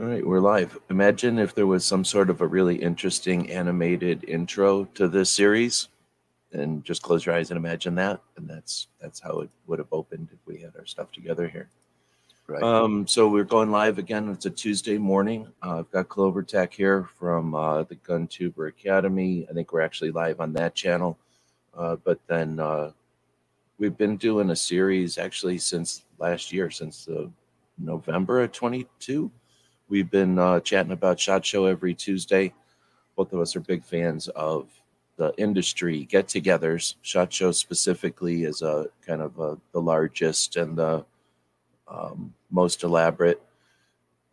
All right, we're live. Imagine if there was some sort of a really interesting animated intro to this series, and just close your eyes and imagine that, and that's that's how it would have opened if we had our stuff together here. Right. Um, so we're going live again. It's a Tuesday morning. Uh, I've got Clover Tech here from uh, the Gun Tuber Academy. I think we're actually live on that channel, uh, but then uh, we've been doing a series actually since last year, since uh, November of 22 We've been uh, chatting about SHOT Show every Tuesday. Both of us are big fans of the industry get togethers. SHOT Show specifically is a kind of a, the largest and the um, most elaborate,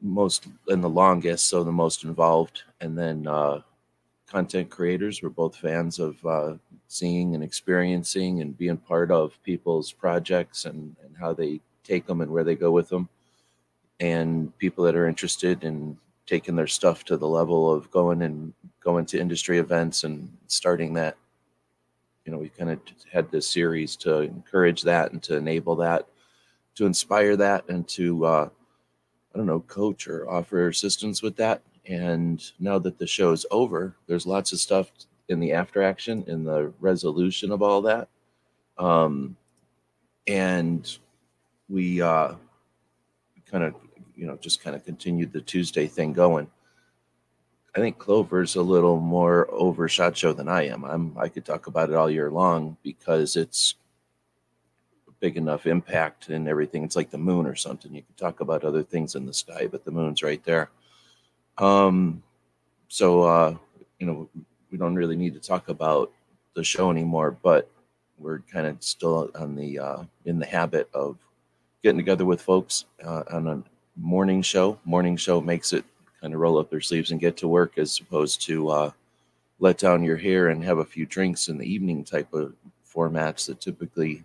most and the longest, so the most involved. And then uh, content creators, we're both fans of uh, seeing and experiencing and being part of people's projects and, and how they take them and where they go with them and people that are interested in taking their stuff to the level of going and going to industry events and starting that. You know we kind of had this series to encourage that and to enable that to inspire that and to uh, i don't know coach or offer assistance with that. And now that the show is over there's lots of stuff in the after action in the resolution of all that. Um, and we uh, kind of you know just kind of continued the Tuesday thing going. I think Clover's a little more over shot show than I am. I'm I could talk about it all year long because it's big enough impact and everything. It's like the moon or something. You could talk about other things in the sky, but the moon's right there. Um, so uh, you know, we don't really need to talk about the show anymore, but we're kind of still on the uh, in the habit of getting together with folks uh, on an morning show. Morning show makes it kind of roll up their sleeves and get to work as opposed to uh, let down your hair and have a few drinks in the evening type of formats that typically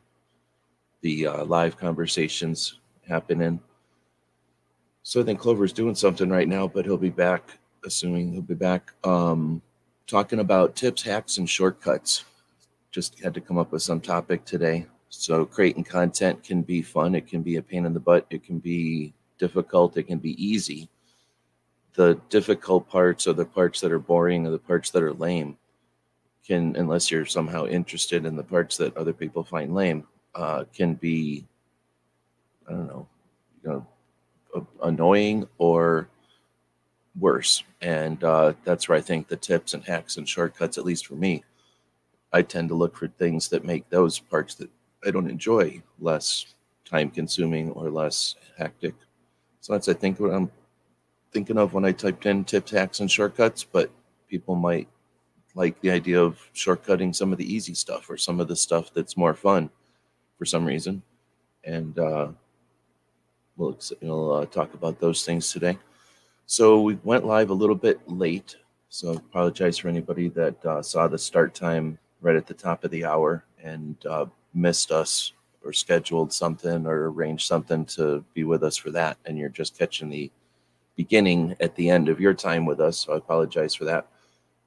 the uh, live conversations happen in. So I think Clover's doing something right now, but he'll be back, assuming he'll be back, um, talking about tips, hacks, and shortcuts. Just had to come up with some topic today. So creating content can be fun. It can be a pain in the butt. It can be difficult, it can be easy. The difficult parts or the parts that are boring or the parts that are lame can, unless you're somehow interested in the parts that other people find lame, uh, can be, I don't know, you know, annoying or worse. And uh, that's where I think the tips and hacks and shortcuts, at least for me, I tend to look for things that make those parts that I don't enjoy less time consuming or less hectic so that's I think what I'm thinking of when I typed in tips, hacks, and shortcuts. But people might like the idea of shortcutting some of the easy stuff or some of the stuff that's more fun for some reason. And uh, we'll, we'll uh, talk about those things today. So we went live a little bit late. So apologize for anybody that uh, saw the start time right at the top of the hour and uh, missed us or scheduled something or arranged something to be with us for that, and you're just catching the beginning at the end of your time with us. So I apologize for that.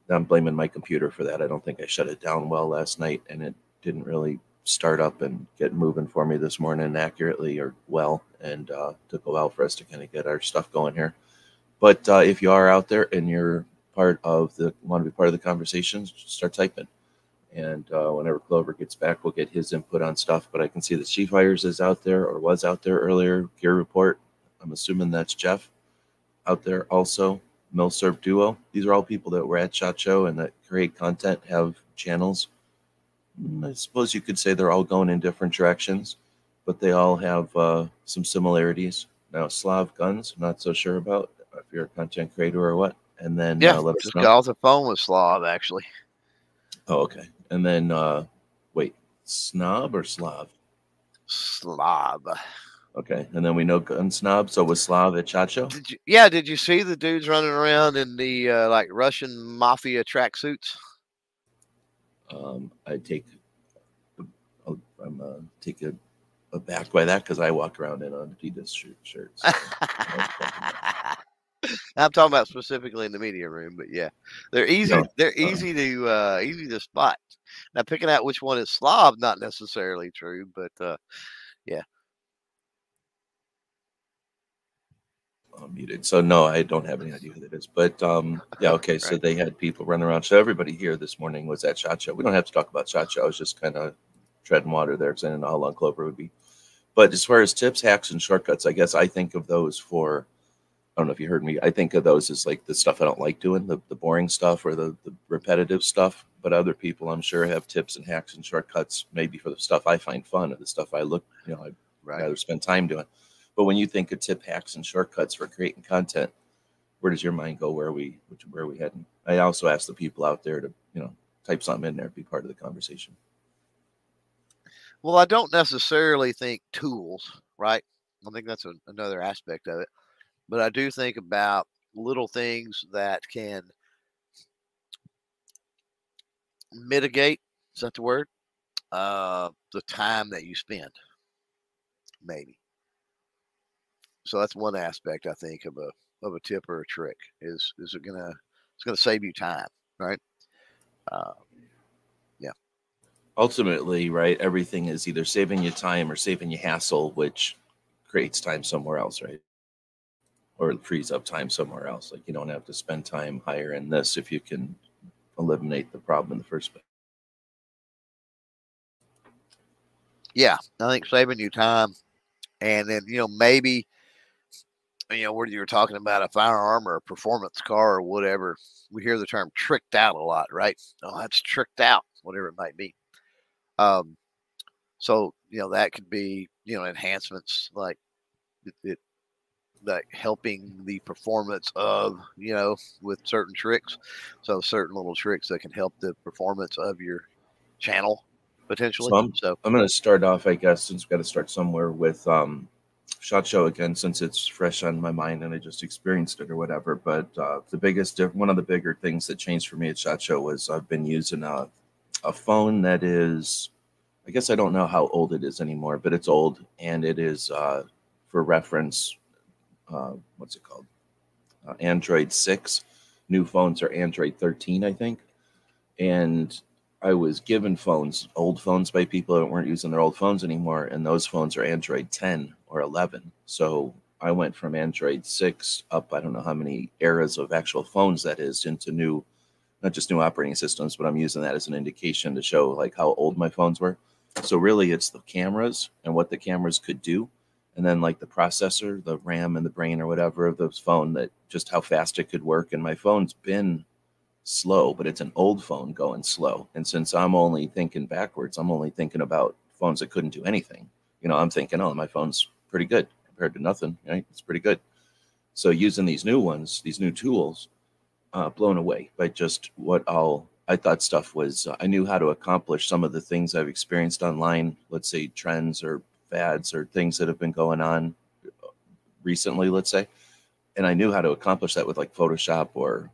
I'm blaming my computer for that. I don't think I shut it down well last night, and it didn't really start up and get moving for me this morning accurately or well, and uh, took a while for us to kind of get our stuff going here. But uh, if you are out there and you're part of the want to be part of the conversation, start typing. And uh, whenever Clover gets back, we'll get his input on stuff. But I can see that Chief Hires is out there or was out there earlier. Gear Report, I'm assuming that's Jeff out there also. Milsurp Duo. These are all people that were at SHOT Show and that create content, have channels. Mm, I suppose you could say they're all going in different directions, but they all have uh, some similarities. Now, Slav Guns, I'm not so sure about if you're a content creator or what. And then yeah, uh, let just got off the phone with Slav actually. Oh, okay. And then, uh, wait, snob or Slav? Slav. Okay, and then we know gun snob. So was Slav at SHOT Show? Did you, yeah, did you see the dudes running around in the uh, like Russian mafia tracksuits? Um, I take, I'm uh, take a, a back by that because I walk around in an Adidas shirt, shirts. So I'm talking about specifically in the media room, but yeah, they're easy. No. They're uh-huh. easy to uh, easy to spot. Now, picking out which one is Slav, not necessarily true, but uh, yeah. muted. So no, I don't have any idea who that is. But um, yeah, okay. So they had people running around. So everybody here this morning was at Shot Show. We don't have to talk about Shot Show. I was just kind of treading water there, saying how long Clover would be. But as far as tips, hacks, and shortcuts, I guess I think of those for. I don't know if you heard me. I think of those as like the stuff I don't like doing, the, the boring stuff or the, the repetitive stuff. But other people, I'm sure, have tips and hacks and shortcuts, maybe for the stuff I find fun or the stuff I look, you know, I Right. rather spend time doing. But when you think of tip hacks and shortcuts for creating content, where does your mind go? Where are we which, where we heading? I also ask the people out there to, you know, type something in there, be part of the conversation. Well, I don't necessarily think tools, right? I think that's a, another aspect of it. But I do think about little things that can mitigate, is that the word? Uh, the time that you spend, maybe. So that's one aspect I think of a of a tip or a trick is is it gonna it's gonna save you time, right? Uh, yeah Ultimately, right, everything is either saving you time or saving you hassle, which creates time somewhere else, right? Or it frees up time somewhere else. Like you don't have to spend time hiring this if you can eliminate the problem in the first place. yeah, I think saving you time, and then you know maybe you know whether you're talking about a firearm or a performance car or whatever, we hear the term tricked out a lot, right? Oh, that's tricked out, whatever it might be. Um, so you know that could be you know enhancements like it, it like helping the performance of you know with certain tricks so certain little tricks that can help the performance of your channel potentially So I'm- so I'm going to start off, I guess, since we've got to start somewhere with um, Shot Show again, since it's fresh on my mind and I just experienced it or whatever. But uh, the biggest, diff- one of the bigger things that changed for me at Shot Show was I've been using a, a phone that is, I guess I don't know how old it is anymore, but it's old and it is, uh, for reference, uh, what's it called? Uh, Android 6. New phones are Android 13, I think. And I was given phones, old phones by people that weren't using their old phones anymore, and those phones are Android 10 or 11. So I went from Android 6 up, I don't know how many eras of actual phones that is, into new, not just new operating systems, but I'm using that as an indication to show like how old my phones were. So really, it's the cameras and what the cameras could do, and then like the processor, the RAM, and the brain or whatever of this phone that just how fast it could work. And my phone's been slow, but it's an old phone going slow. And since I'm only thinking backwards, I'm only thinking about phones that couldn't do anything. You know, I'm thinking, oh, my phone's pretty good compared to nothing. Right? It's pretty good. So using these new ones, these new tools, uh, blown away by just what I'll. I thought stuff was. Uh, I knew how to accomplish some of the things I've experienced online. Let's say trends or fads or things that have been going on recently. Let's say, and I knew how to accomplish that with like Photoshop or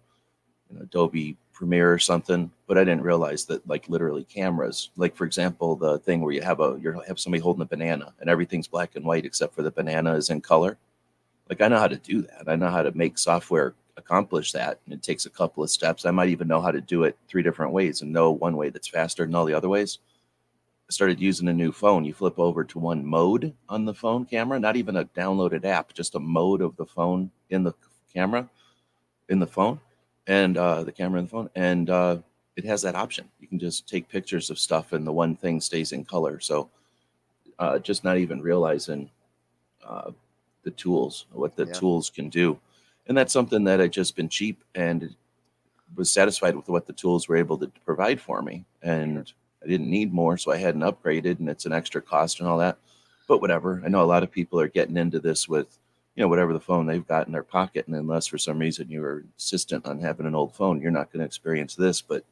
you know, Adobe Premiere or something, but I didn't realize that like literally cameras, like for example, the thing where you have a you have somebody holding a banana and everything's black and white except for the banana is in color. Like I know how to do that. I know how to make software accomplish that. And it takes a couple of steps. I might even know how to do it three different ways and know one way that's faster than all the other ways. Started using a new phone. You flip over to one mode on the phone camera, not even a downloaded app, just a mode of the phone in the camera, in the phone and uh, the camera in the phone, and uh, it has that option. You can just take pictures of stuff, and the one thing stays in color. So, uh, just not even realizing uh, the tools, what the Yeah. tools can do, and that's something that had just been cheap and was satisfied with what the tools were able to provide for me, and I didn't need more, so I hadn't upgraded, and it's an extra cost and all that. But whatever. I know a lot of people are getting into this with you know, whatever the phone they've got in their pocket. And unless for some reason you are insistent on having an old phone, you're not going to experience this. But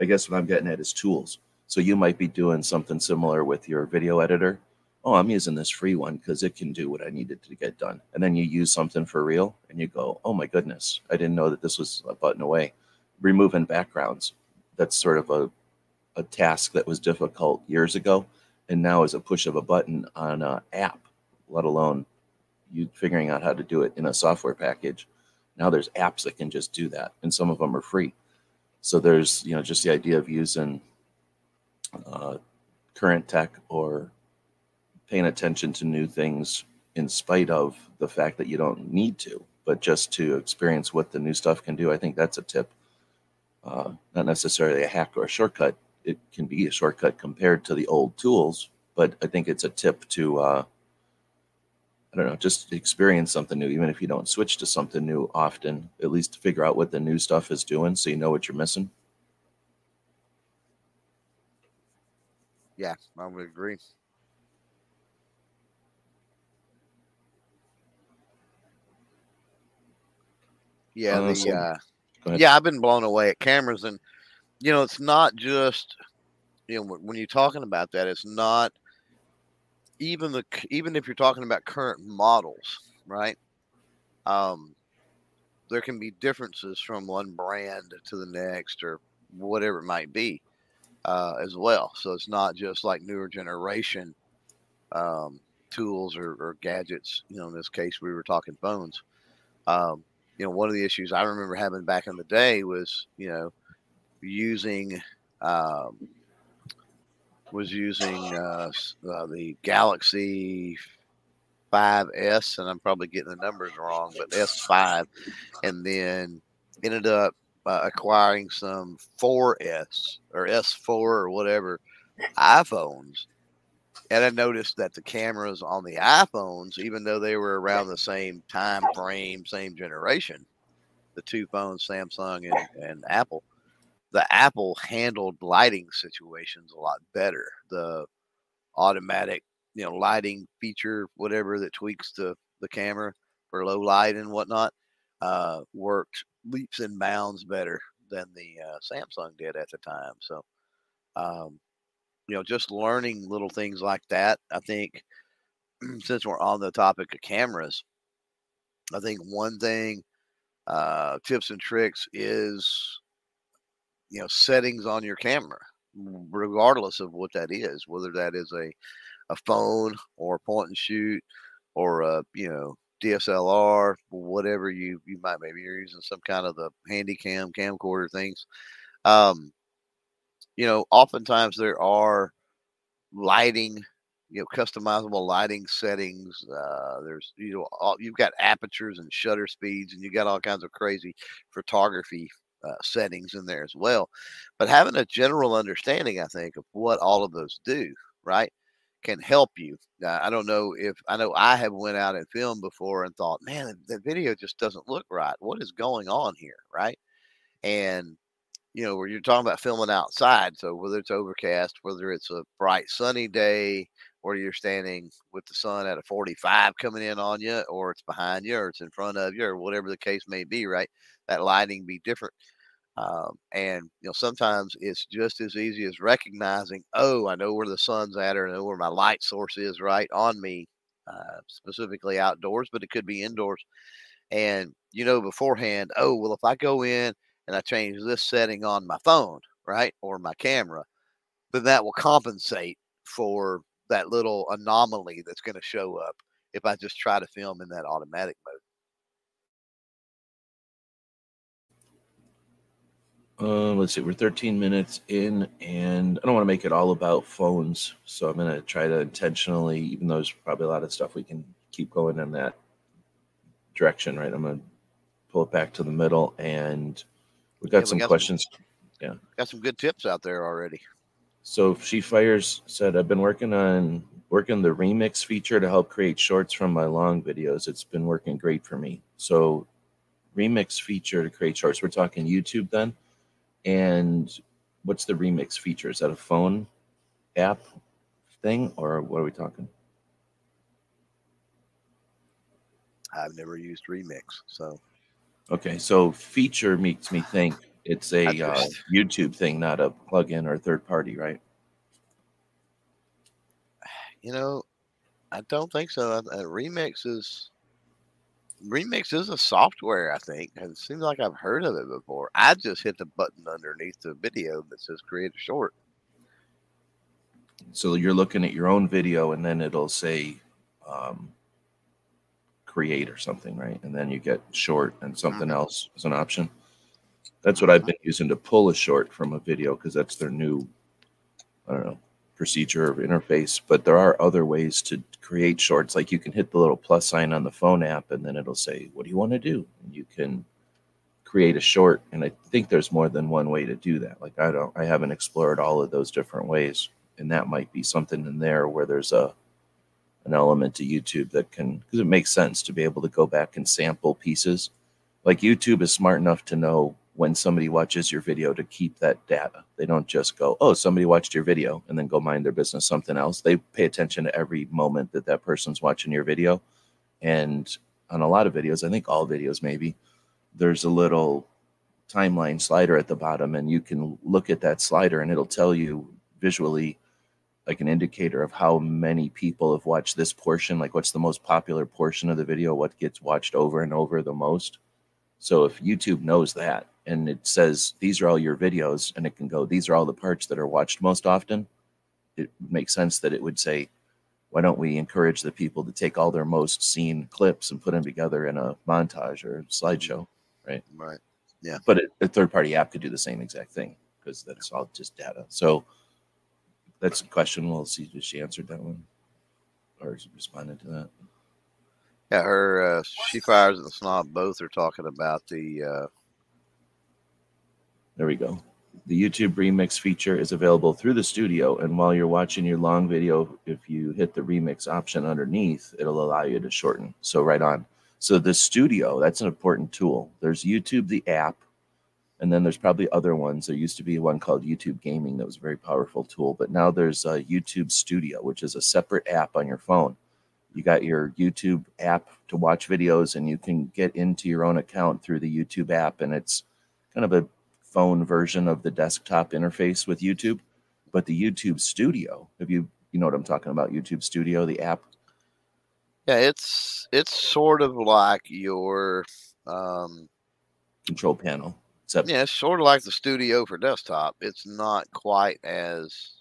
I guess what I'm getting at is tools. So you might be doing something similar with your video editor. Oh, I'm using this free one because it can do what I needed to get done. And then you use something for real and you go, oh my goodness, I didn't know that this was a button away. Removing backgrounds. That's sort of a, a task that was difficult years ago. And now is a push of a button on an app, let alone you figuring out how to do it in a software package. Now there's apps that can just do that, and some of them are free. So there's you know just the idea of using uh, current tech or paying attention to new things in spite of the fact that you don't need to, but just to experience what the new stuff can do. I think that's a tip. Uh, not necessarily a hack or a shortcut. It can be a shortcut compared to the old tools, but I think it's a tip to, uh, I don't know, just experience something new. Even if you don't switch to something new often, at least to figure out what the new stuff is doing so you know what you're missing. Yeah, I would agree. Yeah, Uh, the uh, yeah, I've been blown away at cameras, and you know, it's not just you know when you're talking about that, it's not even the even if you're talking about current models, right? Um, there can be differences from one brand to the next, or whatever it might be, uh, as well. So it's not just like newer generation um, tools or, or gadgets. You know, in this case, we were talking phones. Um, you know, one of the issues I remember having back in the day was, you know, using um, was using uh, uh, the Galaxy 5S, and I'm probably getting the numbers wrong, but S5, and then ended up uh, acquiring some 4S or S4 or whatever iPhones. And I noticed that the cameras on the iPhones, even though they were around the same time frame, same generation, the two phones, Samsung and, and Apple, the Apple handled lighting situations a lot better. The automatic, you know, lighting feature, whatever that tweaks the, the camera for low light and whatnot, uh, worked leaps and bounds better than the uh, Samsung did at the time. So, um, you know, just learning little things like that. I think since we're on the topic of cameras, I think one thing, uh, tips and tricks is, you know, settings on your camera, regardless of what that is, whether that is a, a phone or point and shoot or a, you know, DSLR, whatever you, you might, maybe you're using some kind of the handy cam camcorder things. Um, you know, oftentimes there are lighting, you know, customizable lighting settings. Uh, there's, you know, all, you've got apertures and shutter speeds, and you got all kinds of crazy photography uh, settings in there as well. But having a general understanding, I think, of what all of those do, right, can help you. Uh, I don't know if I know I have went out and filmed before and thought, man, the video just doesn't look right. What is going on here, right? And you know, where you're talking about filming outside. So whether it's overcast, whether it's a bright sunny day, or you're standing with the sun at a 45 coming in on you, or it's behind you, or it's in front of you, or whatever the case may be, right? That lighting be different. Um, and you know, sometimes it's just as easy as recognizing, oh, I know where the sun's at, or I know where my light source is right on me, uh, specifically outdoors, but it could be indoors. And you know beforehand, oh, well, if I go in and I change this setting on my phone, right, or my camera, then that will compensate for that little anomaly that's going to show up if I just try to film in that automatic mode. Uh, let's see, we're 13 minutes in, and I don't want to make it all about phones. So I'm going to try to intentionally, even though there's probably a lot of stuff we can keep going in that direction, right? I'm going to pull it back to the middle, and we've got Yeah, we some questions. some- questions. Got some good tips out there already. So she fires said, I've been working on working the remix feature to help create shorts from my long videos. It's been working great for me. So remix feature to create shorts. We're talking YouTube then. And what's the remix feature? Is that a phone app thing or what are we talking? I've never used Remix, so Okay, so feature makes me think it's a uh, YouTube thing, not a plugin or third party, right? you know, I don't think so. Uh, Remix is Remix is a software, I think. It seems like I've heard of it before. I just hit the button underneath the video that says create a short. So you're looking at your own video and then it'll say um, create or something, right? And then you get short and something Mhm. else as an option. That's what I've been using to pull a short from a video because that's their new, I don't know, procedure or interface, but there are other ways to create shorts. Like you can hit the little plus sign on the phone app, and then it'll say, "What do you want to do?" And you can create a short. And I think there's more than one way to do that. Like I don't, I haven't explored all of those different ways, and that might be something in there where there's a an element to YouTube that can because it makes sense to be able to go back and sample pieces. Like YouTube is smart enough to know when somebody watches your video to keep that data. They don't just go, oh, somebody watched your video and then go mind their business something else. They pay attention to every moment that that person's watching your video. And on a lot of videos, I think all videos maybe, there's a little timeline slider at the bottom and you can look at that slider and it'll tell you visually like an indicator of how many people have watched this portion like what's the most popular portion of the video what gets watched over and over the most so if youtube knows that and it says these are all your videos and it can go these are all the parts that are watched most often. It makes sense that it would say why don't we encourage the people to take all their most seen clips and put them together in a montage or slideshow right? Right. Yeah. but it, a third party app could do the same exact thing because that's all just data. So that's a question. We'll see if she answered that one or responded to that. Yeah, her uh, she fires and the snob. Both are talking about the uh, There we go. The YouTube remix feature is available through the studio. And while you're watching your long video, if you hit the remix option underneath, it'll allow you to shorten. So, right on. So, the studio, that's an important tool. There's YouTube, the app, and then there's probably other ones. There used to be one called YouTube Gaming that was a very powerful tool. But now there's a YouTube Studio, which is a separate app on your phone. You got your YouTube app to watch videos, and you can get into your own account through the YouTube app. And it's kind of a phone version of the desktop interface with YouTube, but the YouTube Studio, have you you know what I'm talking about? YouTube Studio, the app. yeah, it's it's sort of like your um, control panel. Except yeah, it's sort of like the studio for desktop. It's not quite as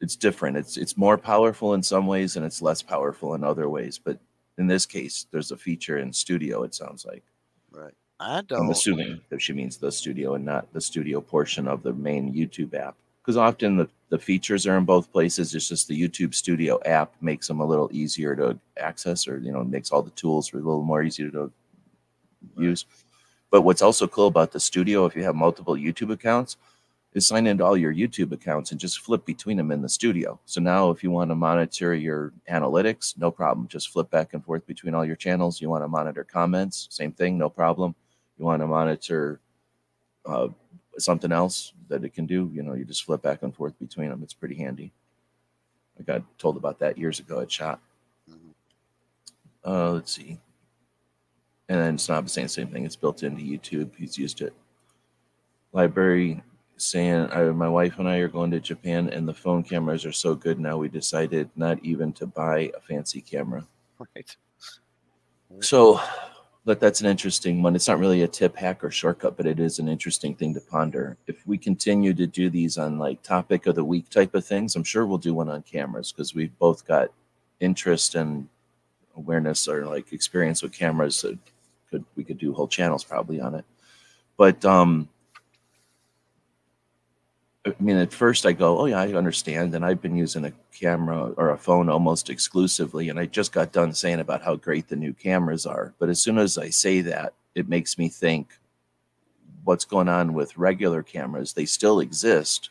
it's different. It's it's more powerful in some ways and it's less powerful in other ways. But in this case, there's a feature in Studio. It sounds like right. I don't. I'm assuming that she means the studio and not the studio portion of the main YouTube app. Because often the, the features are in both places. It's just the YouTube Studio app makes them a little easier to access, or you know, makes all the tools a little more easy to use. But what's also cool about the studio, if you have multiple YouTube accounts, is sign into all your YouTube accounts and just flip between them in the studio. So now, if you want to monitor your analytics, no problem. Just flip back and forth between all your channels. You want to monitor comments, same thing, no problem you want to monitor uh, something else that it can do, you know, you just flip back and forth between them. It's pretty handy. I got told about that years ago at Shot. Mhm. Uh, let's see. And then Snob is saying the same thing. It's built into YouTube. He's used it. Library saying, I, my wife and I are going to Japan, and the phone cameras are so good now. We decided not even to buy a fancy camera. Right. So, but that's an interesting one. It's not really a tip, hack, or shortcut, but it is an interesting thing to ponder. If we continue to do these on like topic of the week type of things, I'm sure we'll do one on cameras because we've both got interest and awareness or like experience with cameras. That could we could do whole channels probably on it. But um, I mean, at first I go, oh yeah, I understand. And I've been using a camera or a phone almost exclusively. And I just got done saying about how great the new cameras are. But as soon as I say that, it makes me think what's going on with regular cameras. They still exist.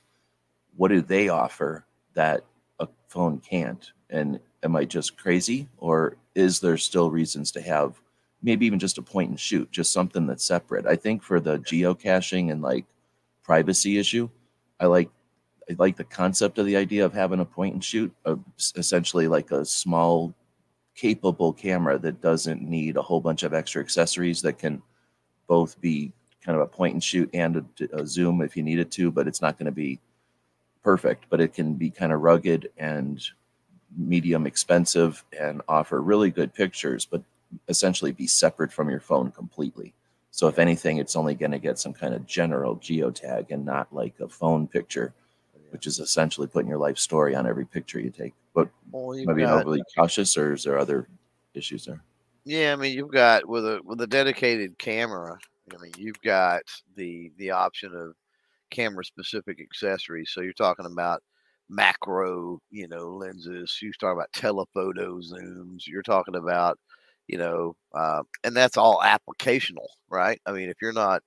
What do they offer that a phone can't? And am I just crazy? Or is there still reasons to have maybe even just a point and shoot, just something that's separate? I think for the geocaching and like privacy issue, I like I like the concept of the idea of having a point and shoot, uh, of essentially like a small, capable camera that doesn't need a whole bunch of extra accessories that can both be kind of a point and shoot and a, a zoom if you need it to, but it's not going to be perfect. But it can be kind of rugged and medium expensive and offer really good pictures, but essentially be separate from your phone completely. So if anything, it's only going to get some kind of general geotag and not like a phone picture, which is essentially putting your life story on every picture you take. But Well, maybe got- overly cautious, or is there other issues there? Yeah, I mean, you've got with a with a dedicated camera. I mean, you've got the the option of camera specific accessories. So you're talking about macro, you know, lenses. You're talking about telephoto zooms. You're talking about, you know, uh, and that's all applicational, right? I mean, if you're not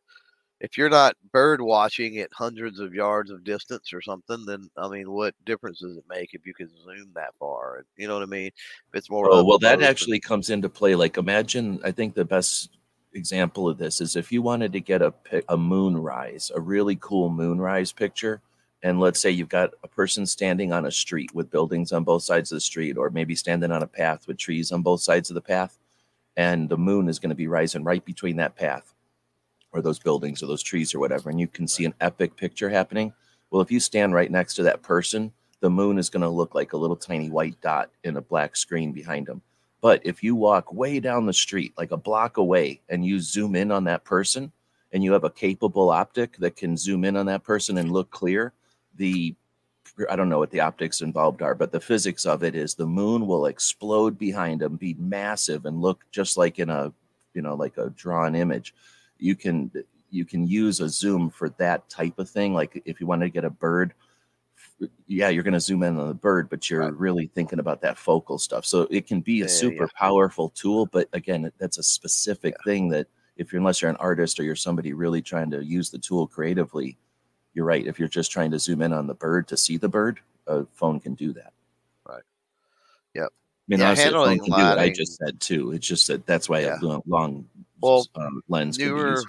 if you're not bird watching at hundreds of yards of distance or something, then I mean, what difference does it make if you can zoom that far? You know what I mean? If it's more. Oh well, that actually and, comes into play. Like, imagine. I think the best example of this is if you wanted to get a a moonrise, a really cool moonrise picture, and let's say you've got a person standing on a street with buildings on both sides of the street, or maybe standing on a path with trees on both sides of the path, and the moon is going to be rising right between that path or those buildings or those trees or whatever, and you can see an epic picture happening. Well, if you stand right next to that person, the moon is going to look like a little tiny white dot in a black screen behind them. But if you walk way down the street, like a block away, and you zoom in on that person, and you have a capable optic that can zoom in on that person and look clear, the I don't know what the optics involved are, but the physics of it is the moon will explode behind them, be massive, and look just like in a you know like a drawn image you can you can use a zoom for that type of thing. Like if you want to get a bird, yeah, you're going to zoom in on the bird, but you're right. really thinking about that focal stuff. So it can be a yeah, super yeah. powerful tool, but again, that's a specific yeah. thing that if you're unless you're an artist or you're somebody really trying to use the tool creatively, you're right. If you're just trying to zoom in on the bird to see the bird, a phone can do that. Right. Yep. I mean, yeah, honestly, phone can do what I just said too. It's just that that's why yeah. Have long well, um, lens newer,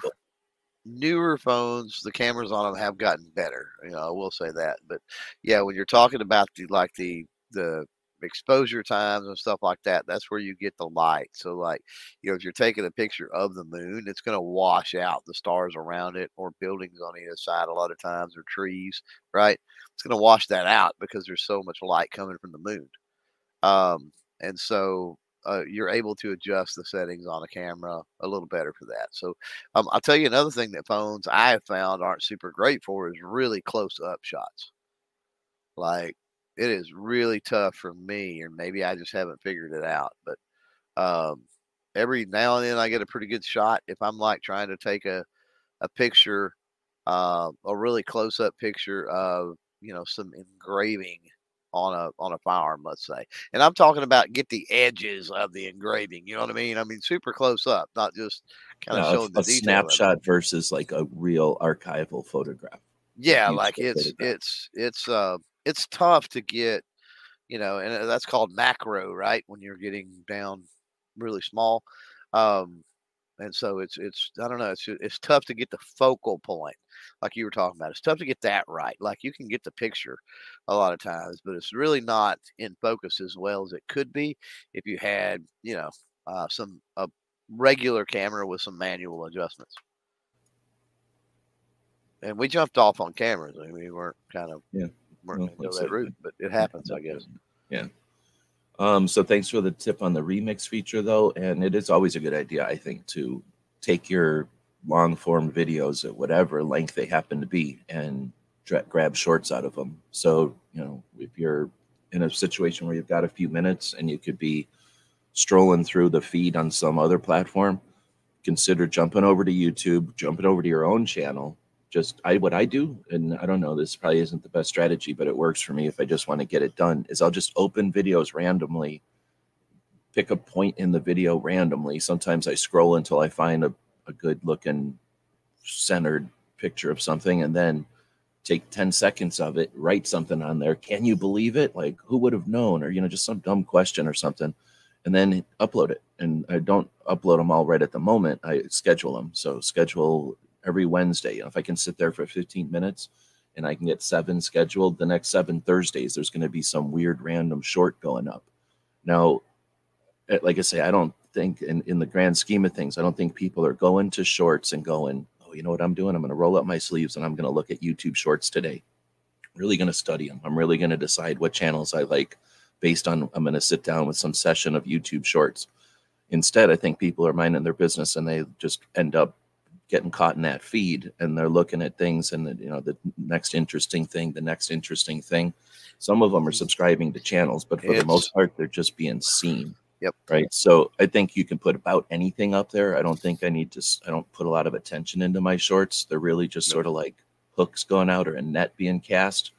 newer phones, the cameras on them have gotten better. You know, I will say that. But yeah, when you're talking about the like the the exposure times and stuff like that, that's where you get the light. So, like, you know, if you're taking a picture of the moon, it's going to wash out the stars around it or buildings on either side a lot of times or trees, right? It's going to wash that out because there's so much light coming from the moon. Um, and so uh, you're able to adjust the settings on a camera a little better for that. So um, I'll tell you another thing that phones I have found aren't super great for is really close up shots. Like it is really tough for me, or maybe I just haven't figured it out. But um, every now and then I get a pretty good shot if I'm like trying to take a a picture, uh, a really close up picture of you know some engraving on a on a firearm, let's say. And I'm talking about get the edges of the engraving. You know what I mean? I mean super close up, not just kind of showing a, a snapshot versus like a real archival photograph. Yeah, like it's it's it's uh it's tough to get, you know, and uh, that's called macro, right? When you're getting down really small. Um, and so it's it's I don't know it's it's tough to get the focal point like you were talking about. It's tough to get that right. Like you can get the picture a lot of times, but it's really not in focus as well as it could be if you had you know uh, some a regular camera with some manual adjustments. And we jumped off on cameras. I mean, we weren't kind of yeah weren't well, go that route, but it happens, I guess. Yeah. Um, so thanks for the tip on the remix feature, though, and it is always a good idea, I think, to take your long form videos at whatever length they happen to be and dra- grab shorts out of them. So you know, if you're in a situation where you've got a few minutes and you could be strolling through the feed on some other platform, consider jumping over to YouTube, jumping over to your own channel, just I what I do, and I don't know, this probably isn't the best strategy, but it works for me if I just want to get it done, is I'll just open videos randomly, pick a point in the video randomly. Sometimes I scroll until I find a, a good looking centered picture of something and then take 10 seconds of it, write something on there. Can you believe it? Like who would have known? Or, you know, just some dumb question or something. And then upload it. And I don't upload them all right at the moment. I schedule them. So schedule every Wednesday. If I can sit there for 15 minutes and I can get seven scheduled, the next seven Thursdays, there's going to be some weird random short going up. Now, eh, like I say, I don't think in, in the grand scheme of things, I don't think people are going to shorts and going, oh, you know what I'm doing? I'm going to roll up my sleeves and I'm going to look at YouTube shorts today. I'm really going to study them. I'm really going to decide what channels I like based on, I'm going to sit down with some session of YouTube shorts. Instead, I think people are minding their business and they just end up getting caught in that feed and they're looking at things and the, you know the next interesting thing the next interesting thing some of them are subscribing to channels but for it's, the most part they're just being seen yep right so i think you can put about anything up there i don't think i need to i don't put a lot of attention into my shorts they're really just sort of like hooks going out or a net being cast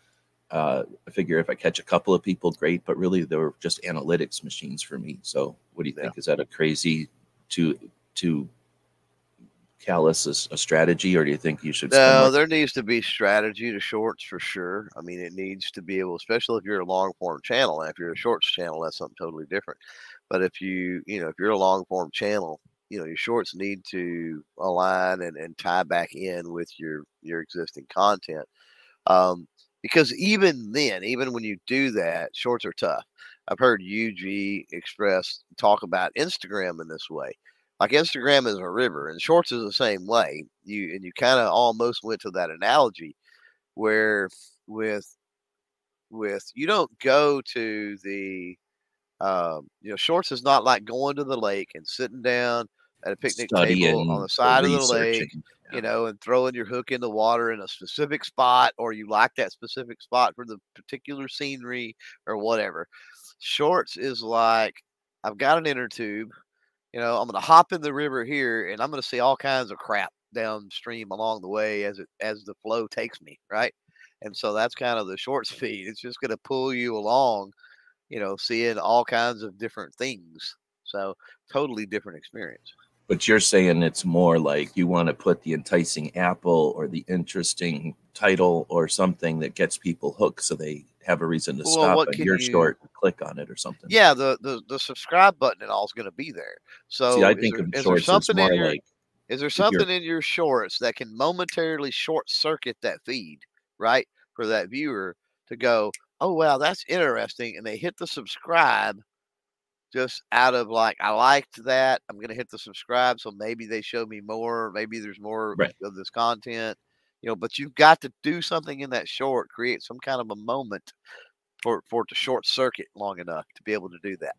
Uh, I figure if I catch a couple of people, great. But really, they're just analytics machines for me. So, what do you think? Yeah. Is that a crazy to to callous a, a, strategy, or do you think you should? No, there needs to be strategy to shorts for sure. I mean, it needs to be able, especially if you're a long form channel. And if you're a shorts channel, that's something totally different. But if you, you know, if you're a long form channel, you know, your shorts need to align and, and tie back in with your your existing content. Um, because even then, even when you do that, shorts are tough. I've heard UG Express talk about Instagram in this way like Instagram is a river and shorts is the same way. You and you kind of almost went to that analogy where with with you don't go to the um, you know shorts is not like going to the lake and sitting down at a picnic table on the side of the lake, yeah. you know, and throwing your hook in the water in a specific spot, or you like that specific spot for the particular scenery or whatever. Shorts is like I've got an inner tube you know, I'm going to hop in the river here and I'm going to see all kinds of crap downstream along the way as it as the flow takes me, right? And so that's kind of the short speed. It's just going to pull you along, you know, seeing all kinds of different things. So totally different experience. But you're saying it's more like you want to put the enticing apple or the interesting title or something that gets people hooked so they have a reason to well, stop and you're you, short, click on it or something. Yeah, the the, the subscribe button and all is going to be there. So See, I think there, of shorts something in your, like is there something in your shorts that can momentarily short circuit that feed, right, for that viewer to go, oh wow, that's interesting, and they hit the subscribe just out of like I liked that. I'm going to hit the subscribe, so maybe they show me more. Maybe there's more right. of this content you know, but you've got to do something in that short, create some kind of a moment for, for it to short circuit long enough to be able to do that.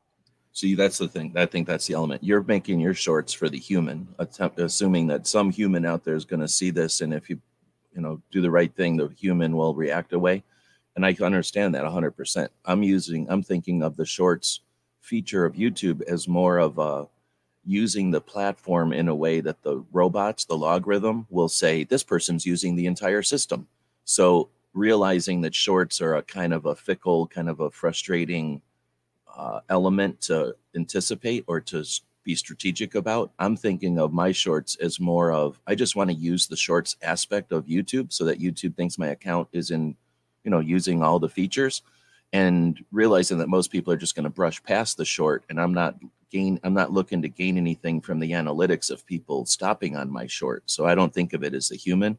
See, that's the thing. I think that's the element. You're making your shorts for the human, attempt, assuming that some human out there is going to see this, and if you, you know, do the right thing, the human will react away. And I can understand that 100%. I'm using, I'm thinking of the shorts feature of YouTube as more of a using the platform in a way that the robots, the logarithm, will say this person's using the entire system. So realizing that shorts are a kind of a fickle, kind of a frustrating uh, element to anticipate or to be strategic about. I'm thinking of my shorts as more of I just want to use the shorts aspect of YouTube so that YouTube thinks my account is in, you know, using all the features and realizing that most people are just going to brush past the short and I'm not gain i'm not looking to gain anything from the analytics of people stopping on my short. So i don't think of it as a human.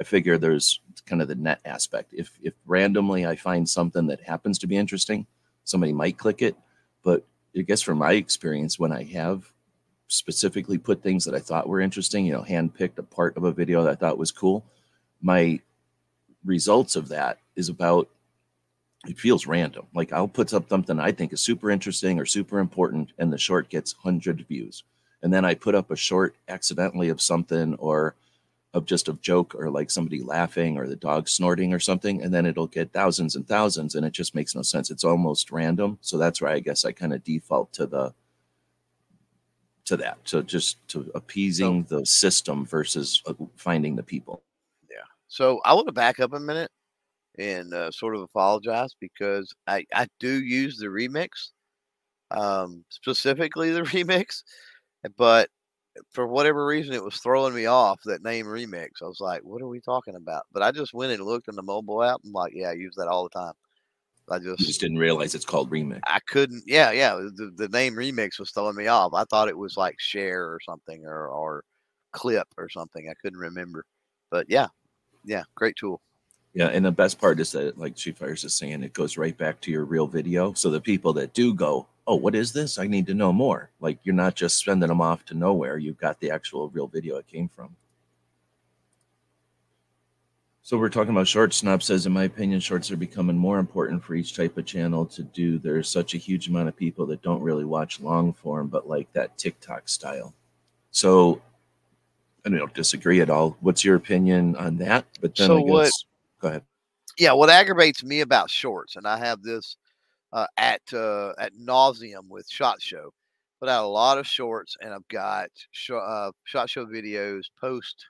I figure there's kind of the net aspect. If if randomly i find something that happens to be interesting somebody might click it. But i guess from my experience when i have specifically put things that i thought were interesting you know handpicked a part of a video that i thought was cool my results of that is about it feels random. Like I'll put up something I think is super interesting or super important, and the short gets 100 views. And then I put up a short accidentally of something or of just a joke or like somebody laughing or the dog snorting or something, and then it'll get thousands and thousands, and it just makes no sense. It's almost random. So that's why I guess I kind of default to the to that, to just to appeasing so, the system versus uh, finding the people. Yeah. So I want to back up a minute and uh, sort of apologize because I, I do use the remix, um, specifically the remix, but for whatever reason, it was throwing me off that name remix. I was like, what are we talking about? But I just went and looked in the mobile app. I'm like, yeah, I use that all the time. I just, just didn't realize it's called remix. I couldn't. Yeah, yeah. The, the name remix was throwing me off. I thought it was like share or something or or clip or something. I couldn't remember. But yeah, yeah, great tool. Yeah, and the best part is that, like Chief Fires is saying, it goes right back to your real video. So the people that do go, oh, what is this? I need to know more. Like you're not just sending them off to nowhere. You've got the actual real video it came from. So we're talking about shorts. Snob says, in my opinion, shorts are becoming more important for each type of channel to do. There's such a huge amount of people that don't really watch long form, but like that TikTok style. So I don't disagree at all. What's your opinion on that? But then so guess, what Go ahead. Yeah, what aggravates me about shorts, and I have this uh, at uh, at nauseum with Shot Show, put out a lot of shorts, and I've got sh- uh, Shot Show videos post,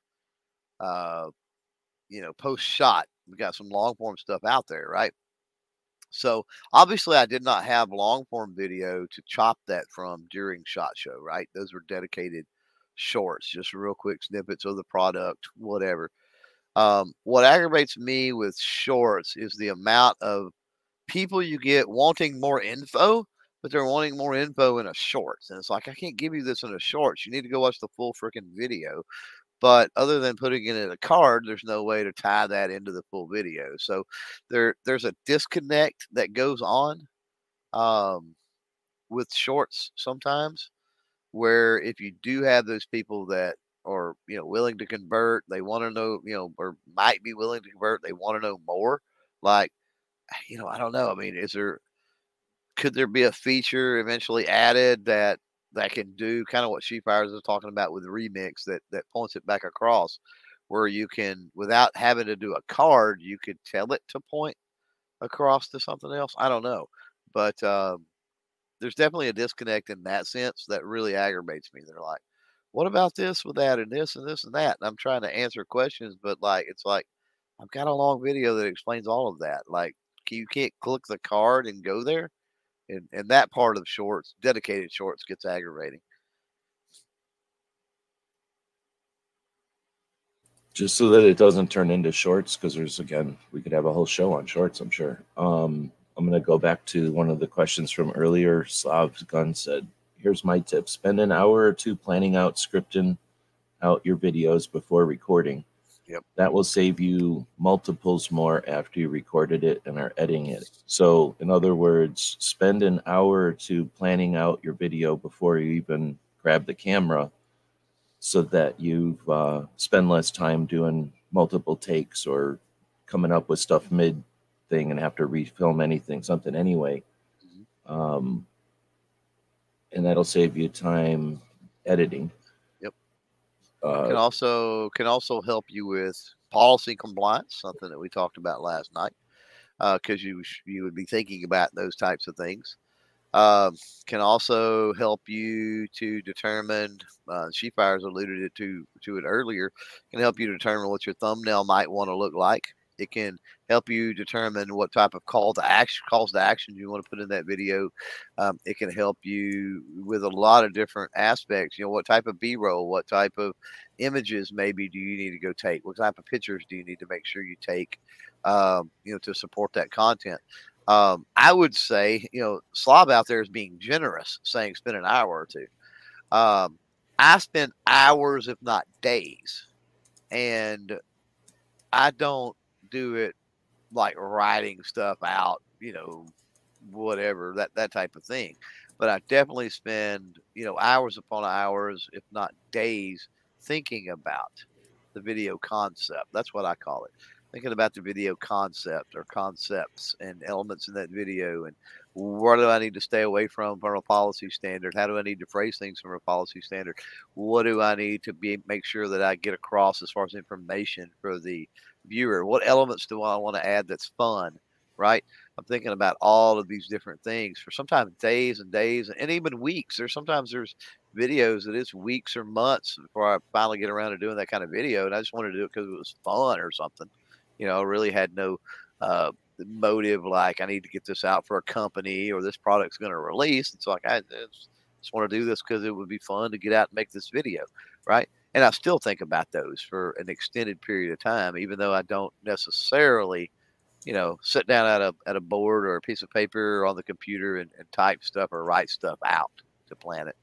uh, you know, post shot we got some long form stuff out there, right? So obviously, I did not have long form video to chop that from during Shot Show, right? Those were dedicated shorts, just real quick snippets of the product, whatever. Um, what aggravates me with shorts is the amount of people you get wanting more info, but they're wanting more info in a shorts. And it's like, I can't give you this in a shorts. You need to go watch the full freaking video. But other than putting it in a card, there's no way to tie that into the full video. So there there's a disconnect that goes on um, with shorts sometimes, where if you do have those people that are you know willing to convert, they want to know you know or might be willing to convert, they want to know more. Like you know, I don't know. I mean, is there could there be a feature eventually added that that can do kind of what Sheepfires is talking about with remix that that points it back across, where you can without having to do a card, you could tell it to point across to something else. I don't know, but um, there's definitely a disconnect in that sense that really aggravates me. They're like, "What about this with that and this and this and that?" And I'm trying to answer questions, but like it's like I've got a long video that explains all of that. Like you can't click the card and go there and and that part of shorts, dedicated shorts, gets aggravating. Just so that it doesn't turn into shorts, because there's again, we could have a whole show on shorts. I'm sure. Um, I'm going to go back to one of the questions from earlier. Slav Gun said, "Here's my tip: spend an hour or two planning out, scripting out your videos before recording." Yep. That will save you multiples more after you recorded it and are editing it. So, in other words, spend an hour or two planning out your video before you even grab the camera so that you uh, spend less time doing multiple takes or coming up with stuff mid thing and have to refilm anything, something anyway. Mm-hmm. Um, and that'll save you time editing. Yep. Uh, can also can also help you with policy compliance, something that we talked about last night, because uh, you you would be thinking about those types of things. Uh, can also help you to determine. Uh, Sheepfires alluded it to to it earlier. Can help you determine what your thumbnail might want to look like. It can help you determine what type of call to action calls to action you want to put in that video. Um, it can help you with a lot of different aspects. You know, what type of B-roll, what type of images maybe do you need to go take? What type of pictures do you need to make sure you take? Um, you know, to support that content. Um, I would say, you know, Slob out there is being generous, saying spend an hour or two. Um, I spend hours, if not days, and I don't do it like writing stuff out, you know, whatever that that type of thing. But I definitely spend you know hours upon hours, if not days, thinking about the video concept. That's what I call it. Thinking about the video concept or concepts and elements in that video and what do I need to stay away from from a policy standard? How do I need to phrase things from a policy standard? What do I need to be make sure that I get across as far as information for the viewer? What elements do I want to add that's fun? Right? I'm thinking about all of these different things for sometimes days and days and even weeks. There's sometimes there's videos that it's weeks or months before I finally get around to doing that kind of video, and I just wanted to do it because it was fun or something. You know, I really had no uh, motive like I need to get this out for a company or this product's going to release. It's like I just, just want to do this because it would be fun to get out and make this video, right? And I still think about those for an extended period of time, even though I don't necessarily, you know, sit down at a at a board or a piece of paper or on the computer and, and type stuff or write stuff out to plan it.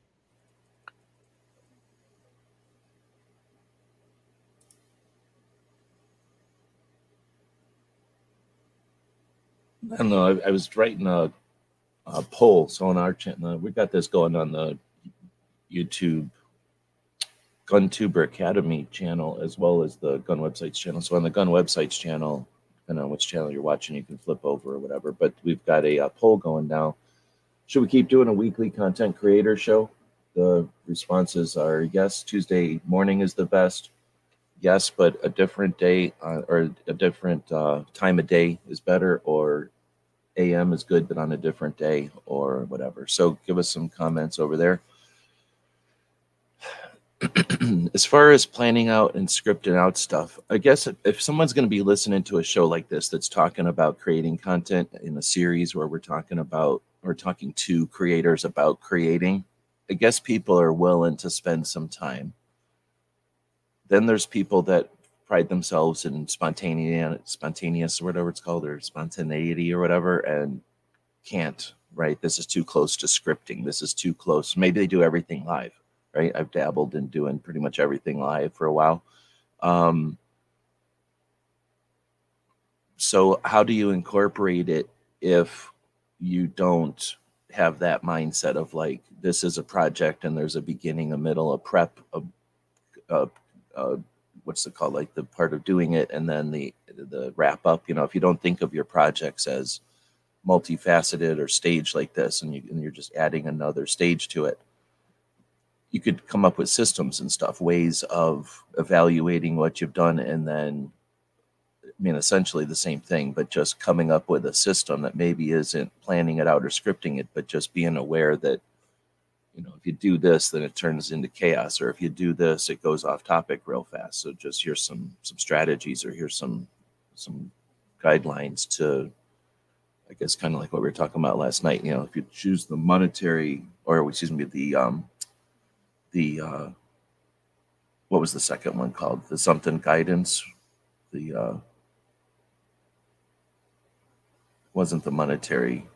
I don't know. I, I was writing a, a poll. So on our channel, uh, we got this going on the YouTube GunTuber Academy channel as well as the Gun Websites channel. So on the Gun Websites channel, depending on which channel you're watching, you can flip over or whatever. But we've got a, a poll going now. Should we keep doing a weekly content creator show? The responses are yes. Tuesday morning is the best. Yes, but a different day uh, or a different uh, time of day is better, or AM is good, but on a different day or whatever. So give us some comments over there as far as planning out and scripting out stuff, I guess if someone's going to be listening to a show like this that's talking about creating content in a series where we're talking about or talking to creators about creating, I guess people are willing to spend some time. Then there's people that pride themselves in spontaneous, spontaneous or whatever it's called, or spontaneity or whatever, and can't. Right? This is too close to scripting. This is too close. Maybe they do everything live right? I've dabbled in doing pretty much everything live for a while. Um, so, how do you incorporate it if you don't have that mindset of like this is a project and there's a beginning, a middle, a prep, a, a, a what's it called, like the part of doing it, and then the the wrap up. You know, if you don't think of your projects as multifaceted or staged like this, and, you, and you're just adding another stage to it, you could come up with systems and stuff, ways of evaluating what you've done, and then, I mean, essentially the same thing, but just coming up with a system that maybe isn't planning it out or scripting it, but just being aware that, you know, if you do this, then it turns into chaos, or if you do this, it goes off topic real fast. So just here's some some strategies, or here's some some guidelines to I guess kind of like what we were talking about last night. You know, if you choose the monetary or excuse me, the um, the uh, what was the second one called? The something guidance. The uh, wasn't the monetary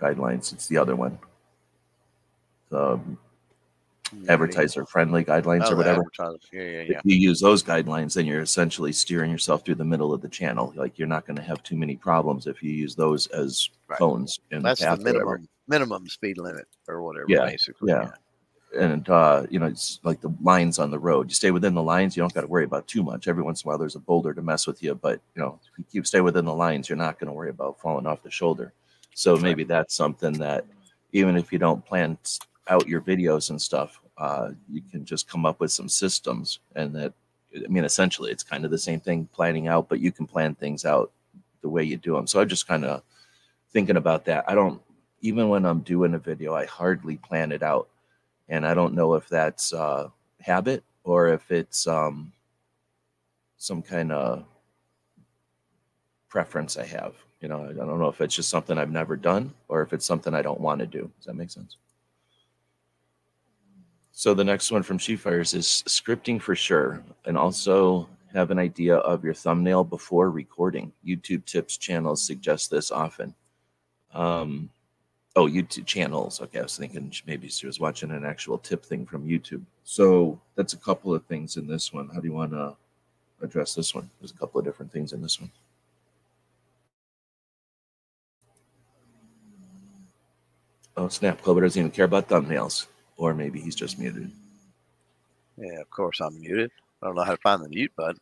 guidelines. It's the other one. The advertiser friendly guidelines oh, or whatever. Yeah, yeah, yeah. If you use those guidelines, then you're essentially steering yourself through the middle of the channel. Like you're not going to have too many problems if you use those as right. phones. In That's the, path, the minimum minimum speed limit or whatever. Yeah, basically. Yeah and uh, you know it's like the lines on the road. You stay within the lines, you don't got to worry about too much. Every once in a while, there's a boulder to mess with you, but you know if you keep stay within the lines, you're not going to worry about falling off the shoulder. So maybe that's something that even if you don't plan out your videos and stuff, uh, you can just come up with some systems, and that I mean essentially it's kind of the same thing planning out, but you can plan things out the way you do them. So I'm just kind of thinking about that. I don't even when I'm doing a video, I hardly plan it out and I don't know if that's uh, habit or if it's um, some kind of preference I have. You know, I don't know if it's just something I've never done or if it's something I don't want to do. Does that make sense? So the next one from Fires is scripting for sure, and also have an idea of your thumbnail before recording. YouTube tips channels suggest this often. Um, Oh, YouTube channels. Okay, I was thinking maybe she was watching an actual tip thing from YouTube. So that's a couple of things in this one. How do you want to address this one? There's a couple of different things in this one. Oh, snap. Clover doesn't even care about thumbnails. Or maybe he's just muted. Yeah, of course I'm muted. I don't know how to find the mute button.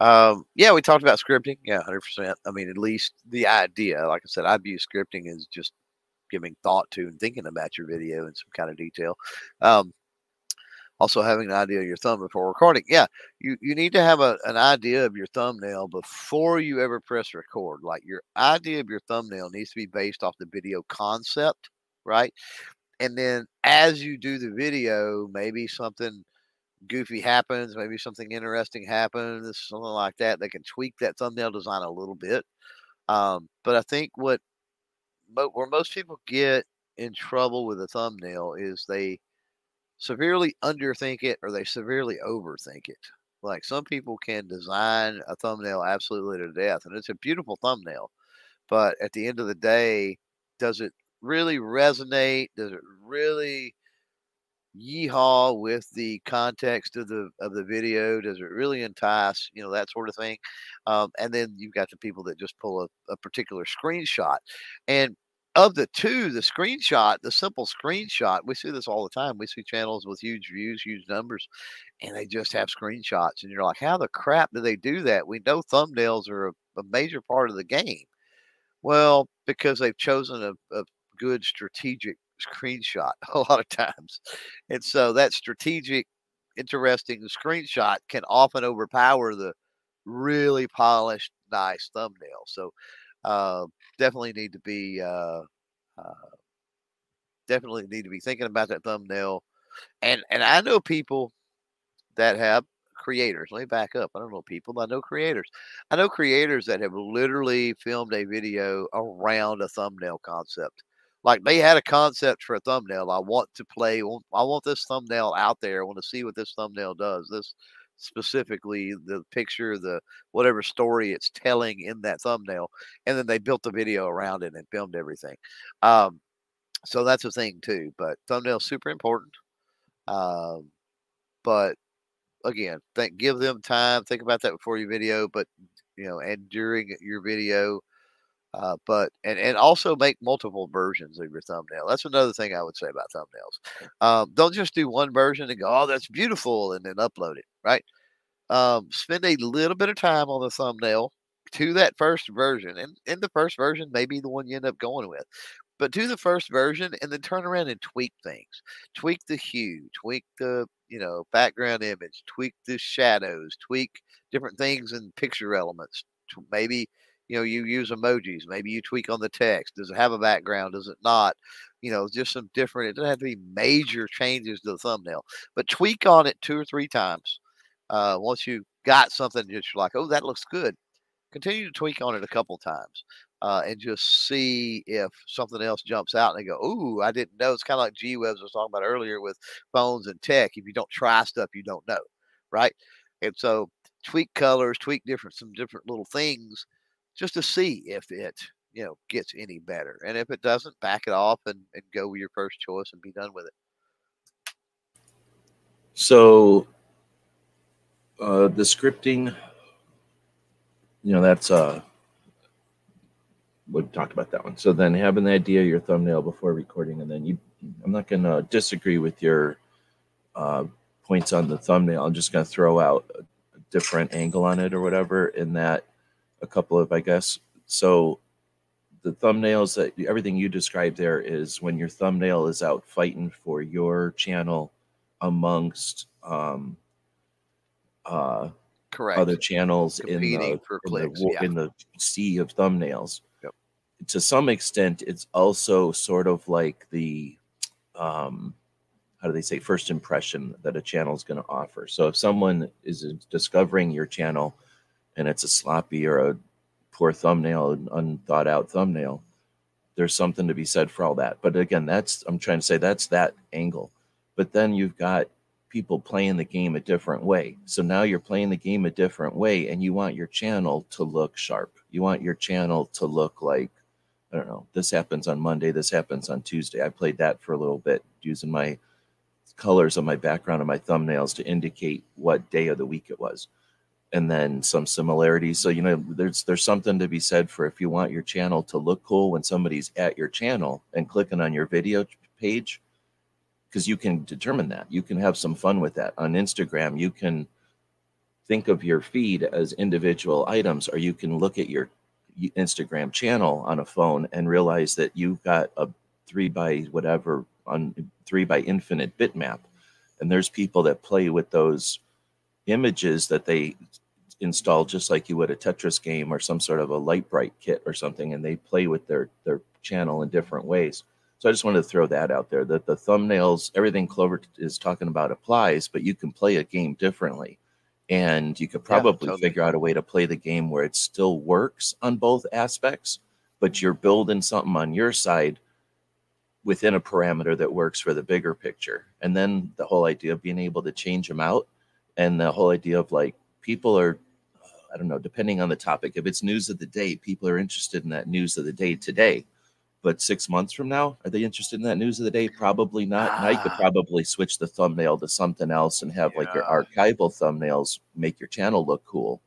Um, yeah, we talked about scripting. Yeah, 100%. I mean, at least the idea, like I said, I view scripting as just giving thought to and thinking about your video in some kind of detail. Um, also having an idea of your thumb before recording. Yeah, you, you need to have a, an idea of your thumbnail before you ever press record. Like your idea of your thumbnail needs to be based off the video concept, right? And then as you do the video, maybe something goofy happens, maybe something interesting happens, something like that. They can tweak that thumbnail design a little bit. Um, but I think what but where most people get in trouble with a thumbnail is they severely underthink it or they severely overthink it. Like some people can design a thumbnail absolutely to death, and it's a beautiful thumbnail. But at the end of the day, does it really resonate? Does it really yeehaw with the context of the of the video? Does it really entice? You know that sort of thing. Um, and then you've got the people that just pull a, a particular screenshot, and of the two, the screenshot, the simple screenshot, we see this all the time. We see channels with huge views, huge numbers, and they just have screenshots. And you're like, how the crap do they do that? We know thumbnails are a, a major part of the game. Well, because they've chosen a, a good strategic screenshot a lot of times. And so that strategic, interesting screenshot can often overpower the really polished, nice thumbnail. So, uh, definitely need to be uh, uh, definitely need to be thinking about that thumbnail. And and I know people that have creators. Let me back up. I don't know people. I know creators. I know creators that have literally filmed a video around a thumbnail concept. Like they had a concept for a thumbnail. I want to play. I want this thumbnail out there. I want to see what this thumbnail does. This specifically the picture, the whatever story it's telling in that thumbnail, and then they built the video around it and filmed everything. Um, so that's a thing too. But thumbnail super important. Um, but again, think give them time. Think about that before your video, but you know, and during your video. Uh, but and and also make multiple versions of your thumbnail. That's another thing I would say about thumbnails. Um, don't just do one version and go, "Oh, that's beautiful," and then upload it. Right? Um, spend a little bit of time on the thumbnail to that first version, and in the first version, may be the one you end up going with. But do the first version and then turn around and tweak things. Tweak the hue, tweak the you know background image, tweak the shadows, tweak different things and picture elements. Maybe you know you use emojis. Maybe you tweak on the text. Does it have a background? Does it not? You know, just some different. It doesn't have to be major changes to the thumbnail, but tweak on it two or three times. Uh, once you got something that you're like, oh, that looks good, continue to tweak on it a couple times uh, and just see if something else jumps out and they go, "Ooh, I didn't know." It's kind of like G Webs was talking about earlier with phones and tech. If you don't try stuff, you don't know, right? And so tweak colors, tweak different some different little things, just to see if it you know gets any better. And if it doesn't, back it off and, and go with your first choice and be done with it. So uh, the scripting, you know, that's uh we talked about that one. So then having the idea your thumbnail before recording, and then you, I'm not to disagree with your uh, points on the thumbnail. I'm just to throw out a different angle on it or whatever. In that, a couple of I guess so. The thumbnails that everything you described there is when your thumbnail is out fighting for your channel amongst um, uh, correct other channels Competing in the, for in, clicks, the, yeah. in the sea of thumbnails to some extent, it's also sort of like the um, how do they say first impression that a channel is going to offer. So if someone is discovering your channel and it's a sloppy or a poor thumbnail, an unthought out thumbnail, there's something to be said for all that. But again, that's I'm trying to say that's that angle. But then you've got people playing the game a different way. So now you're playing the game a different way and you want your channel to look sharp. You want your channel to look like I don't know, this happens on Monday, this happens on Tuesday. I played that for a little bit using my colors on my background and my thumbnails to indicate what day of the week it was. And then some similarities. So, you know, there's there's something to be said for if you want your channel to look cool when somebody's at your channel and clicking on your video page, because you can determine that. You can have some fun with that. On Instagram, you can think of your feed as individual items, or you can look at your Instagram channel on a phone and realize that you've got a three by whatever on three by infinite bitmap. And there's people that play with those images that they install just like you would a Tetris game or some sort of a Lite-Brite kit or something, and they play with their their channel in different ways. So I just wanted to throw that out there that the thumbnails, everything Clover is talking about applies, but you can play a game differently and you could probably yeah, totally. figure out a way to play the game where it still works on both aspects but you're building something on your side within a parameter that works for the bigger picture and then the whole idea of being able to change them out and the whole idea of like people are i don't know depending on the topic if it's news of the day people are interested in that news of the day today but six months from now, are they interested in that news of the day? Probably not. Ah. You could probably switch the thumbnail to something else and have yeah. like your archival thumbnails make your channel look cool.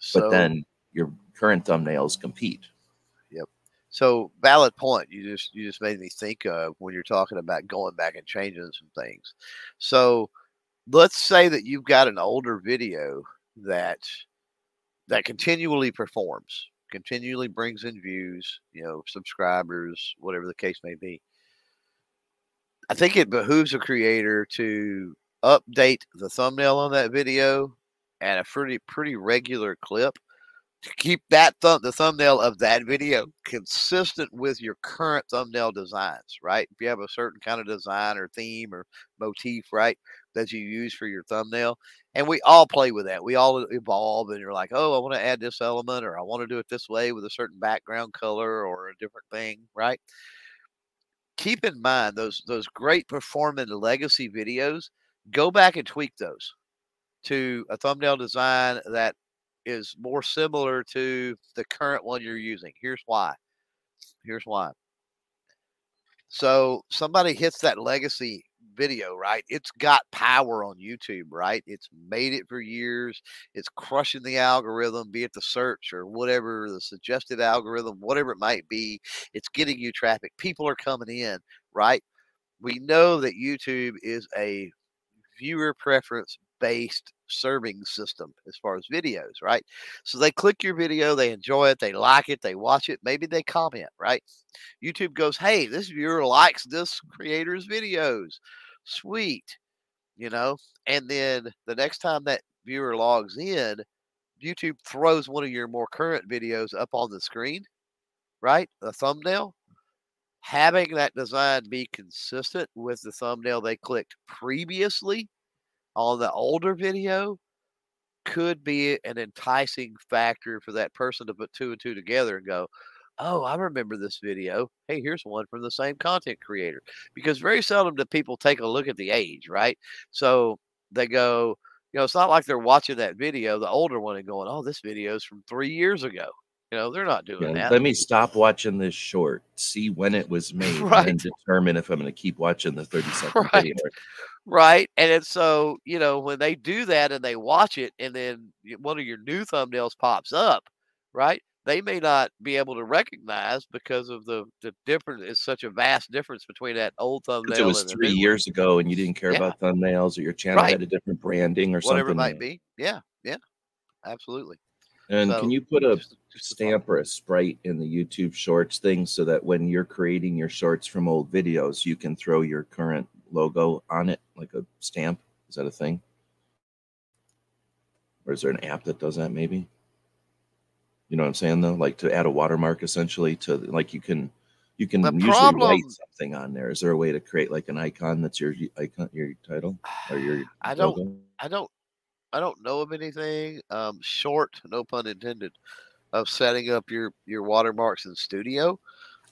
So, but then your current thumbnails compete. Yep. So valid point. You just you just made me think of when you're talking about going back and changing some things. So let's say that you've got an older video that that continually performs continually brings in views, you know, subscribers, whatever the case may be. I think it behooves a creator to update the thumbnail on that video and a pretty pretty regular clip to keep that thumb the thumbnail of that video consistent with your current thumbnail designs, right? If you have a certain kind of design or theme or motif, right, that you use for your thumbnail, And we all play with that. We all evolve, and you're like, oh, I want to add this element, or I want to do it this way with a certain background color or a different thing, right? Keep in mind those those great performing legacy videos. Go back and tweak those to a thumbnail design that is more similar to the current one you're using. Here's why. Here's why. So somebody hits that legacy video, right? It's got power on YouTube, right? It's made it for years. It's crushing the algorithm, be it the search or whatever, the suggested algorithm, whatever it might be. It's getting you traffic. People are coming in, right? We know that YouTube is a viewer preference based serving system as far as videos, right? So they click your video, they enjoy it, they like it, they watch it, maybe they comment, right? YouTube goes, hey, this viewer likes this creator's videos. Sweet, you know? And then the next time that viewer logs in, YouTube throws one of your more current videos up on the screen, right? A thumbnail. Having that design be consistent with the thumbnail they clicked previously on the older video could be an enticing factor for that person to put two and two together and go, oh, I remember this video. Hey, here's one from the same content creator. Because very seldom do people take a look at the age, right? So they go, you know, it's not like they're watching that video, the older one, and going, oh, this video is from three years ago. You know, they're not doing yeah, that. Let me stop watching this short, see when it was made, right. and determine if I'm going to keep watching the 30 second right. video. Right. And it's so, you know, when they do that and they watch it, and then one of your new thumbnails pops up, right? They may not be able to recognize because of the the difference. It's such a vast difference between that old thumbnail. It was three years one. ago, and you didn't care yeah. about thumbnails, or your channel right. had a different branding, or whatever something. it might be. Yeah, yeah, absolutely. And so, can you put a just, just stamp or a sprite in the YouTube Shorts thing so that when you're creating your shorts from old videos, you can throw your current logo on it, like a stamp? Is that a thing? Or is there an app that does that? Maybe. You know what I'm saying though? Like to add a watermark essentially to like you can you can the usually problem, write something on there. Is there a way to create like an icon that's your icon, your title or your? I don't. Logo? I don't I don't know of anything um, short, no pun intended, of setting up your your watermarks in studio.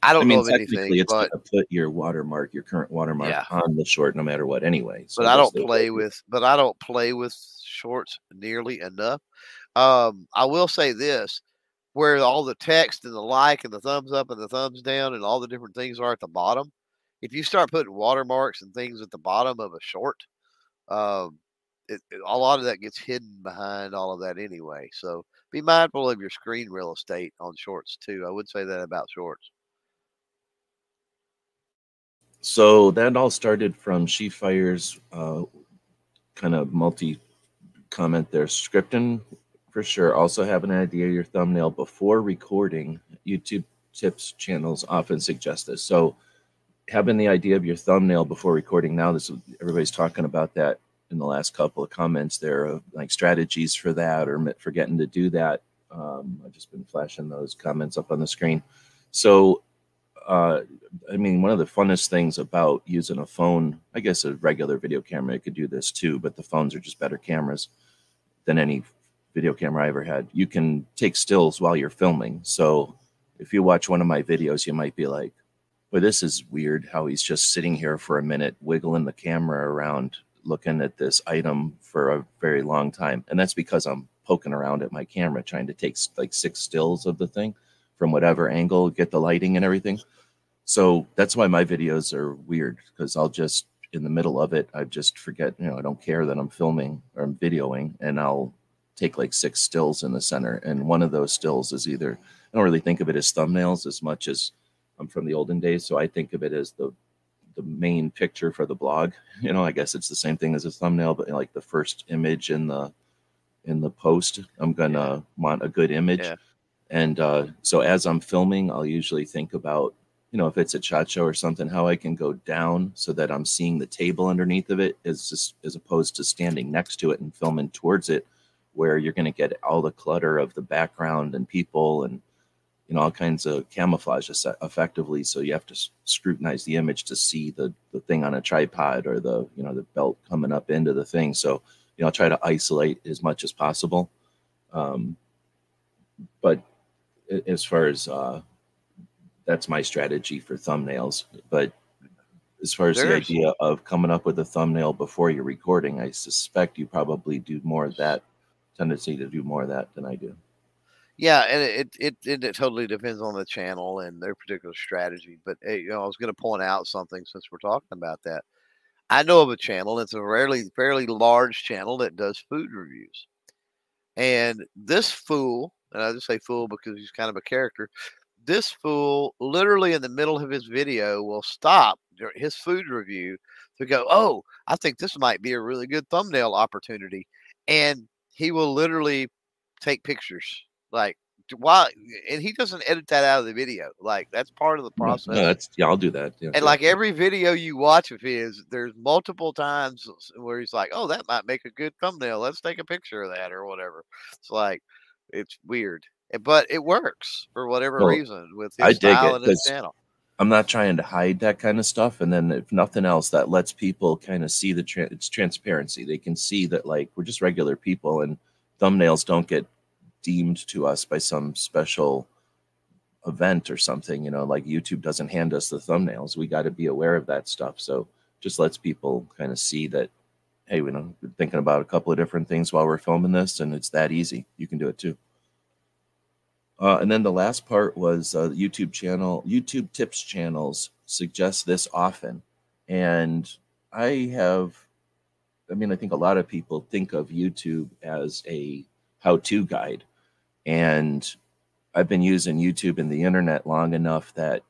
I don't I mean, know of anything. It's but, gonna put your watermark, your current watermark, yeah. on the short, no matter what, anyway. So but I don't play with, but I don't play with shorts nearly enough. Um, I will say this: where all the text and the like and the thumbs up and the thumbs down and all the different things are at the bottom. If you start putting watermarks and things at the bottom of a short, um, it, it, a lot of that gets hidden behind all of that anyway. So be mindful of your screen real estate on shorts too. I would say that about shorts. So that all started from She Fire's uh, kind of multi comment there. Scripting for sure. Also have an idea of your thumbnail before recording. YouTube tips channels often suggest this. So having the idea of your thumbnail before recording now, this everybody's talking about that in the last couple of comments there of like strategies for that or forgetting to do that. Um, I've just been flashing those comments up on the screen. So, uh, I mean, one of the funnest things about using a phone, I guess a regular video camera could do this too, but the phones are just better cameras than any video camera I ever had. You can take stills while you're filming. So, if you watch one of my videos, you might be like, well, this is weird how he's just sitting here for a minute, wiggling the camera around looking at this item for a very long time. And that's because I'm poking around at my camera trying to take like six stills of the thing from whatever angle, get the lighting and everything. So that's why my videos are weird because I'll just in the middle of it, I just forget, you know, I don't care that I'm filming or I'm videoing and I'll take like six stills in the center. And one of those stills is either, I don't really think of it as thumbnails as much as I'm from the olden days. So I think of it as the the main picture for the blog. You know, I guess it's the same thing as a thumbnail, but like the first image in the in the post, I'm gonna yeah. want a good image. Yeah. And uh, so as I'm filming, I'll usually think about, you know, if it's a chat show or something, how I can go down so that I'm seeing the table underneath of it, as as opposed to standing next to it and filming towards it, where you're going to get all the clutter of the background and people and you know all kinds of camouflage effectively so you have to scrutinize the image to see the the thing on a tripod or the you know the belt coming up into the thing so you know, I'll try to isolate as much as possible. Um, but as far as uh, that's my strategy for thumbnails. But as far as There's... the idea of coming up with a thumbnail before you're recording, I suspect you probably do more of that tendency to do more of that than I do. Yeah, and it it, it, it totally depends on the channel and their particular strategy. But hey, you know, I was going to point out something since we're talking about that. I know of a channel. It's a fairly fairly large channel that does food reviews, and this fool, and I just say fool because he's kind of a character. This fool, literally in the middle of his video, will stop his food review to go, "Oh, I think this might be a really good thumbnail opportunity," and he will literally take pictures like why and he doesn't edit that out of the video like that's part of the process no, that's yeah i'll do that yeah, and like every video you watch of his there's multiple times where he's like oh that might make a good thumbnail let's take a picture of that or whatever. It's like it's weird eh, but it works for whatever well, reason with his I style and his channel. I'm not trying to hide that kind of stuff and then if nothing else that lets people kind of see the tra- it's transparency. They can see that like we're just regular people and thumbnails don't get deemed to us by some special event or something you know like youtube doesn't hand us the thumbnails. We got to be aware of that stuff so just lets people kind of see that hey we know thinking about a couple of different things while we're filming this and it's that easy. You can do it too. Uh, and then the last part was uh, youtube channel youtube tips channels suggest this often. And i have i mean i think a lot of people think of youtube as a how-to guide. And I've been using YouTube and the internet long enough that,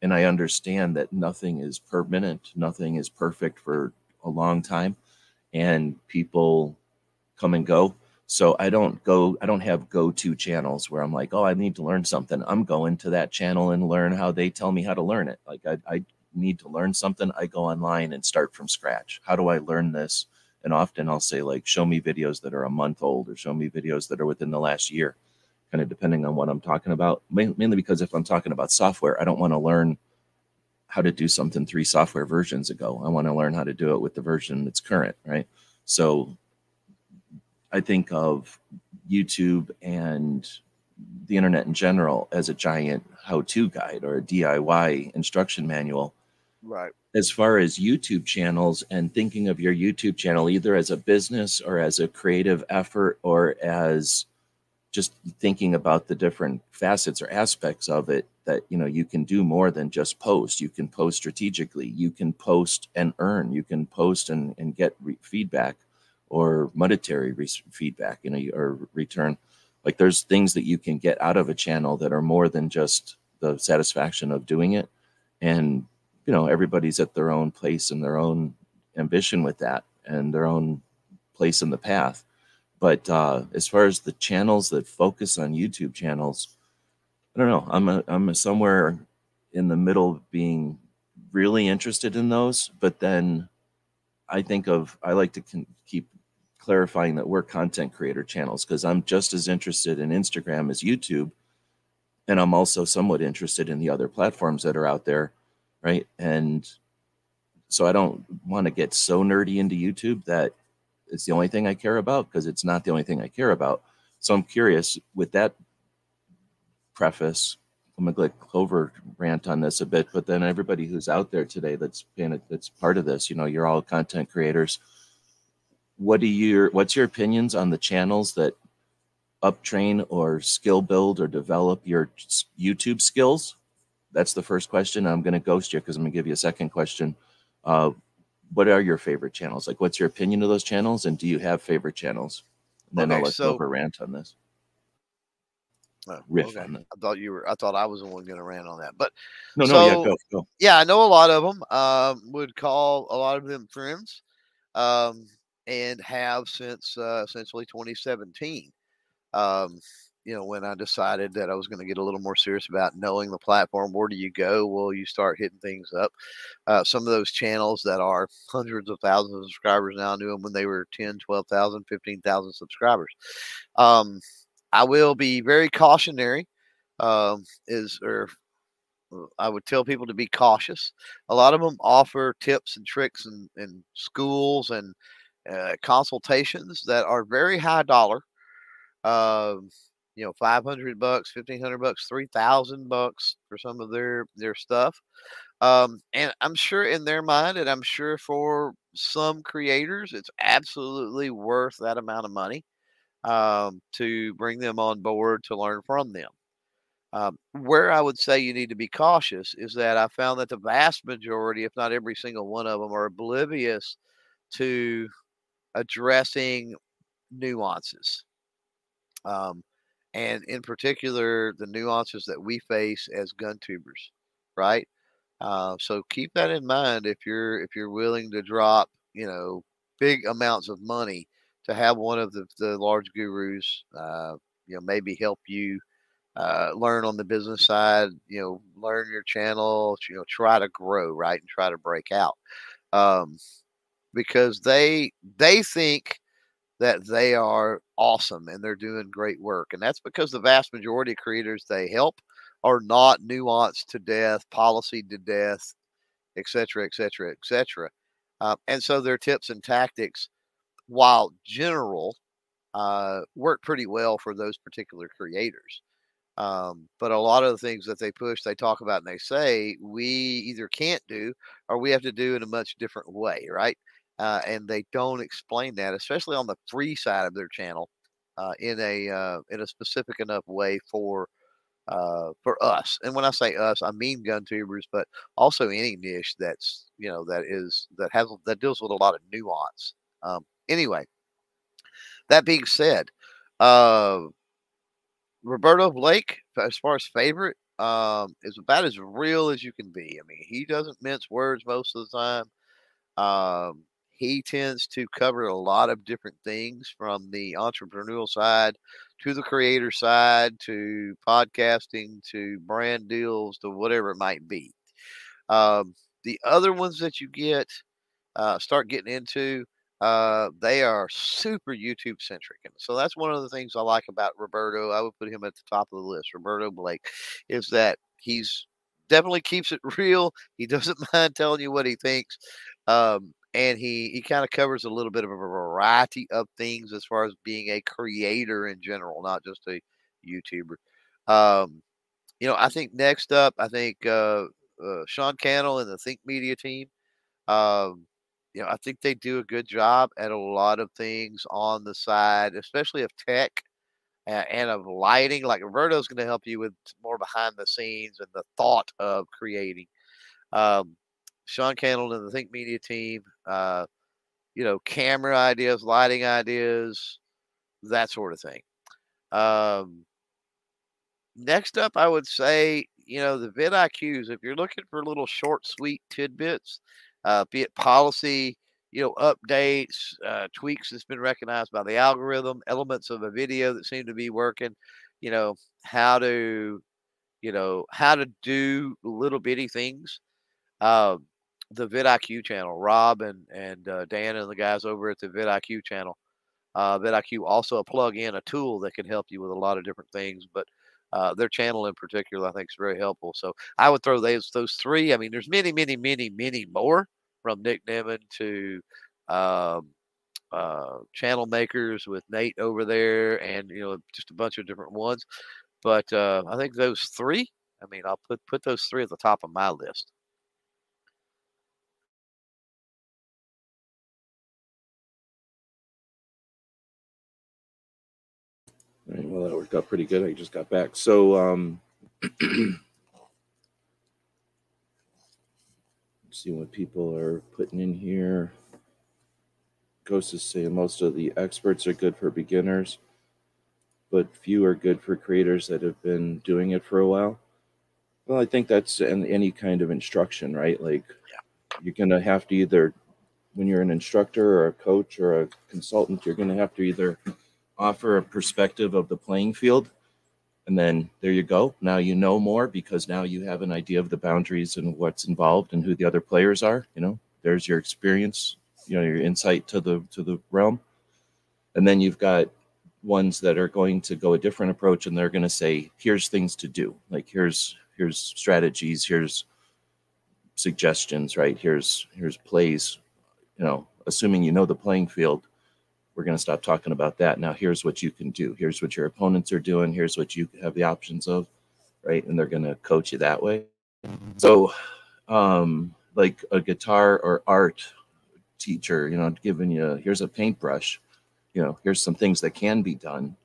and I understand that nothing is permanent, nothing is perfect for a long time, and people come and go. So I don't go, I don't have go to channels where I'm like, oh, I need to learn something. I'm going to that channel and learn how they tell me how to learn it. Like I, I need to learn something, I go online and start from scratch. How do I learn this? And often I'll say, like, show me videos that are a month old or show me videos that are within the last year kind of depending on what I'm talking about. Mainly because if I'm talking about software, I don't want to learn how to do something three software versions ago. I want to learn how to do it with the version that's current, right? So I think of YouTube and the internet in general as a giant how-to guide or a DIY instruction manual. Right. As far as YouTube channels and thinking of your YouTube channel either as a business or as a creative effort or as just thinking about the different facets or aspects of it that you know you can do more than just post. You can post strategically. You can post and earn. You can post and, and get re- feedback or monetary re- feedback you know or return. Like there's things that you can get out of a channel that are more than just the satisfaction of doing it. And you know everybody's at their own place and their own ambition with that and their own place in the path. But uh, as far as the channels that focus on YouTube channels, I don't know. I'm a, I'm a somewhere in the middle of being really interested in those, but then I think of I like to con- keep clarifying that we're content creator channels because I'm just as interested in Instagram as YouTube, and I'm also somewhat interested in the other platforms that are out there, right? And so I don't want to get so nerdy into YouTube that it's the only thing I care about because it's not the only thing I care about. So I'm curious with that preface. I'm gonna let Clover rant on this a bit, but then everybody who's out there today that's been that's part of this, you know, you're all content creators. What do your what's your opinions on the channels that uptrain or skill build or develop your YouTube skills? That's the first question. I'm going to ghost you because I'm going to give you a second question. Uh, what are your favorite channels? Like, what's your opinion of those channels, and do you have favorite channels? And then okay, I'll let so, over rant on this. Uh, riff okay. I thought you were. I thought I was the one going to rant on that, but no, so, no, yeah, go, go. Yeah, I know a lot of them. Um, would call a lot of them friends, um, and have since uh, essentially 2017. Um, you know, when I decided that I was going to get a little more serious about knowing the platform, where do you go? Well, you start hitting things up. Uh, some of those channels that are hundreds of thousands of subscribers now knew them when they were 10, 12,000, 15,000 subscribers. Um, I will be very cautionary, um, is, or uh, I would tell people to be cautious. A lot of them offer tips and tricks and, and schools and uh, consultations that are very high dollar. Um, you know, 500 bucks, 1500 bucks, 3000 bucks for some of their, their stuff. Um, and I'm sure in their mind, and I'm sure for some creators, it's absolutely worth that amount of money um, to bring them on board to learn from them. Um, where I would say you need to be cautious is that I found that the vast majority, if not every single one of them, are oblivious to addressing nuances. Um, and in particular, the nuances that we face as gun tubers, right? Uh, so keep that in mind if you're if you're willing to drop, you know, big amounts of money to have one of the, the large gurus, uh, you know, maybe help you uh, learn on the business side, you know, learn your channel, you know, try to grow, right, and try to break out, um, because they they think that they are awesome and they're doing great work, and that's because the vast majority of creators they help are not nuanced to death, policy to death, et cetera, et etc., etc., etc. And so their tips and tactics, while general, uh, work pretty well for those particular creators. Um, but a lot of the things that they push, they talk about, and they say we either can't do or we have to do in a much different way, right? Uh, and they don't explain that, especially on the free side of their channel, uh, in a uh, in a specific enough way for uh, for us. And when I say us, I mean gun tubers, but also any niche that's you know that is that has that deals with a lot of nuance. Um, anyway, that being said, uh, Roberto Blake, as far as favorite, um, is about as real as you can be. I mean, he doesn't mince words most of the time. Um, he tends to cover a lot of different things from the entrepreneurial side to the creator side to podcasting to brand deals to whatever it might be. Um, the other ones that you get, uh, start getting into, uh, they are super YouTube centric. And so that's one of the things I like about Roberto. I would put him at the top of the list, Roberto Blake, is that he's definitely keeps it real. He doesn't mind telling you what he thinks. Um, and he he kind of covers a little bit of a variety of things as far as being a creator in general, not just a YouTuber. Um, you know, I think next up, I think uh, uh, Sean Cannell and the Think Media team. Um, you know, I think they do a good job at a lot of things on the side, especially of tech and, of lighting. Like Roberto's going to help you with more behind the scenes and the thought of creating. Um, Sean Cannell and the Think Media team, uh, you know, camera ideas, lighting ideas, that sort of thing. Um, next up, I would say, you know, the vidIQs. If you're looking for little short, sweet tidbits, uh, be it policy, you know, updates, uh, tweaks that's been recognized by the algorithm, elements of a video that seem to be working, you know, how to, you know, how to do little bitty things. Um, the vidIQ channel. Rob and and uh, Dan and the guys over at the vidIQ channel. Uh, vidIQ also a plug-in, a tool that can help you with a lot of different things, but uh, their channel in particular, I think, is very helpful. So I would throw those those three. I mean, there's many, many, many, many more from Nick Nimmin to um, uh, channel makers with Nate over there, and you know, just a bunch of different ones. But uh, I think those three. I mean, I'll put put those three at the top of my list. Right, well, that worked out pretty good. I just got back. So, um, see what people are putting in here. Ghost is saying most of the experts are good for beginners, but few are good for creators that have been doing it for a while. Well, I think that's in any kind of instruction, right? Like, yeah. you're going to have to either, when you're an instructor or a coach or a consultant, you're going to have to either offer a perspective of the playing field. And then there you go. Now you know more because now you have an idea of the boundaries and what's involved and who the other players are. You know, there's your experience, you know, your insight to the to the realm. And then you've got ones that are going to go a different approach and they're going to say, here's things to do. Like here's here's strategies, here's suggestions, right? Here's here's plays, you know, assuming you know the playing field, we're going to stop talking about that. Now, here's what you can do. Here's what your opponents are doing. Here's what you have the options of, right? And they're going to coach you that way. So, um, like a guitar or art teacher, you know, giving you here's a paintbrush, you know, here's some things that can be done.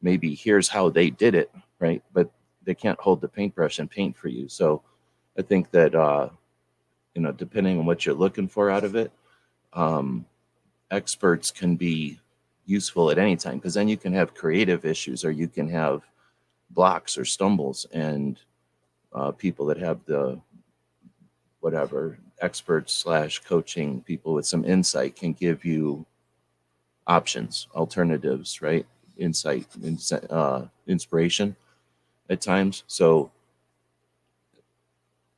Maybe here's how they did it, right? But they can't hold the paintbrush and paint for you. So, I think that uh, you know, depending on what you're looking for out of it, um, experts can be useful at any time because then you can have creative issues or you can have blocks or stumbles and uh, people that have the whatever experts slash coaching people with some insight can give you options alternatives right? Insight uh, inspiration at times. So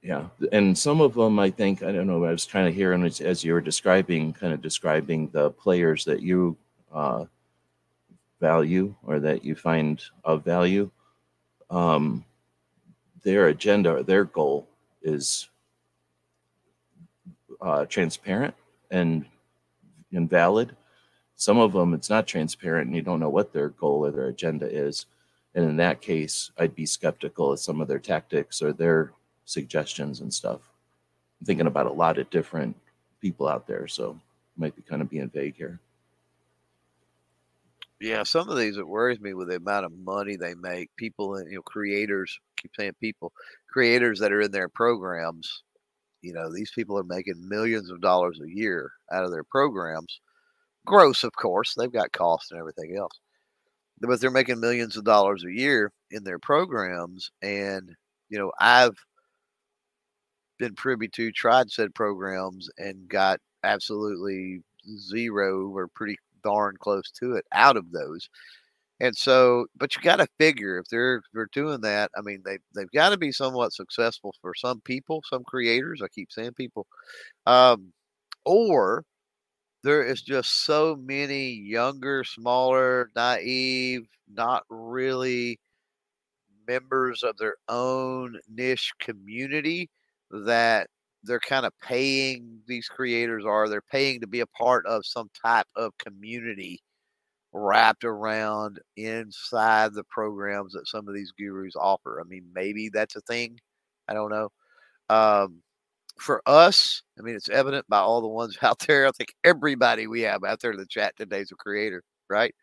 yeah. And some of them i think i don't know i was kind of hear and as you were describing kind of describing the players that you uh, value or that you find of value. Um, their agenda or their goal is uh, transparent and and valid. Some of them it's not transparent and you don't know what their goal or their agenda is. And in that case i'd be skeptical of some of their tactics or their suggestions and stuff. I'm thinking about a lot of different people out there, so might be kind of being vague here. Yeah, some of these it worries me with the amount of money they make. People, and you know, creators keep saying people, creators that are in their programs. You know, these people are making millions of dollars a year out of their programs. Gross, of course. They've got costs and everything else, but they're making millions of dollars a year in their programs. And you know, I've been privy to, tried said programs, and got absolutely zero or pretty darn close to it out of those. And so, but you got to figure if they're they're doing that, I mean, they they've got to be somewhat successful for some people, some creators. I keep saying people, um, or there is just so many younger, smaller, naive, not really members of their own niche community that they're kind of paying these creators are they're paying to be a part of some type of community wrapped around inside the programs that some of these gurus offer. I mean, maybe that's a thing. I don't know. Um, for us, I mean, it's evident by all the ones out there. I think everybody we have out there in the chat today is a creator, right?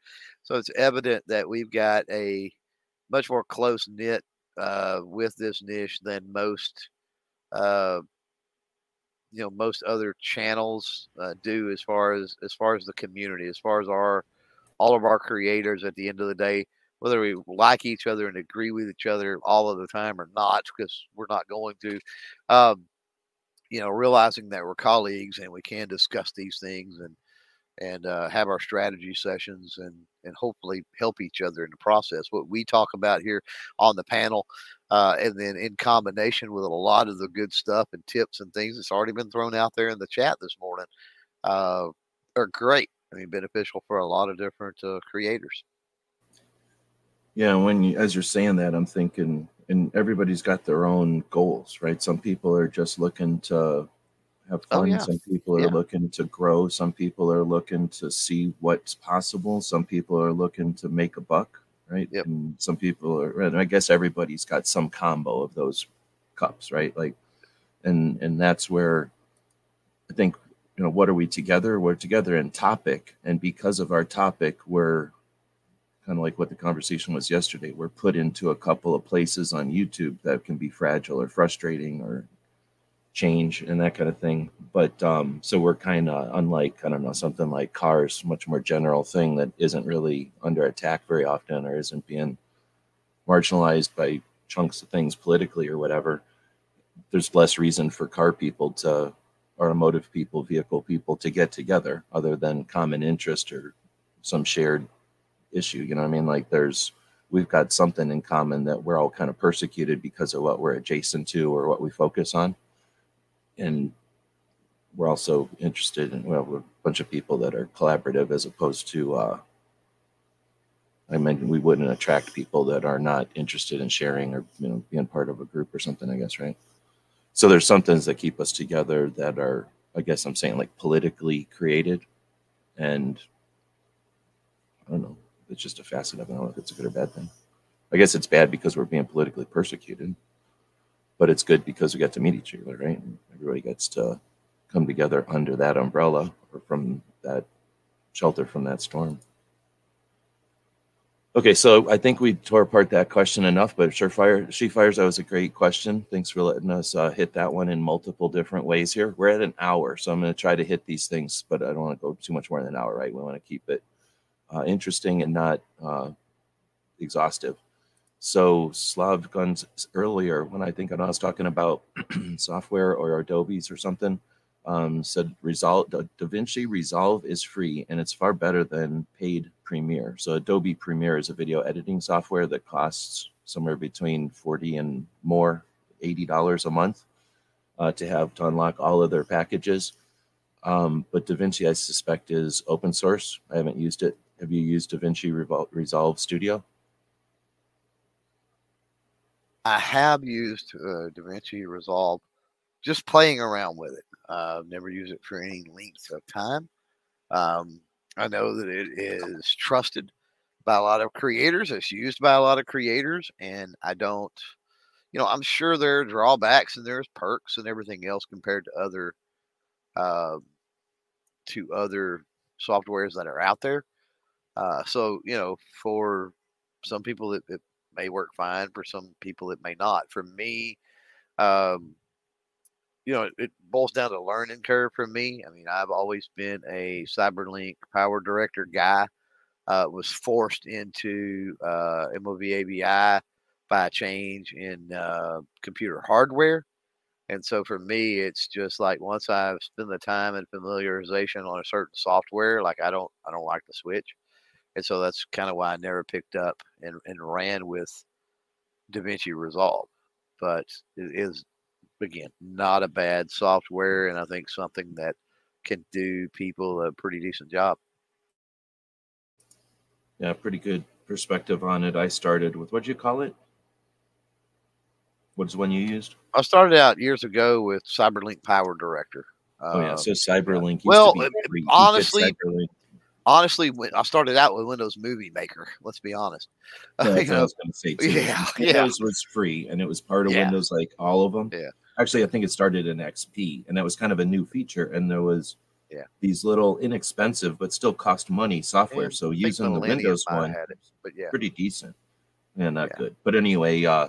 So it's evident that we've got a much more close knit uh, with this niche than most uh, you know most other channels uh, do as far as as far as the community as far as our all of our creators at the end of the day whether we like each other and agree with each other all of the time or not because we're not going to um, you know realizing that we're colleagues and we can discuss these things and and uh, have our strategy sessions and and hopefully help each other in the process. What we talk about here on the panel, uh, and then in combination with a lot of the good stuff and tips and things that's already been thrown out there in the chat this morning, uh, are great. I mean, beneficial for a lot of different uh, creators. Yeah, when you, as you're saying that, I'm thinking, and everybody's got their own goals, right? Some people are just looking to have oh, fun. Oh, yeah. Some people are yeah. looking to grow. Some people are looking to see what's possible. Some people are looking to make a buck, right? Yep. And some people are, and I guess everybody's got some combo of those cups, right? Like, and and that's where I think you know what are we together? We're together in topic, and because of our topic, we're kind of like what the conversation was yesterday. We're put into a couple of places on YouTube that can be fragile or frustrating or change and that kind of thing. But um, so we're kind of unlike, I don't know, something like cars, much more general thing that isn't really under attack very often or isn't being marginalized by chunks of things politically or whatever. There's less reason for car people to, automotive people, vehicle people to get together other than common interest or some shared issue. You know what I mean? Like there's, we've got something in common that we're all kind of persecuted because of what we're adjacent to or what we focus on and we're also interested in well, we're a bunch of people that are collaborative as opposed to uh, I mean, we wouldn't attract people that are not interested in sharing or you know being part of a group or something. I guess right. So there's some things that keep us together that are I guess I'm saying like politically created, and I don't know. It's just a facet of it. I don't know if it's a good or bad thing. I guess it's bad because we're being politically persecuted, but it's good because we get to meet each other, right? Everybody gets to come together under that umbrella or from that shelter from that storm. Okay, so I think we tore apart that question enough, but Surefire, She Fires, that was a great question. Thanks for letting us uh, hit that one in multiple different ways here. We're at an hour, so I'm going to try to hit these things, but I don't want to go too much more than an hour, right? We want to keep it uh, interesting and not uh, exhaustive. So Slav Guns earlier, when I think I was talking about software or Adobe's or something, um, said Resolve DaVinci Resolve is free and it's far better than paid Premiere. So Adobe Premiere is a video editing software that costs somewhere between 40 and more, $80 a month uh, to have to unlock all of their packages. Um, but DaVinci, I suspect, is open source. I haven't used it. Have you used DaVinci Revol- Resolve Studio? I have used uh, DaVinci Resolve, just playing around with it. Uh, never use it for any length of time. Um, I know that it is trusted by a lot of creators. It's used by a lot of creators, and I don't, you know, I'm sure there are drawbacks and there's perks and everything else compared to other, uh, to other softwares that are out there. Uh, so you know, for some people it, it may work fine. For some people it may not. For me, um, you know, it, it boils down to learning curve for me. I mean, I've always been a CyberLink Power Director guy. Uh, was forced into uh, MOV by a change in uh, computer hardware. And so for me, it's just like once I've spent the time and familiarization on a certain software, like I don't, I don't like the switch. And so that's kind of why I never picked up and, and ran with DaVinci Resolve. But it is again, not a bad software, and I think something that can do people a pretty decent job. Yeah, pretty good perspective on it. I started with what'd you call it? What's the one you used? I started out years ago with CyberLink Power Director. Oh yeah, so um, CyberLink. well, honestly, CyberLink honestly, when I started out with Windows Movie Maker. Let's be honest. Yeah, that's what I was going to say too. Yeah, Windows yeah. was free, and it was part of yeah. Windows, like all of them. Yeah. Actually, I think it started in XP, and that was kind of a new feature. And there was yeah these little inexpensive but still cost money software. And so using the Windows one, it, but yeah, pretty decent. Yeah, not yeah. good. But anyway, uh,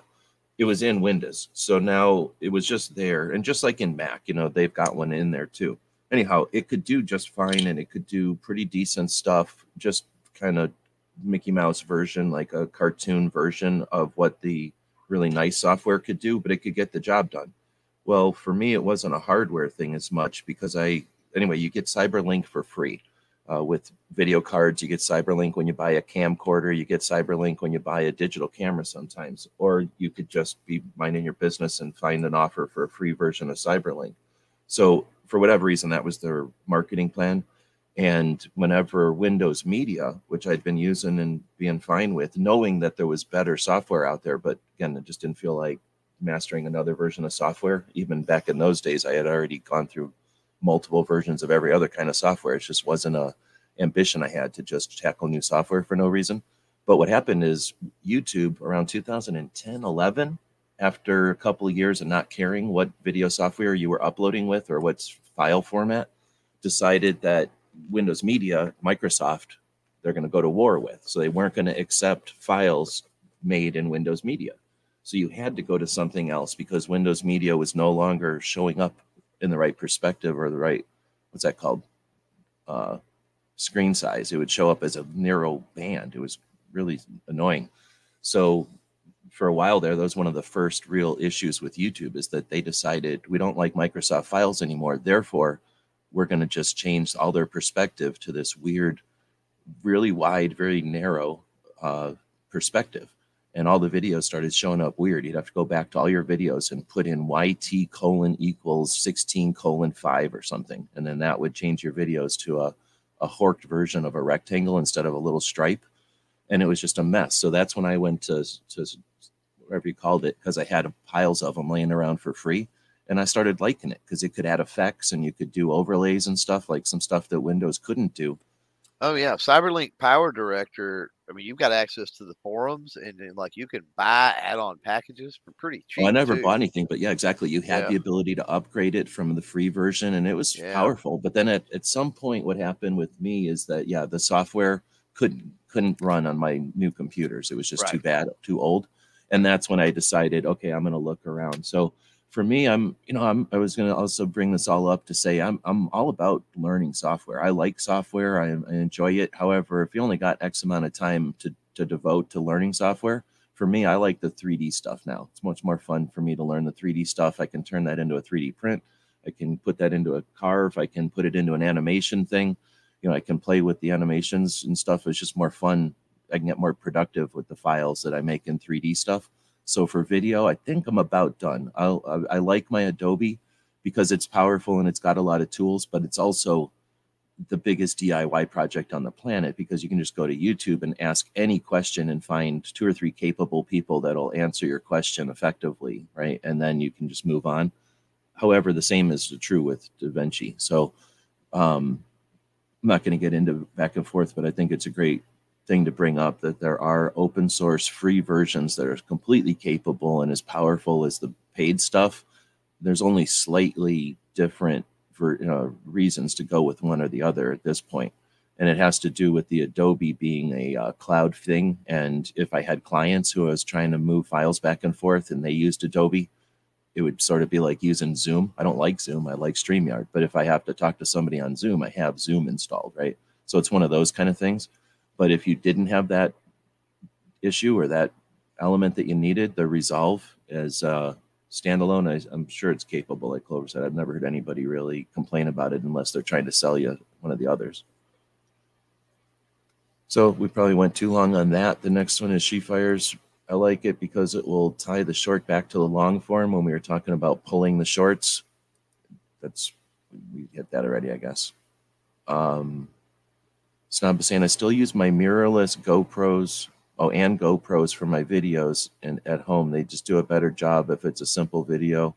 it was in Windows, so now it was just there, and just like in Mac, you know, they've got one in there too anyhow, it could do just fine and it could do pretty decent stuff, just kind of Mickey Mouse version, like a cartoon version of what the really nice software could do, but it could get the job done. Well, for me, it wasn't a hardware thing as much because I, anyway, you get CyberLink for free. Uh, with video cards, you get CyberLink when you buy a camcorder, you get CyberLink when you buy a digital camera sometimes, or you could just be minding your business and find an offer for a free version of CyberLink. So for whatever reason, that was their marketing plan. And whenever Windows Media, which I'd been using and being fine with, knowing that there was better software out there, but again, it just didn't feel like mastering another version of software. Even back in those days, I had already gone through multiple versions of every other kind of software. It just wasn't a ambition I had to just tackle new software for no reason. But what happened is YouTube around 2010, 11, after a couple of years of not caring what video software you were uploading with or what's file format, decided that Windows Media, Microsoft, they're going to go to war with. So they weren't going to accept files made in Windows Media. So you had to go to something else because Windows Media was no longer showing up in the right perspective or the right, what's that called? Uh, screen size. It would show up as a narrow band. It was really annoying. So for a while there, that was one of the first real issues with YouTube is that they decided we don't like Microsoft files anymore. Therefore, we're going to just change all their perspective to this weird, really wide, very narrow uh, perspective. And all the videos started showing up weird. You'd have to go back to all your videos and put in YT colon equals 16 colon 5 or something. And then that would change your videos to a, a horked version of a rectangle instead of a little stripe and it was just a mess. So that's when I went to to whatever you called it, because I had piles of them laying around for free. and I started liking it because it could add effects and you could do overlays and stuff like some stuff that Windows couldn't do. Oh yeah, CyberLink Power Director. I mean, you've got access to the forums, and, and like you can buy add-on packages for pretty cheap. Well, I never too. bought anything, but yeah, exactly. You had Yeah. the ability to upgrade it from the free version, and it was Yeah. powerful. But then at, at some point, what happened with me is that yeah, the software couldn't couldn't run on my new computers. It was just too bad, too old, and that's when I decided, okay, I'm going to look around. So for me, I'm you know I'm I was going to also bring this all up to say I'm I'm all about learning software. I like software. I, I enjoy it. However, if you only got X amount of time to to devote to learning software, for me, I like the 3D stuff now. It's much more fun for me to learn the 3D stuff. I can turn that into a 3D print. I can put that into a carve. I can put it into an animation thing. You know, I can play with the animations and stuff. It's just more fun. I can get more productive with the files that I make in 3D stuff. So for video, I think I'm about done. I'll, I, I like my Adobe because it's powerful and it's got a lot of tools, but it's also the biggest DIY project on the planet because you can just go to YouTube and ask any question and find two or three capable people that'll answer your question effectively, right? And then you can just move on. However, the same is true with DaVinci. So um, I'm not going to get into back and forth, but I think it's a great thing to bring up that there are open source free versions that are completely capable and as powerful as the paid stuff. There's only slightly different for reasons to go with one or the other at this point. And it has to do with the Adobe being a uh, cloud thing. And if I had clients who I was trying to move files back and forth and they used Adobe, it would sort of be like using Zoom. I don't like Zoom. I like StreamYard. But if I have to talk to somebody on Zoom, I have Zoom installed, right? So it's one of those kind of things. But if you didn't have that issue or that element that you needed, the Resolve as standalone, I, I'm sure it's capable. Like Clover said, I've never heard anybody really complain about it unless they're trying to sell you one of the others. So we probably went too long on that. The next one is She Fires. I like it because it will tie the short back to the long form when we were talking about pulling the shorts. That's we hit that already, I guess. Um, Snob is saying I still use my mirrorless GoPros, oh, and GoPros for my videos and at home. They just do a better job if it's a simple video.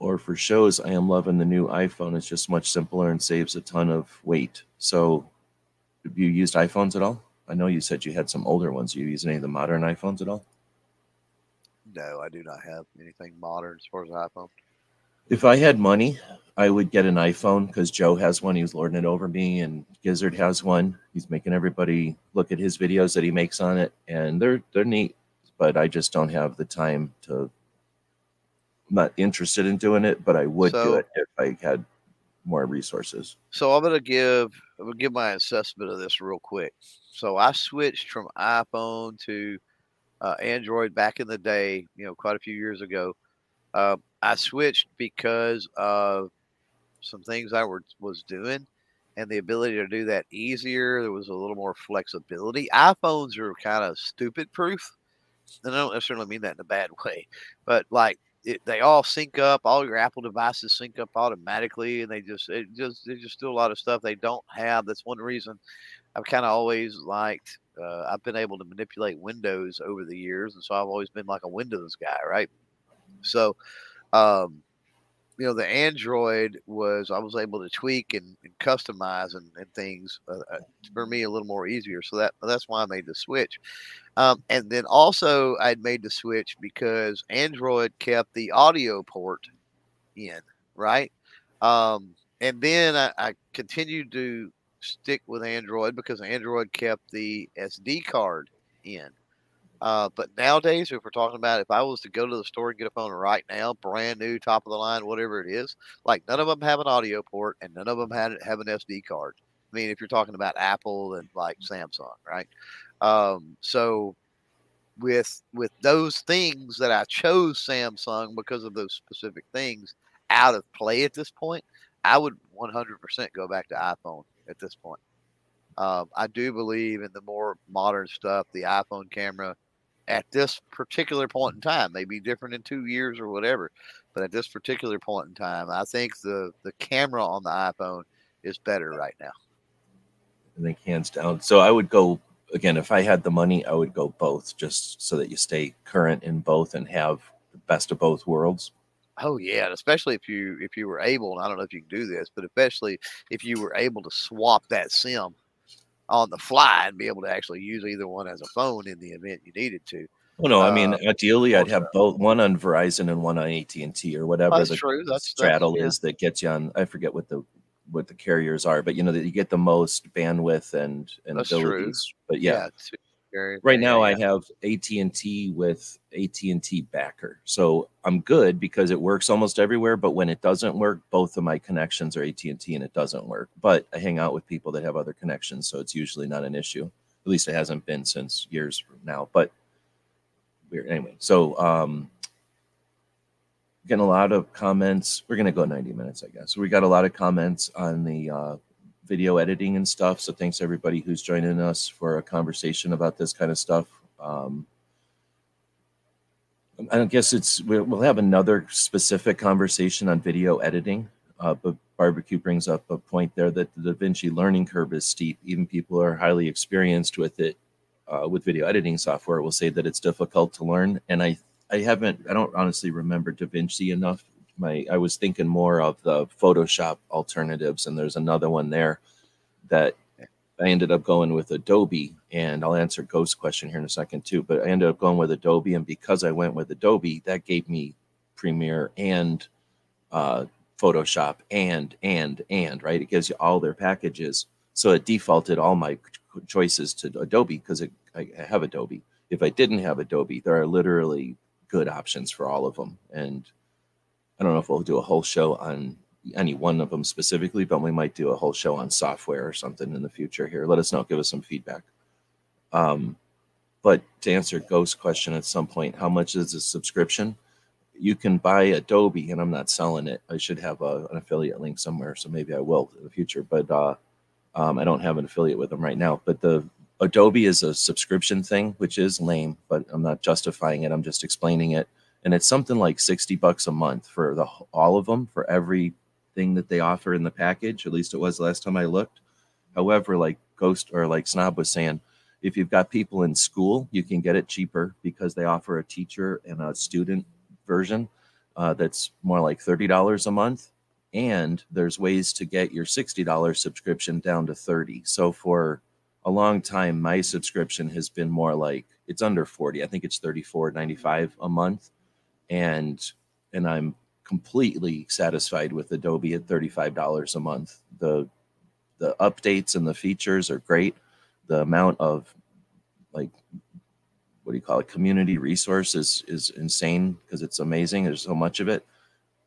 Or for shows, I am loving the new iPhone. It's just much simpler and saves a ton of weight. So, have you used iPhones at all? I know you said you had some older ones. Are you using any of the modern iPhones at all? No, I do not have anything modern as far as iPhone. If I had money, I would get an iPhone because Joe has one. He was lording it over me, and Gizzard has one. He's making everybody look at his videos that he makes on it, and they're they're neat. But I just don't have the time to. I'm not interested in doing it, but I would do it if I had more resources. So I'm gonna give I'm gonna give my assessment of this real quick. So I switched from iPhone to uh, Android back in the day, you know, quite a few years ago. Uh, I switched because of some things I were, was doing and the ability to do that easier. There was a little more flexibility. iPhones are kind of stupid proof. And I don't necessarily mean that in a bad way, but like it, they all sync up. All your Apple devices sync up automatically, and they just it just they just do a lot of stuff they don't have. That's one reason I've kind of always liked. Uh, I've been able to manipulate Windows over the years, and so I've always been like a Windows guy, right? So, um, you know, the Android was I was able to tweak and, and customize and, and things uh, uh, for me a little more easier. So that that's why I made the switch. Um, and then also I'd made the switch because Android kept the audio port in, right? Um, and then I, I continued to stick with Android because Android kept the SD card in. Uh, but nowadays, if we're talking about if I was to go to the store and get a phone right now, brand new, top of the line, whatever it is, like none of them have an audio port and none of them have an SD card. I mean, if you're talking about Apple and like Samsung, right? Um, so with with those things that I chose Samsung because of those specific things out of play at this point, I would 100% go back to iPhone at this point. Um, I do believe in the more modern stuff, the iPhone camera at this particular point in time may be different in two years or whatever, but at this particular point in time, I think the the camera on the iPhone is better right now. I think hands down. So I would go again if I had the money, I would go both, just so that you stay current in both and have the best of both worlds. Oh yeah, especially if you if you were able, and I don't know if you can do this, but especially if you were able to swap that sim on the fly and be able to actually use either one as a phone in the event you needed to. Well, no, I mean, uh, ideally, I'd have both one on Verizon and one on AT and T or whatever that's the true. That's, straddle that's, yeah. is that gets you on. I forget what the what the carriers are, but you know that you get the most bandwidth and and That's abilities. true. But yeah, Yeah, right now I have AT and T with AT and T backer, so I'm good because it works almost everywhere. But when it doesn't work, both of my connections are AT and T, and it doesn't work. But I hang out with people that have other connections, so it's usually not an issue. At least it hasn't been since years now. But weird anyway. So um, getting a lot of comments. We're gonna go 90 minutes, I guess. We got a lot of comments on the uh, video editing and stuff. So thanks everybody who's joining us for a conversation about this kind of stuff. Um, I guess it's we'll have another specific conversation on video editing. Uh, but barbecue brings up a point there that the Da Vinci learning curve is steep. Even people who are highly experienced with it, uh, with video editing software, will say that it's difficult to learn. And I, I haven't, I don't honestly remember Da Vinci enough. My, I was thinking more of the Photoshop alternatives, and there's another one there that I ended up going with Adobe, and I'll answer Ghost's question here in a second too. But I ended up going with Adobe, and because I went with Adobe, that gave me Premiere and uh, Photoshop and and and right. It gives you all their packages, so it defaulted all my choices to Adobe because I I have Adobe. If I didn't have Adobe, there are literally good options for all of them, and I don't know if we'll do a whole show on any one of them specifically, but we might do a whole show on software or something in the future here. Let us know, give us some feedback. Um, but to answer Ghost's question at some point, how much is a subscription? You can buy Adobe, and I'm not selling it. I should have a, an affiliate link somewhere, so maybe I will in the future. But uh, um, I don't have an affiliate with them right now. But the Adobe is a subscription thing, which is lame, but I'm not justifying it. I'm just explaining it. And it's something like 60 bucks a month for the all of them for every thing that they offer in the package. At least it was last time I looked. However, like Ghost or like Snob was saying, if you've got people in school, you can get it cheaper because they offer a teacher and a student version uh, that's more like $30 a month. And there's ways to get your $60 subscription down to 30. So for a long time, my subscription has been more like it's under 40. I think it's 34.95 a month. And and I'm completely satisfied with Adobe at $35 a month. The the updates and the features are great. The amount of like what do you call it community resources is insane because it's amazing. There's so much of it.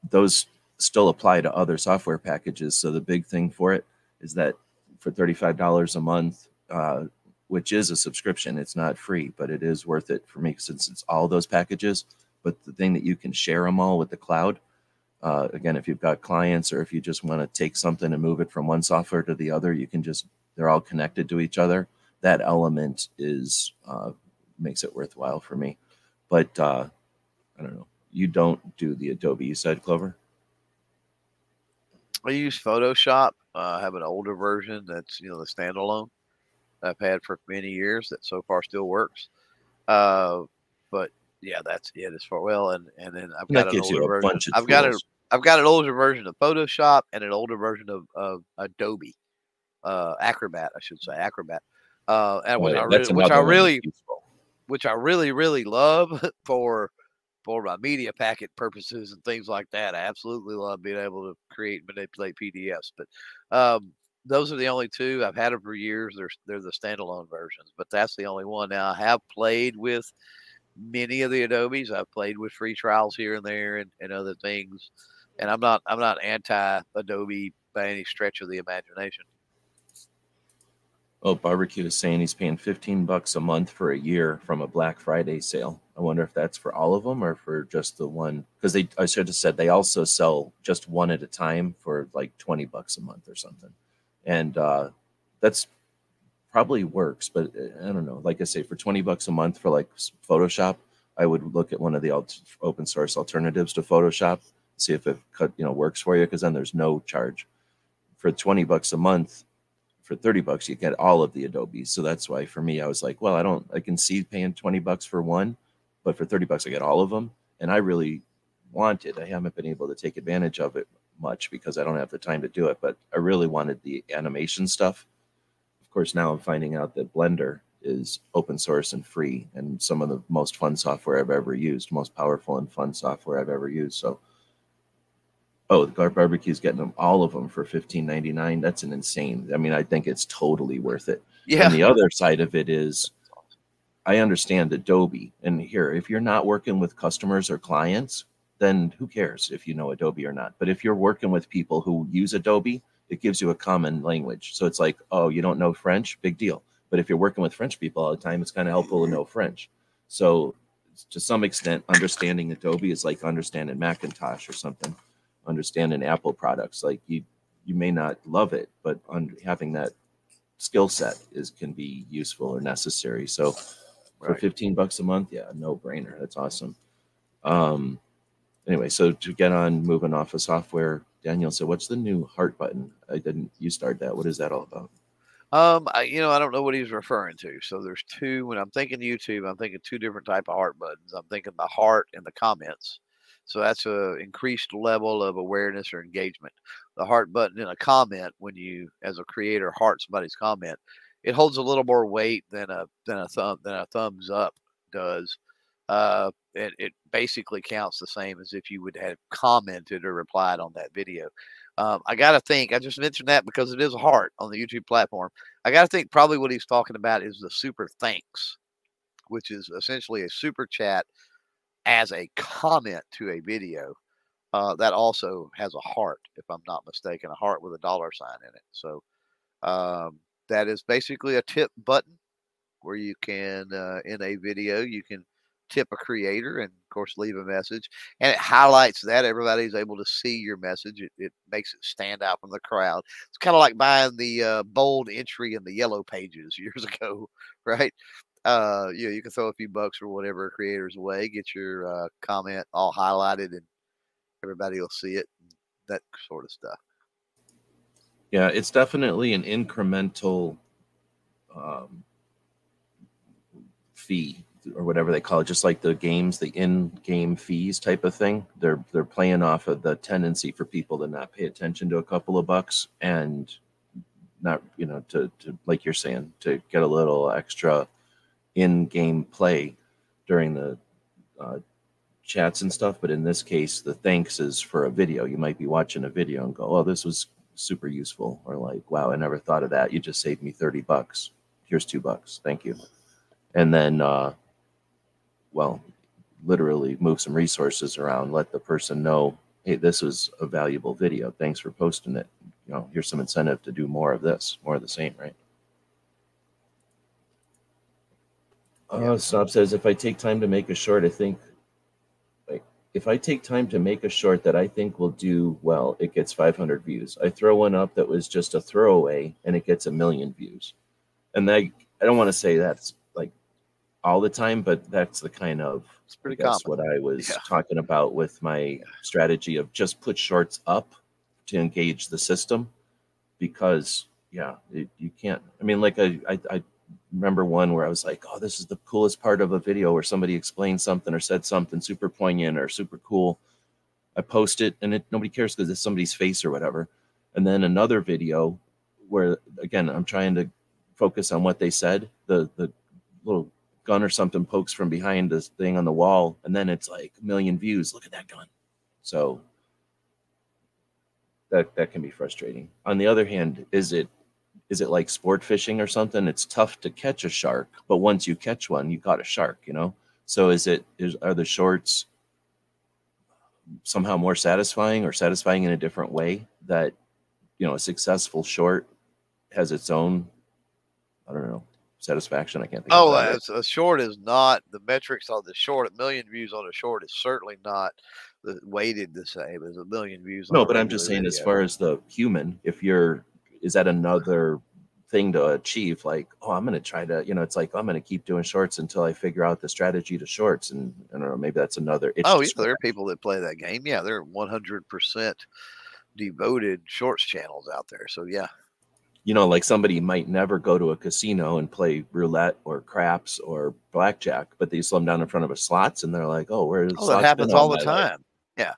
Those still apply to other software packages. So the big thing for it is that for $35 a month, uh, which is a subscription, it's not free, but it is worth it for me since it's all those packages. But the thing that you can share them all with the cloud, uh, again, if you've got clients or if you just want to take something and move it from one software to the other, you can just, they're all connected to each other. That element is, uh, makes it worthwhile for me. But uh, I don't know. You don't do the Adobe, you said, Clover? I use Photoshop. Uh, I have an older version that's you know the standalone I've had for many years that so far still works. Uh, but yeah, that's it as far well. And and then I've And got an older version. I've got a tools. I've got an older version of Photoshop and an older version of, of Adobe uh, Acrobat, I should say Acrobat. Uh, and which, I really, which I another one that's really which I really, really love for for my media packet purposes and things like that. I absolutely love being able to create and manipulate PDFs. But um, those are the only two I've had them for years. They're they're the standalone versions, but that's the only one. Now I have played with many of the Adobes. I've played with free trials here and there and, and other things. And I'm not I'm not anti Adobe by any stretch of the imagination. Oh, barbecue is saying he's paying 15 bucks a month for a year from a Black Friday sale. I wonder if that's for all of them or for just the one. Because they, I should have said they also sell just one at a time for like 20 bucks a month or something. And uh, that's probably works, but uh, I don't know. Like I say, for 20 bucks a month for like Photoshop, I would look at one of the alt- open source alternatives to Photoshop, see if it cut, you know, works for you. Because then there's no charge. For 20 bucks a month, for 30 bucks you get all of the adobes so that's why for me i was like well i don't i can see paying 20 bucks for one but for 30 bucks i get all of them and i really wanted. I haven't been able to take advantage of it much because I don't have the time to do it, but I really wanted the animation stuff. Of course, now I'm finding out that Blender is open source and free and some of the most fun software I've ever used, most powerful and fun software I've ever used. So, oh, the Garb Barbecue's getting them all of them for fifteen ninety nine. That's an insane. I mean, I think it's totally worth it. Yeah. And the other side of it is, I understand Adobe, and here, if you're not working with customers or clients, then who cares if you know Adobe or not? But if you're working with people who use Adobe, it gives you a common language. So it's like, oh, you don't know French? Big deal. But if you're working with French people all the time, it's kind of helpful to know French. So to some extent, understanding Adobe is like understanding Macintosh or something, understanding Apple products. Like you, you may not love it, but un- having that skill set is can be useful or necessary. So for 15 bucks a month, yeah, no brainer. That's awesome. Um, anyway, so to get on moving off of software, Daniel said, what's the new heart button? I didn't, you start that. What is that all about? Um, I, you know, I don't know what he's referring to. So there's two. When I'm thinking YouTube, I'm thinking two different type of heart buttons. I'm thinking the heart and the comments. So that's a increased level of awareness or engagement. The heart button in a comment, when you, as a creator, heart somebody's comment, it holds a little more weight than a than a thumb than a thumbs up does. Uh, it, it basically counts the same as if you would have commented or replied on that video. Um, I got to think. I just mentioned that because it is a heart on the YouTube platform. I got to think probably what he's talking about is the super thanks, which is essentially a super chat as a comment to a video. Uh, that also has a heart, if I'm not mistaken, a heart with a dollar sign in it. So um, that is basically a tip button where you can, uh, in a video, you can tip a creator and, of course, leave a message. And it highlights that everybody's able to see your message. It, it makes it stand out from the crowd. It's kind of like buying the uh, bold entry in the yellow pages years ago, right? Uh, you know, you can throw a few bucks or whatever a creators away, get your uh, comment all highlighted, and everybody will see it. That sort of stuff. Yeah, it's definitely an incremental um, fee or whatever they call it, just like the games, the in-game fees type of thing. They're they're playing off of the tendency for people to not pay attention to a couple of bucks and not, you know, to to like you're saying, to get a little extra in-game play during the uh, chats and stuff. But in this case, the thanks is for a video. You might be watching a video and go, "Oh, this was super useful," or like, "Wow, I never thought of that. You just saved me thirty bucks. Here's two bucks. Thank you." And then, uh, well, literally move some resources around. Let the person know, "Hey, this was a valuable video. Thanks for posting it. You know, here's some incentive to do more of this, more of the same, right?" Uh, Snob says, if I take time to make a short, I think, like, if I take time to make a short that I think will do well, it gets 500 views. I throw one up that was just a throwaway and it gets a million views. And I, I don't want to say that's all the time, but that's the kind of, It's pretty common. what I was Yeah. talking about with my strategy of just put shorts up to engage the system because, yeah, it, you can't. I mean, like, I, I, I remember one where I was like, oh, this is the coolest part of a video where somebody explained something or said something super poignant or super cool. I post it and it nobody cares because it's somebody's face or whatever. And then another video where again I'm trying to focus on what they said. The the little gun or something pokes from behind this thing on the wall, and then it's like a million views. Look at that gun. So that that can be frustrating. On the other hand, is it is it like sport fishing or something? It's tough to catch a shark, but once you catch one, you caught a shark, you know? So is it is are the shorts somehow more satisfying or satisfying in a different way that you know a successful short has its own I don't know satisfaction. I can't think. Oh, of uh, a short is not the metrics on the short. A million views on a short is certainly not the weighted the same as a million views. on no, but I'm just saying as far as the human, if you're is that another thing to achieve? Like, oh, I'm gonna try to, you know, it's like I'm gonna keep doing shorts until I figure out the strategy to shorts, and I don't know, maybe that's another. Oh, yeah, there are people that play that game. Yeah, there are 100% devoted shorts channels out there. So yeah, you know, like somebody might never go to a casino and play roulette or craps or blackjack, but they slam down in front of a slots and they're like, oh, where's oh, that happens all the time. Yeah,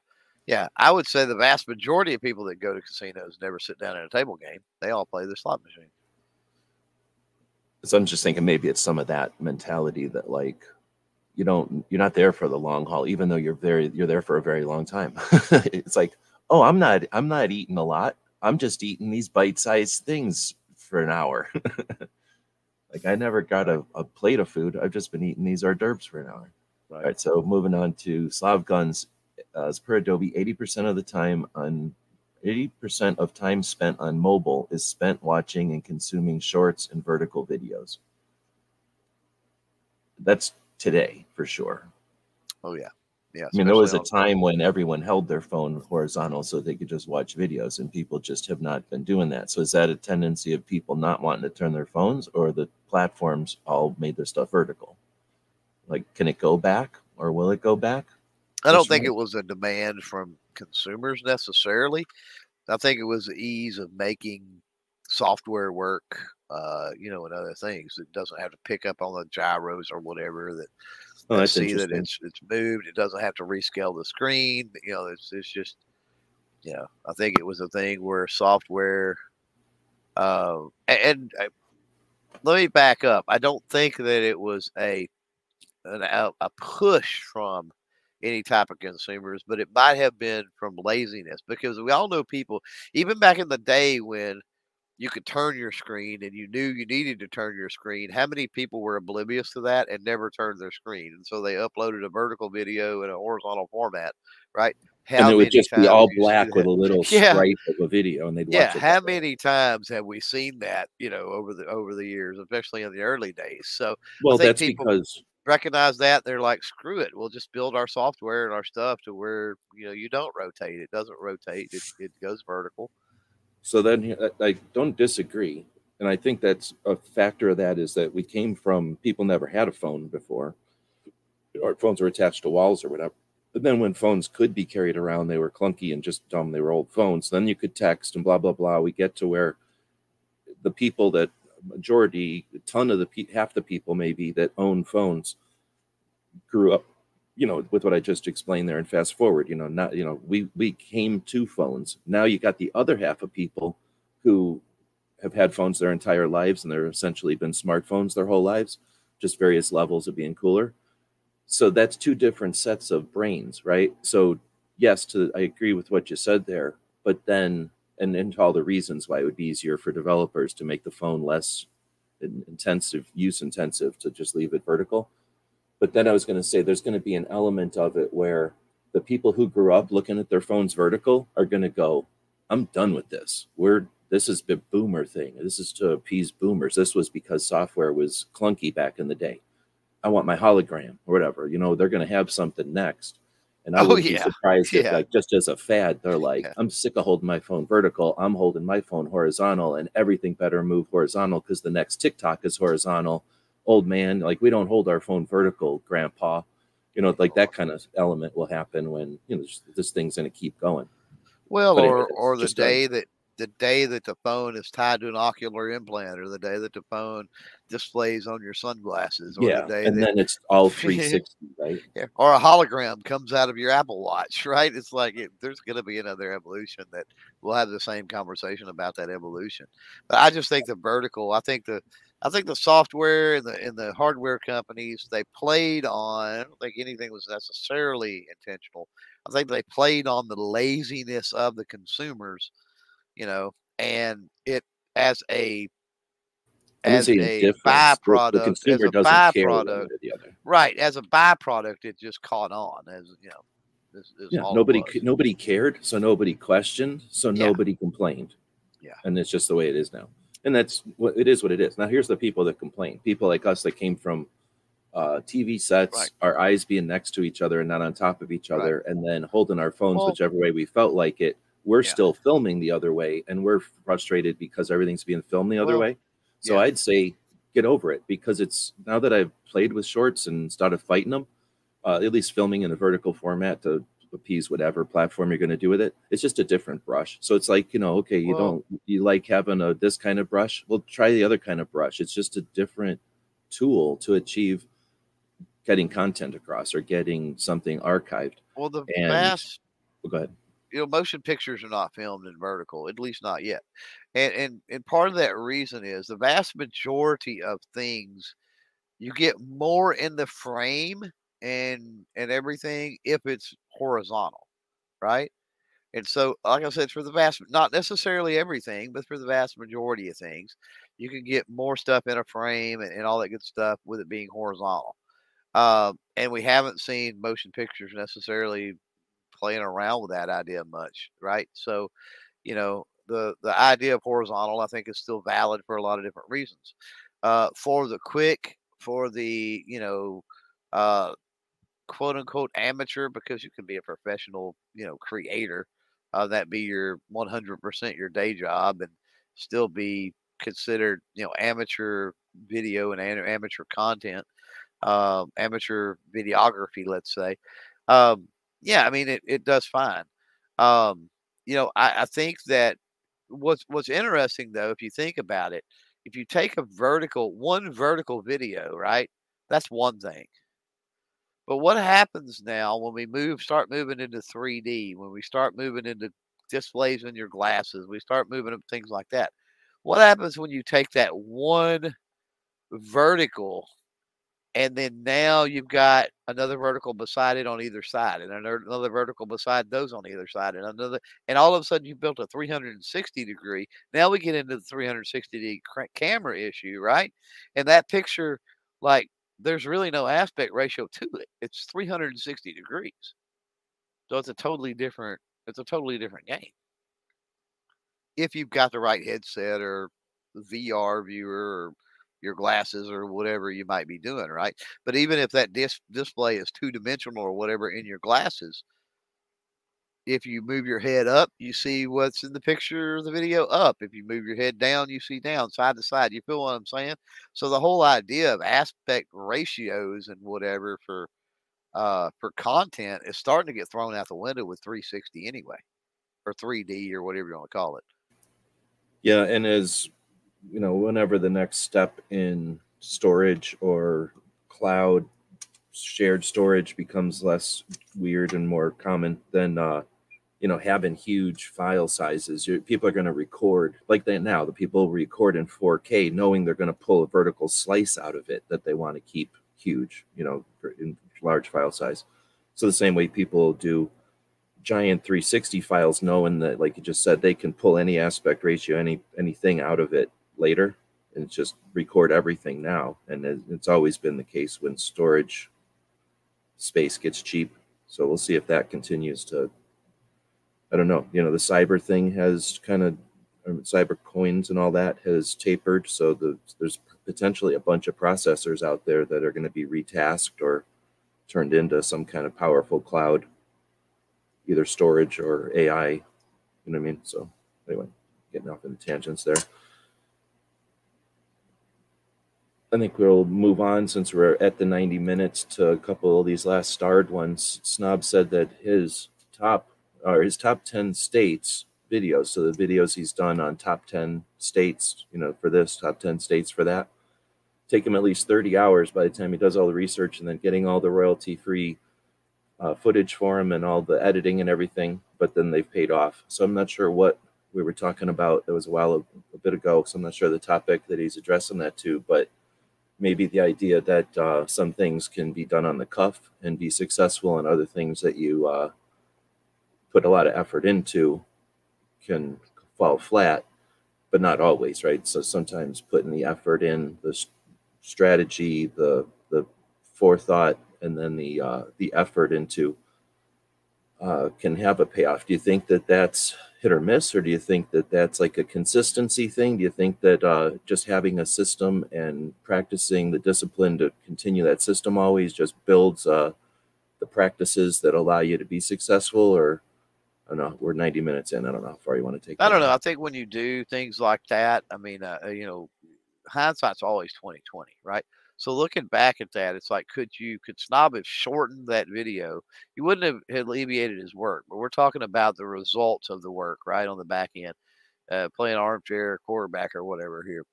Yeah, I would say the vast majority of people that go to casinos never sit down at a table game. They all play the slot machine. So I'm just thinking maybe it's some of that mentality that like you don't you're not there for the long haul, even though you're very you're there for a very long time. it's like, oh, I'm not I'm not eating a lot. I'm just eating these bite-sized things for an hour. like I never got a, a plate of food. I've just been eating these hors d'oeuvres for an hour. Right. All right. So moving on to Slav Guns, uh, as per Adobe, 80% of the time on 80% of time spent on mobile is spent watching and consuming shorts and vertical videos. That's today for sure. Oh yeah. Yeah. I mean, there was a time when everyone held their phone horizontal so they could just watch videos, and people just have not been doing that. So, is that a tendency of people not wanting to turn their phones, or the platforms all made their stuff vertical? Like, can it go back, or will it go back? I don't think it was a demand from consumers necessarily. I think it was the ease of making software work, uh, you know, and other things. It doesn't have to pick up on the gyros or whatever that. Oh, see that it's it's moved. It doesn't have to rescale the screen. You know, it's it's just, you know, I think it was a thing where software. Uh, and, and uh, let me back up. I don't think that it was a an, a push from any type of consumers, but it might have been from laziness because we all know people, even back in the day when you could turn your screen and you knew you needed to turn your screen, how many people were oblivious to that and never turned their screen? And so they uploaded a vertical video in a horizontal format, right? How and it would just be all black with a little yeah. stripe of a video, and they'd yeah. How many times have we seen that? You know, over the over the years, especially in the early days. So well, that's people, because recognize that they're like screw it we'll just build our software and our stuff to where you know you don't rotate it doesn't rotate it, it goes vertical so then uh, i don't disagree. And i think that's a factor of that is that we came from people never had a phone before. Our phones were attached to walls or whatever. But then when phones could be carried around they were clunky and just dumb. They were old phones. Then you could text and blah blah blah. We get to where the people that majority, a ton of the half the people maybe that own phones grew up, you know, with what I just explained there. And fast forward, you know, not you know, we we came to phones. Now you got the other half of people who have had phones their entire lives and they're essentially been smartphones their whole lives, just various levels of being cooler. So that's two different sets of brains, right? So yes, to I agree with what you said there, but then and into all the reasons why it would be easier for developers to make the phone less intensive, use intensive, to just leave it vertical. But then I was going to say there's going to be an element of it where the people who grew up looking at their phones vertical are going to go, I'm done with this. We're this is the boomer thing. This is to appease boomers. This was because software was clunky back in the day. I want my hologram or whatever. You know, they're going to have something next. And I oh, would yeah. be surprised yeah. if, like, just as a fad, they're like, yeah. I'm sick of holding my phone vertical. I'm holding my phone horizontal, and everything better move horizontal because the next TikTok is horizontal. Old man, like, we don't hold our phone vertical, grandpa. You know, like that kind of element will happen when, you know, this thing's going to keep going. Well, but or, or the day that the day that the phone is tied to an ocular implant or the day that the phone displays on your sunglasses or yeah, the day and that, then it's all 360 right? Yeah, or a hologram comes out of your apple watch right? It's like it, there's going to be another evolution that we'll have the same conversation about that evolution. But i just think the vertical i think the I think the software and the and the hardware companies they played on. I don't think anything was necessarily intentional. I think they played on the laziness of the consumers you know, and it as a as a, byproduct, the consumer as a byproduct, right? As a byproduct, it just caught on as you know. This, this yeah, nobody nobody cared, so nobody questioned, so yeah. nobody complained. Yeah, and it's just the way it is now, and that's what it is. What it is now. Here's the people that complain: people like us that came from uh, TV sets, right. our eyes being next to each other and not on top of each other, right. and then holding our phones well, whichever way we felt like it we're yeah. still filming the other way and we're frustrated because everything's being filmed the other well, way so yeah. i'd say get over it because it's now that i've played with shorts and started fighting them uh, at least filming in a vertical format to appease whatever platform you're going to do with it. It's just a different brush. So it's like you know okay you well, don't you like having a this kind of brush? Well try the other kind of brush. It's just a different tool to achieve getting content across or getting something archived. Well the and, vast oh, Go ahead. You know, motion pictures are not filmed in vertical, at least not yet. And and and part of that reason is the vast majority of things you get more in the frame and and everything if it's horizontal, right? And so, like I said, for the vast, not necessarily everything, but for the vast majority of things, you can get more stuff in a frame and, and all that good stuff with it being horizontal. Um, and we haven't seen motion pictures necessarily playing around with that idea much, right? So, you know, the the idea of horizontal, I think, is still valid for a lot of different reasons. Uh, for the quick, for the you know, uh, quote unquote amateur, because you can be a professional, you know, creator. Uh, that be your 100% your day job and still be considered, you know, amateur video and amateur content um, amateur videography, let's say. Um, yeah, I mean, it, it does fine. Um, you know, I, I think that what's what's interesting though, if you think about it, if you take a vertical one vertical video, right, that's one thing. But what happens now when we move, start moving into 3D, when we start moving into displays in your glasses, we start moving up things like that. What happens when you take that one vertical and then now you've got another vertical beside it on either side and another vertical beside those on either side and another and all of a sudden you built a 360 degree now we get into the 360 degree camera issue right and that picture like there's really no aspect ratio to it it's 360 degrees so it's a totally different it's a totally different game if you've got the right headset or vr viewer or your glasses or whatever you might be doing, right? But even if that dis- display is two dimensional or whatever in your glasses, if you move your head up, you see what's in the picture or the video up. If you move your head down, you see down, side to side. You feel what I'm saying? So the whole idea of aspect ratios and whatever for uh for content is starting to get thrown out the window with 360 anyway, or 3D or whatever you want to call it. Yeah, and as you know, whenever the next step in storage or cloud shared storage becomes less weird and more common, than uh, you know having huge file sizes. People are going to record like that now. The people record in 4K, knowing they're going to pull a vertical slice out of it that they want to keep huge, you know, in large file size. So the same way people do giant 360 files, knowing that, like you just said, they can pull any aspect ratio, any anything out of it later and just record everything now. And it's always been the case when storage space gets cheap. So we'll see if that continues to. I don't know. You know, the cyber thing has kind of um, cyber coins and all that has tapered. So the, there's potentially a bunch of processors out there that are going to be retasked or turned into some kind of powerful cloud, either storage or AI. You know what I mean? So anyway, getting off in tangents there. I think we'll move on since we're at the 90 minutes to a couple of these last starred ones. Snob said that his top or his top 10 states videos, so the videos he's done on top 10 states, you know, for this, top 10 states for that, take him at least 30 hours by the time he does all the research and then getting all the royalty free uh, footage for him and all the editing and everything. But then they've paid off. So I'm not sure what we were talking about. That was a while, a, a bit ago. So I'm not sure the topic that he's addressing that to, but maybe the idea that uh, some things can be done on the cuff and be successful, and other things that you uh, put a lot of effort into can fall flat, but not always, right? So sometimes putting the effort in, the strategy, the the forethought, and then the uh, the effort into uh, can have a payoff. Do you think that that's hit or miss, or do you think that that's like a consistency thing? Do you think that uh, just having a system and practicing the discipline to continue that system always just builds uh, the practices that allow you to be successful? Or I don't know. We're 90 minutes in. I don't know how far you want to take. It. I don't know. I think when you do things like that, I mean, uh, you know, hindsight's always 2020, right? So looking back at that, it's like, could you, could Snob have shortened that video? You wouldn't have alleviated his work, but we're talking about the results of the work, right, on the back end, uh, playing armchair quarterback or whatever here.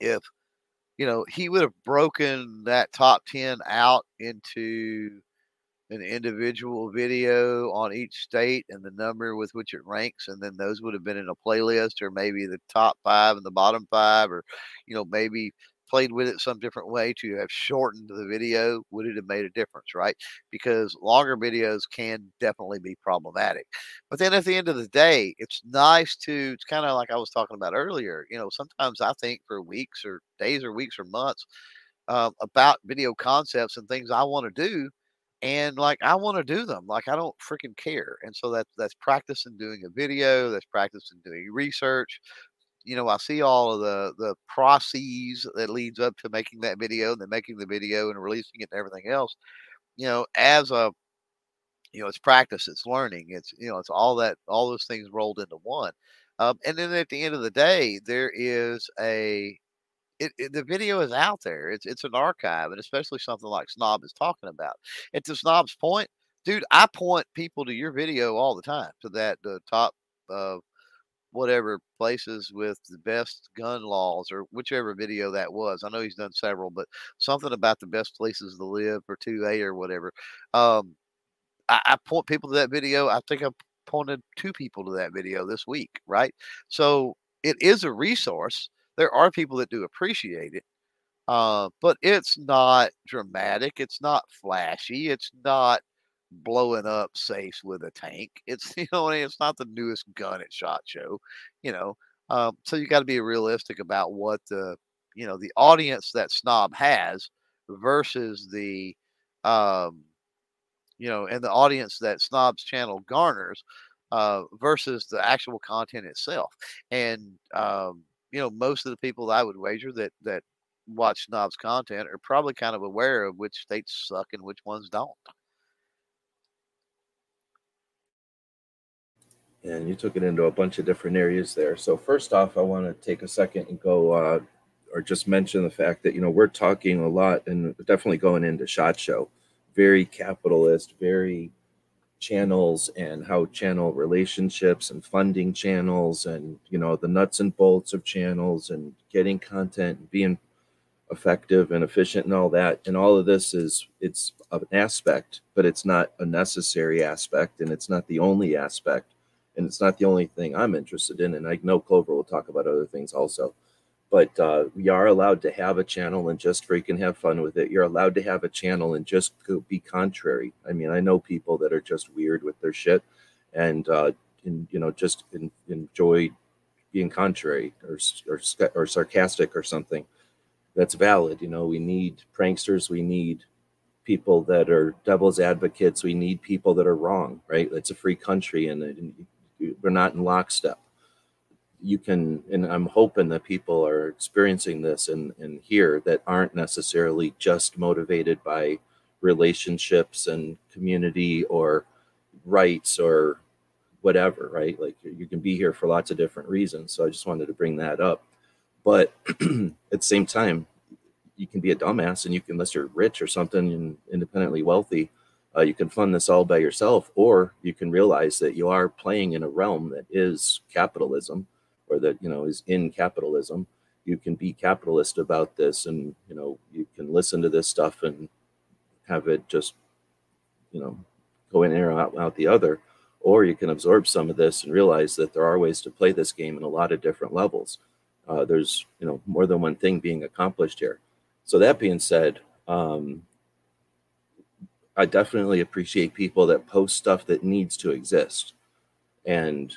If, you know, he would have broken that top 10 out into an individual video on each state and the number with which it ranks, and then those would have been in a playlist, or maybe the top five and the bottom five, or you know maybe played with it some different way to have shortened the video, would it have made a difference, right? Because longer videos can definitely be problematic. But then at the end of the day, it's nice to, it's kind of like I was talking about earlier. You know, sometimes I think for weeks or days or weeks or months um, about video concepts and things I want to do. And like I want to do them, like I don't freaking care, and so that's that's practicing doing a video, that's practicing doing research, you know, I see all of the the processes that leads up to making that video, and then making the video and releasing it and everything else. You know, as a you know, it's practice, it's learning, it's you know, it's all that all those things rolled into one. Um, and then at the end of the day, there is a it, it, the video is out there. It's it's an archive, and especially something like Snob is talking about. And to Snob's point, dude, I point people to your video all the time to that the top uh, whatever places with the best gun laws or whichever video that was. I know he's done several, but something about the best places to live or 2A or whatever. Um, I, I point people to that video. I think I pointed two people to that video this week, right? So it is a resource. There are people that do appreciate it. Uh, but it's not dramatic. It's not flashy. It's not blowing up safes with a tank. It's you know it's not the newest gun at SHOT Show, you know. Um, so you got to be realistic about what the you know the audience that Snob has versus the um, you know and the audience that Snob's channel garners uh, versus the actual content itself. And um, you know most of the people I would wager that that watch Snob's content are probably kind of aware of which states suck and which ones don't. And you took it into a bunch of different areas there. So first off, I want to take a second and go, uh, or just mention the fact that you know we're talking a lot and definitely going into SHOT Show, very capitalist, very channels and how channel relationships and funding channels and you know the nuts and bolts of channels and getting content and being effective and efficient and all that. And all of this is it's an aspect but it's not a necessary aspect and it's not the only aspect and it's not the only thing I'm interested in. And I know Clover will talk about other things also. But uh, we are allowed to have a channel and just freaking have fun with it. You're allowed to have a channel and just be contrary. I mean, I know people that are just weird with their shit, and uh, and you know just in, enjoy being contrary or, or or sarcastic or something. That's valid. You know, we need pranksters. We need people that are devil's advocates. We need people that are wrong. Right? It's a free country, and, and we're not in lockstep. You can, and I'm hoping that people are experiencing this and, and here that aren't necessarily just motivated by relationships and community or rights or whatever, right? Like you can be here for lots of different reasons. So I just wanted to bring that up. But at the same time, you can be a dumbass and you can, unless you're rich or something and independently wealthy, uh, you can fund this all by yourself, or you can realize that you are playing in a realm that is capitalism, or that you know is in capitalism. You can be capitalist about this, and you know you can listen to this stuff and have it just you know go in or out, out the other, or you can absorb some of this and realize that there are ways to play this game in a lot of different levels. Uh, there's you know more than one thing being accomplished here. So that being said, um, I definitely appreciate people that post stuff that needs to exist. And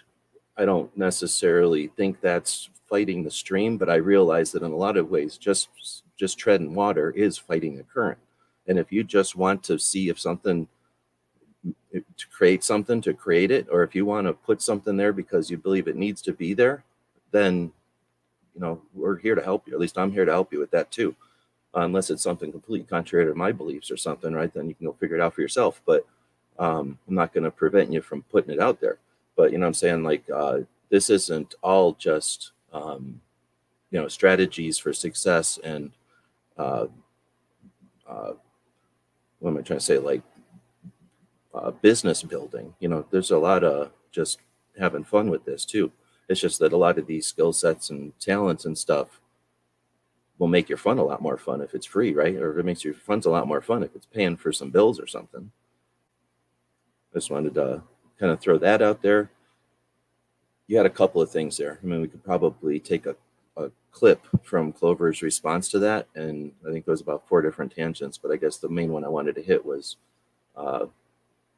I don't necessarily think that's fighting the stream, but I realize that in a lot of ways, just just treading water is fighting the current. And if you just want to see if something to create something to create it, or if you want to put something there because you believe it needs to be there, then you know we're here to help you. At least I'm here to help you with that too unless it's something completely contrary to my beliefs or something, right? Then you can go figure it out for yourself. But um, I'm not going to prevent you from putting it out there. But you know, I'm saying like uh, this isn't all just um, you know strategies for success and uh, uh, what am I trying to say? Like uh, business building. You know, there's a lot of just having fun with this too. It's just that a lot of these skill sets and talents and stuff will make your fun a lot more fun if it's free, right? Or it makes your funds a lot more fun if it's paying for some bills or something. I just wanted to kind of throw that out there. You had a couple of things there. I mean, we could probably take a, a clip from Clover's response to that, and I think was about four different tangents. But I guess the main one I wanted to hit was uh,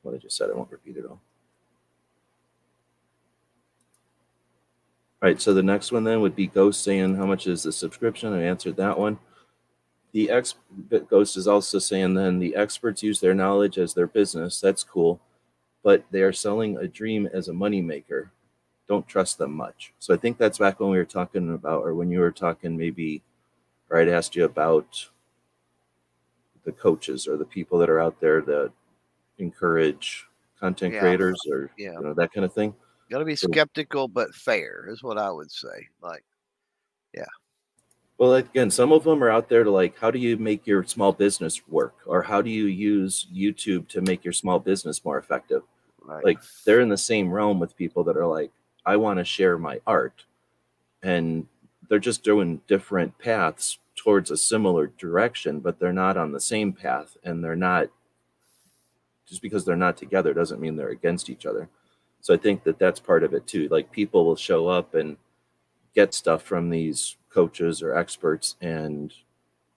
what I just said. I won't repeat it all. All right, so the next one then would be Ghost saying, How much is the subscription? I answered that one. The ex Ghost is also saying then the experts use their knowledge as their business. That's cool. But they are selling a dream as a moneymaker. Don't trust them much. So I think that's back when we were talking about, or when you were talking maybe, or I'd asked you about the coaches or the people that are out there that encourage content Yeah. creators or Yeah. you know that kind of thing. Got to be skeptical but fair is what I would say. Like, yeah. Well, again, some of them are out there to like, how do you make your small business work, or how do you use YouTube to make your small business more effective? like, Like, they're in the same realm with people that are like, I want to share my art, and they're just doing different paths towards a similar direction, but they're not on the same path, and they're not. Just because they're not together doesn't mean they're against each other. So I think that that's part of it too. Like people will show up and get stuff from these coaches or experts and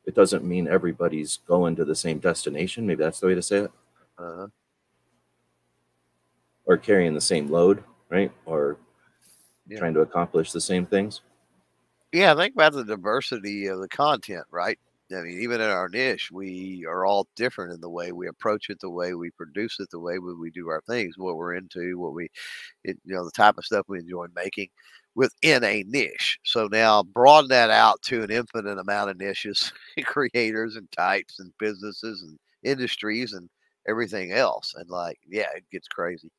it doesn't mean everybody's going to the same destination maybe that's the way to say it uh, or carrying the same load right or Yeah. trying to accomplish the same things yeah, think about the diversity of the content, right? I mean, even in our niche, we are all different in the way we approach it, the way we produce it, the way we, we do our things, what we're into, what we, it, you know, the type of stuff we enjoy making within a niche. So now broaden that out to an infinite amount of niches, creators and types and businesses and industries and everything else. And like, yeah, it gets crazy.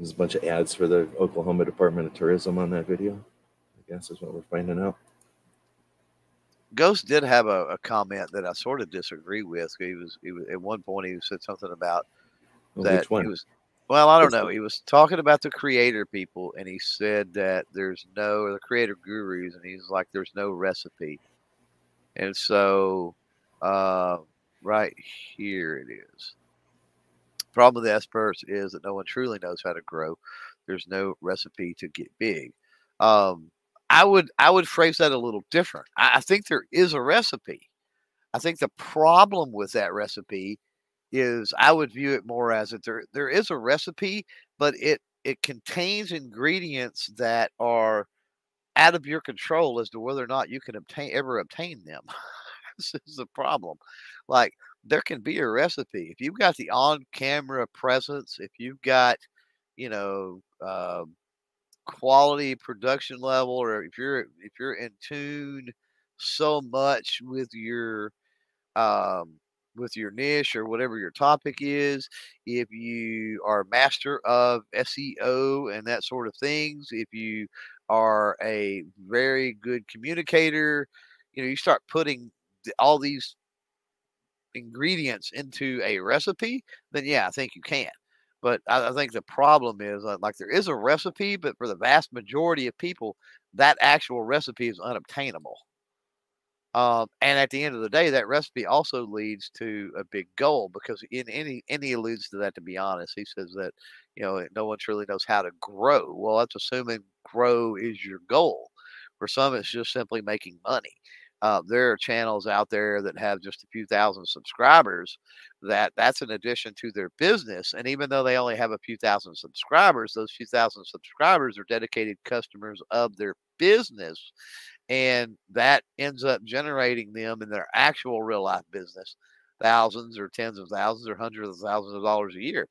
There's a bunch of ads for the oklahoma department of tourism on that video i guess is what we're finding out. Ghost did have a, a comment that I sort of disagree with. He was, he was at one point he said something about well, that which one? he was well i don't know. he was talking about the creator people and he said that there's no or the creator gurus and he's like there's no recipe. And so uh, right here it is problem with the experts is that no one truly knows how to grow there's no recipe to get big um, i would i would phrase that a little different I, I think there is a recipe i think the problem with that recipe is I would view it more as that there there is a recipe, but it it contains ingredients that are out of your control as to whether or not you can obtain ever obtain them. this is the problem. Like there can be a recipe. If you've got the on-camera presence, if you've got you know um quality production level, or if you're if you're in tune so much with your um, with your niche or whatever your topic is, if you are master of SEO and that sort of things, if you are a very good communicator, you know, you start putting all these ingredients into a recipe, then yeah, I think you can. But I, I think the problem is uh, like there is a recipe, but for the vast majority of people, that actual recipe is unobtainable. Um, and at the end of the day, that recipe also leads to a big goal because in any he alludes to that. To be honest, he says that you know no one truly knows how to grow. Well, that's assuming grow is your goal. For some, it's just simply making money. Uh, there are channels out there that have just a few thousand subscribers. That that's an addition to their business, and even though they only have a few thousand subscribers, those few thousand subscribers are dedicated customers of their business and that ends up generating them in their actual real life business thousands or tens of thousands or hundreds of thousands of dollars a year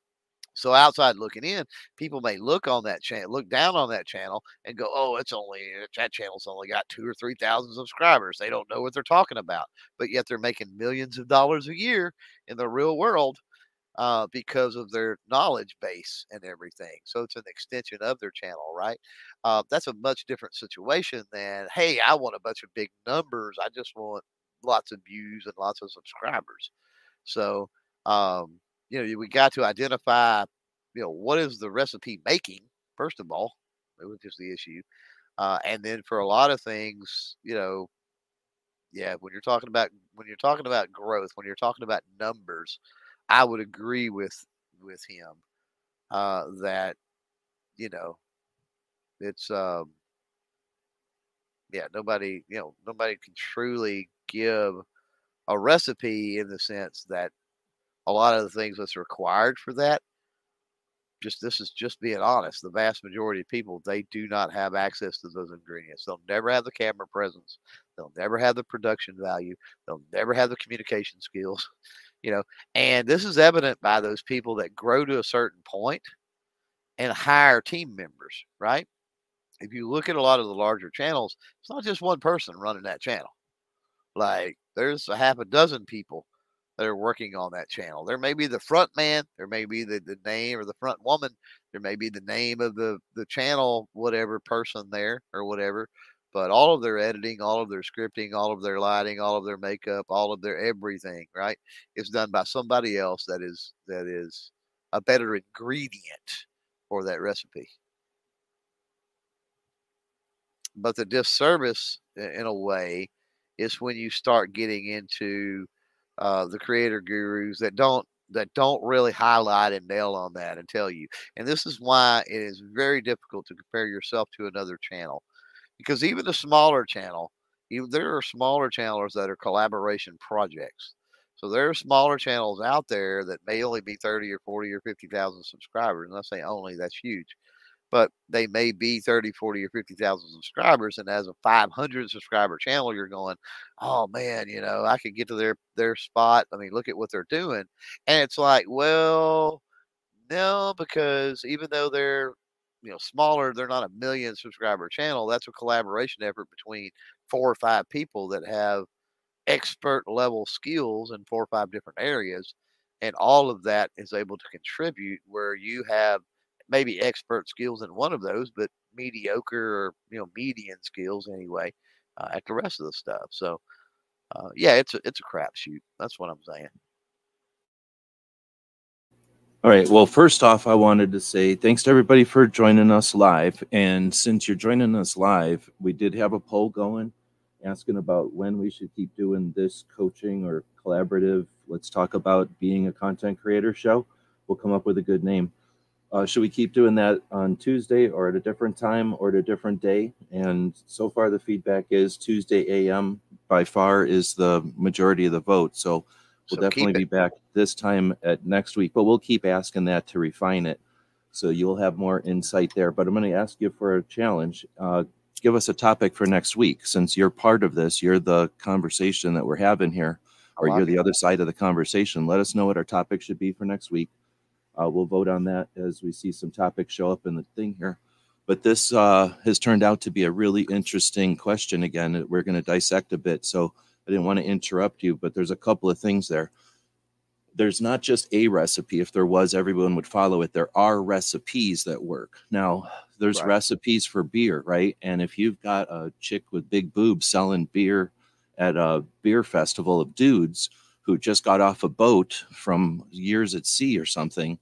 so outside looking in people may look on that channel look down on that channel and go oh it's only that channel's only got two or three thousand subscribers they don't know what they're talking about but yet they're making millions of dollars a year in the real world uh, because of their knowledge base and everything. So it's an extension of their channel, right? Uh, that's a much different situation than, hey, I want a bunch of big numbers. I just want lots of views and lots of subscribers. So, um, you know, we got to identify, you know, what is the recipe making, first of all, which is the issue. Uh, and then for a lot of things, you know, yeah, when you're talking about when you're talking about growth, when you're talking about numbers, I would agree with with him uh, that you know it's um yeah nobody you know nobody can truly give a recipe in the sense that a lot of the things that's required for that just this is just being honest the vast majority of people they do not have access to those ingredients. They'll never have the camera presence they'll never have the production value they'll never have the communication skills you know and this is evident by those people that grow to a certain point and hire team members right? If you look at a lot of the larger channels it's not just one person running that channel. Like there's a half a dozen people that are working on that channel. There may be the front man, there may be the, the name or the front woman, there may be the name of the, the channel, whatever person there or whatever. But all of their editing, all of their scripting, all of their lighting, all of their makeup, all of their everything, right, is done by somebody else that is that is a better ingredient for that recipe. But the disservice, in a way, is when you start getting into uh, the creator gurus that don't that don't really highlight and nail on that and tell you. And this is why it is very difficult to compare yourself to another channel, because even a smaller channel, even there are smaller channels that are collaboration projects. So there are smaller channels out there that may only be 30 or 40 or 50,000 subscribers. And I say only, that's huge but they may be 30, 40, or 50,000 subscribers. And as a 500 subscriber channel, you're going, oh man, you know, I could get to their, their spot. I mean, look at what they're doing. And it's like, well, no, because even though they're, you know, smaller, they're not a million subscriber channel. That's a collaboration effort between four or five people that have expert level skills in four or five different areas. And all of that is able to contribute where you have maybe expert skills in one of those, but mediocre or you know median skills anyway uh, at the rest of the stuff. So uh, yeah, it's a it's a crapshoot. That's what I'm saying. All right. Well, first off, I wanted to say thanks to everybody for joining us live. And since you're joining us live, we did have a poll going asking about when we should keep doing this coaching or collaborative. Let's talk about being a content creator show. We'll come up with a good name. Uh, should we keep doing that on Tuesday or at a different time or at a different day? And so far, the feedback is Tuesday AM by far is the majority of the vote. So we'll so definitely be back this time at next week, but we'll keep asking that to refine it. So you'll have more insight there. But I'm going to ask you for a challenge. Uh, give us a topic for next week. Since you're part of this, you're the conversation that we're having here, or you're the other side of the conversation. Let us know what our topic should be for next week uh, we'll vote on that as we see some topics show up in the thing here. But this uh, has turned out to be a really interesting question again. We're going to dissect a bit. So I didn't want to interrupt you, but there's a couple of things there. There's not just a recipe. If there was, everyone would follow it. There are recipes that work. Now, there's right. recipes for beer, right? And if you've got a chick with big boobs selling beer at a beer festival of dudes, who just got off a boat from years at sea or something,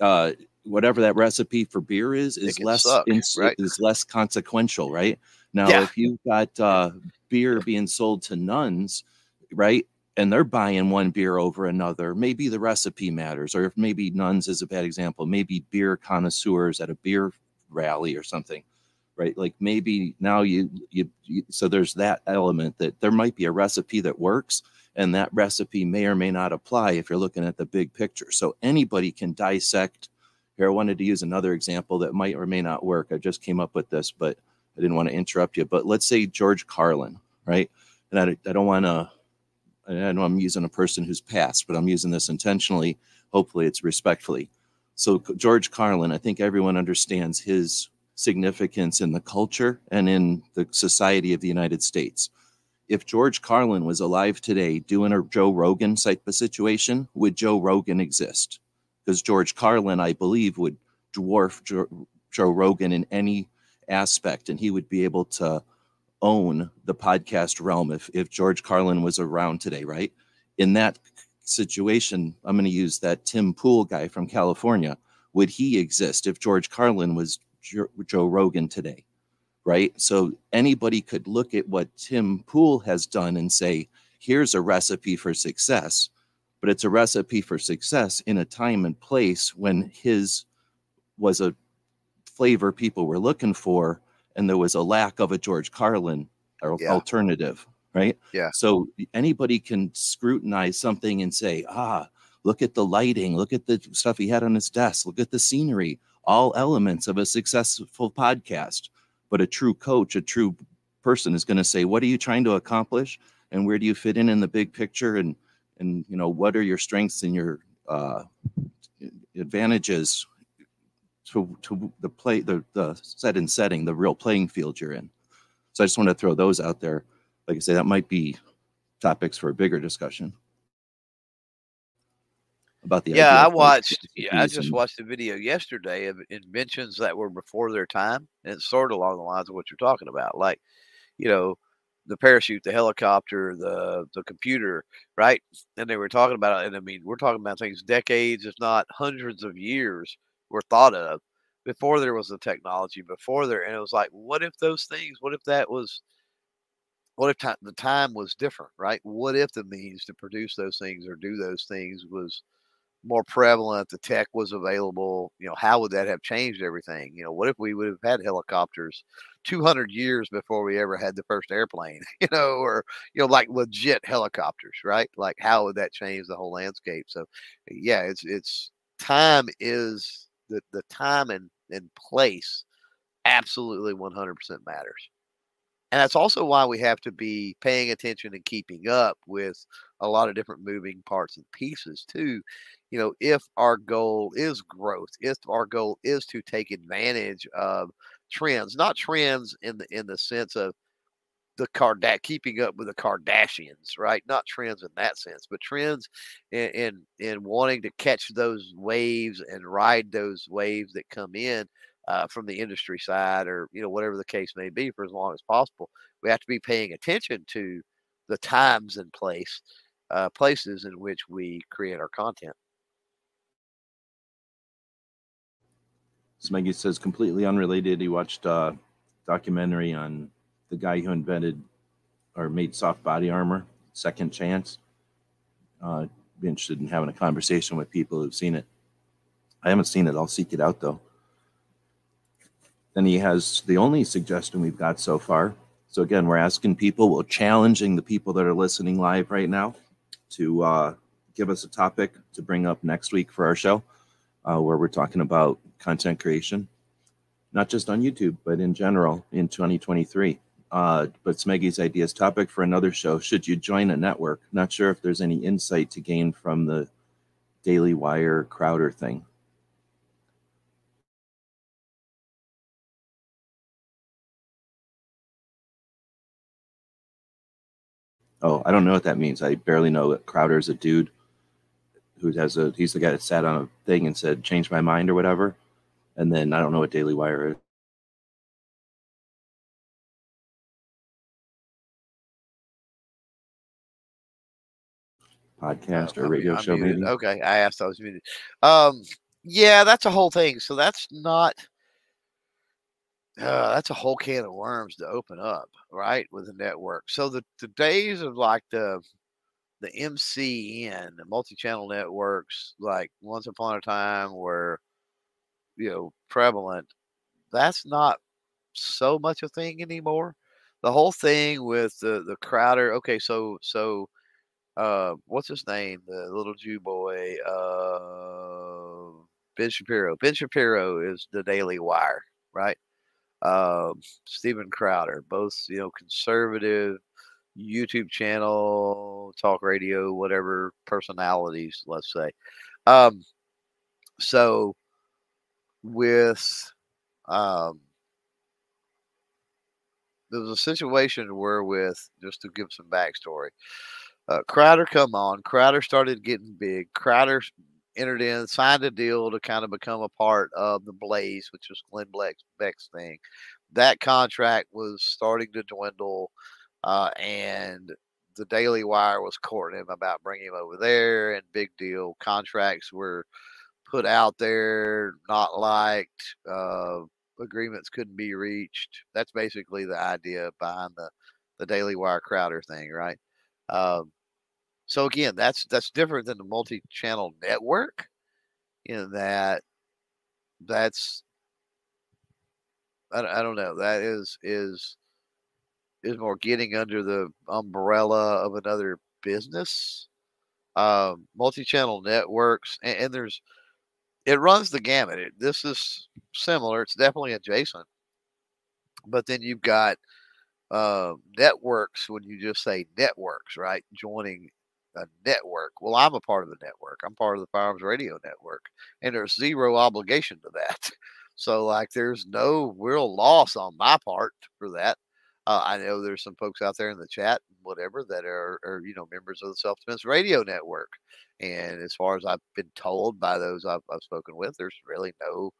uh, whatever that recipe for beer is, is less suck, ins- right? is less consequential, right? Now, yeah. if you've got uh, beer being sold to nuns, right, and they're buying one beer over another, maybe the recipe matters, or if maybe nuns is a bad example, maybe beer connoisseurs at a beer rally or something right like maybe now you, you, you so there's that element that there might be a recipe that works and that recipe may or may not apply if you're looking at the big picture. So anybody can dissect. Here, I wanted to use another example that might or may not work. I just came up with this, but I didn't want to interrupt you. But let's say George Carlin, right? And I, I don't want to, I know I'm using a person who's passed, but I'm using this intentionally. Hopefully, it's respectfully. So, George Carlin, I think everyone understands his significance in the culture and in the society of the United States if George Carlin was alive today doing a Joe Rogan type of situation, would Joe Rogan exist? Because George Carlin, I believe, would dwarf Joe, Joe Rogan in any aspect, and he would be able to own the podcast realm if, if George Carlin was around today, right? In that situation, I'm going to use that Tim Pool guy from California. Would he exist if George Carlin was Joe Rogan today? Right? So anybody could look at what Tim Pool has done and say, here's a recipe for success, but it's a recipe for success in a time and place when his was a flavor people were looking for, and there was a lack of a George Carlin Yeah. alternative, right? Yeah. So anybody can scrutinize something and say, ah, look at the lighting, look at the stuff he had on his desk, look at the scenery, all elements of a successful podcast. But a true coach, a true person is going to say, what are you trying to accomplish? And where do you fit in in the big picture? And, and you know, what are your strengths and your uh, advantages to, to the play, the, the set and setting, the real playing field you're in. So I just want to throw those out there. Like I say, that might be topics for a bigger discussion about the Yeah, I watched. Yeah, I just watched a video yesterday of inventions that were before their time, and it's sort of along the lines of what you're talking about, like you know, the parachute, the helicopter, the the computer, right? And they were talking about it, and I mean, we're talking about things decades, if not hundreds of years, were thought of before there was the technology, before there, and it was like, what if those things? What if that was? What if the time was different, right? What if the means to produce those things or do those things was more prevalent, the tech was available, you know, how would that have changed everything? You know, what if we would have had helicopters 200 years before we ever had the first airplane, you know, or, you know, like legit helicopters, right? Like how would that change the whole landscape? So, yeah, it's, it's time is the, the time and, and place absolutely 100% matters. And that's also why we have to be paying attention and keeping up with a lot of different moving parts and pieces too. You know, if our goal is growth, if our goal is to take advantage of trends, not trends in the in the sense of the Karda keeping up with the Kardashians, right? Not trends in that sense, but trends in, in in wanting to catch those waves and ride those waves that come in uh, from the industry side, or you know whatever the case may be, for as long as possible. We have to be paying attention to the times and place uh, places in which we create our content. Smeggy says completely unrelated. He watched a documentary on the guy who invented or made soft body armor, Second Chance. Uh, be interested in having a conversation with people who've seen it. I haven't seen it. I'll seek it out though. Then he has the only suggestion we've got so far. So again, we're asking people, we're challenging the people that are listening live right now to uh, give us a topic to bring up next week for our show, uh, where we're talking about content creation, not just on YouTube, but in general in 2023. Uh, but Smeggy's ideas topic for another show. Should you join a network? Not sure if there's any insight to gain from the Daily Wire Crowder thing. Oh, I don't know what that means. I barely know that Crowder's a dude who has a he's the guy that sat on a thing and said change my mind or whatever. And then I don't know what Daily Wire is. Podcast or radio I'm show, muted. maybe. Okay, I asked. I was muted. Um, yeah, that's a whole thing. So that's not. Uh, that's a whole can of worms to open up, right? With the network. So the the days of like the the MCN, the multi-channel networks, like once upon a time were, you know, prevalent. That's not so much a thing anymore. The whole thing with the the Crowder. Okay, so so uh, what's his name? The little Jew boy, uh, Ben Shapiro. Ben Shapiro is the Daily Wire, right? Um, Steven Crowder, both you know conservative YouTube channel, talk radio, whatever personalities, let's say. Um, so with um, there was a situation where with just to give some backstory uh, Crowder come on. Crowder started getting big. Crowder entered in, signed a deal to kind of become a part of the Blaze, which was Glenn Beck's, thing. That contract was starting to dwindle, uh, and the Daily Wire was courting him about bringing him over there. And big deal contracts were put out there, not liked. Uh, agreements couldn't be reached. That's basically the idea behind the the Daily Wire Crowder thing, right? Um, so again, that's that's different than the multi-channel network in that that's I, I don't know that is is is more getting under the umbrella of another business. Um, multi-channel networks, and, and there's it runs the gamut. It, this is similar. It's definitely adjacent, but then you've got uh, networks. When you just say networks, right? Joining a network. Well, I'm a part of the network. I'm part of the Firearms Radio Network, and there's zero obligation to that. So, like, there's no real loss on my part for that. Uh, I know there's some folks out there in the chat, whatever, that are, are you know members of the Self Defense Radio Network, and as far as I've been told by those I've, I've spoken with, there's really no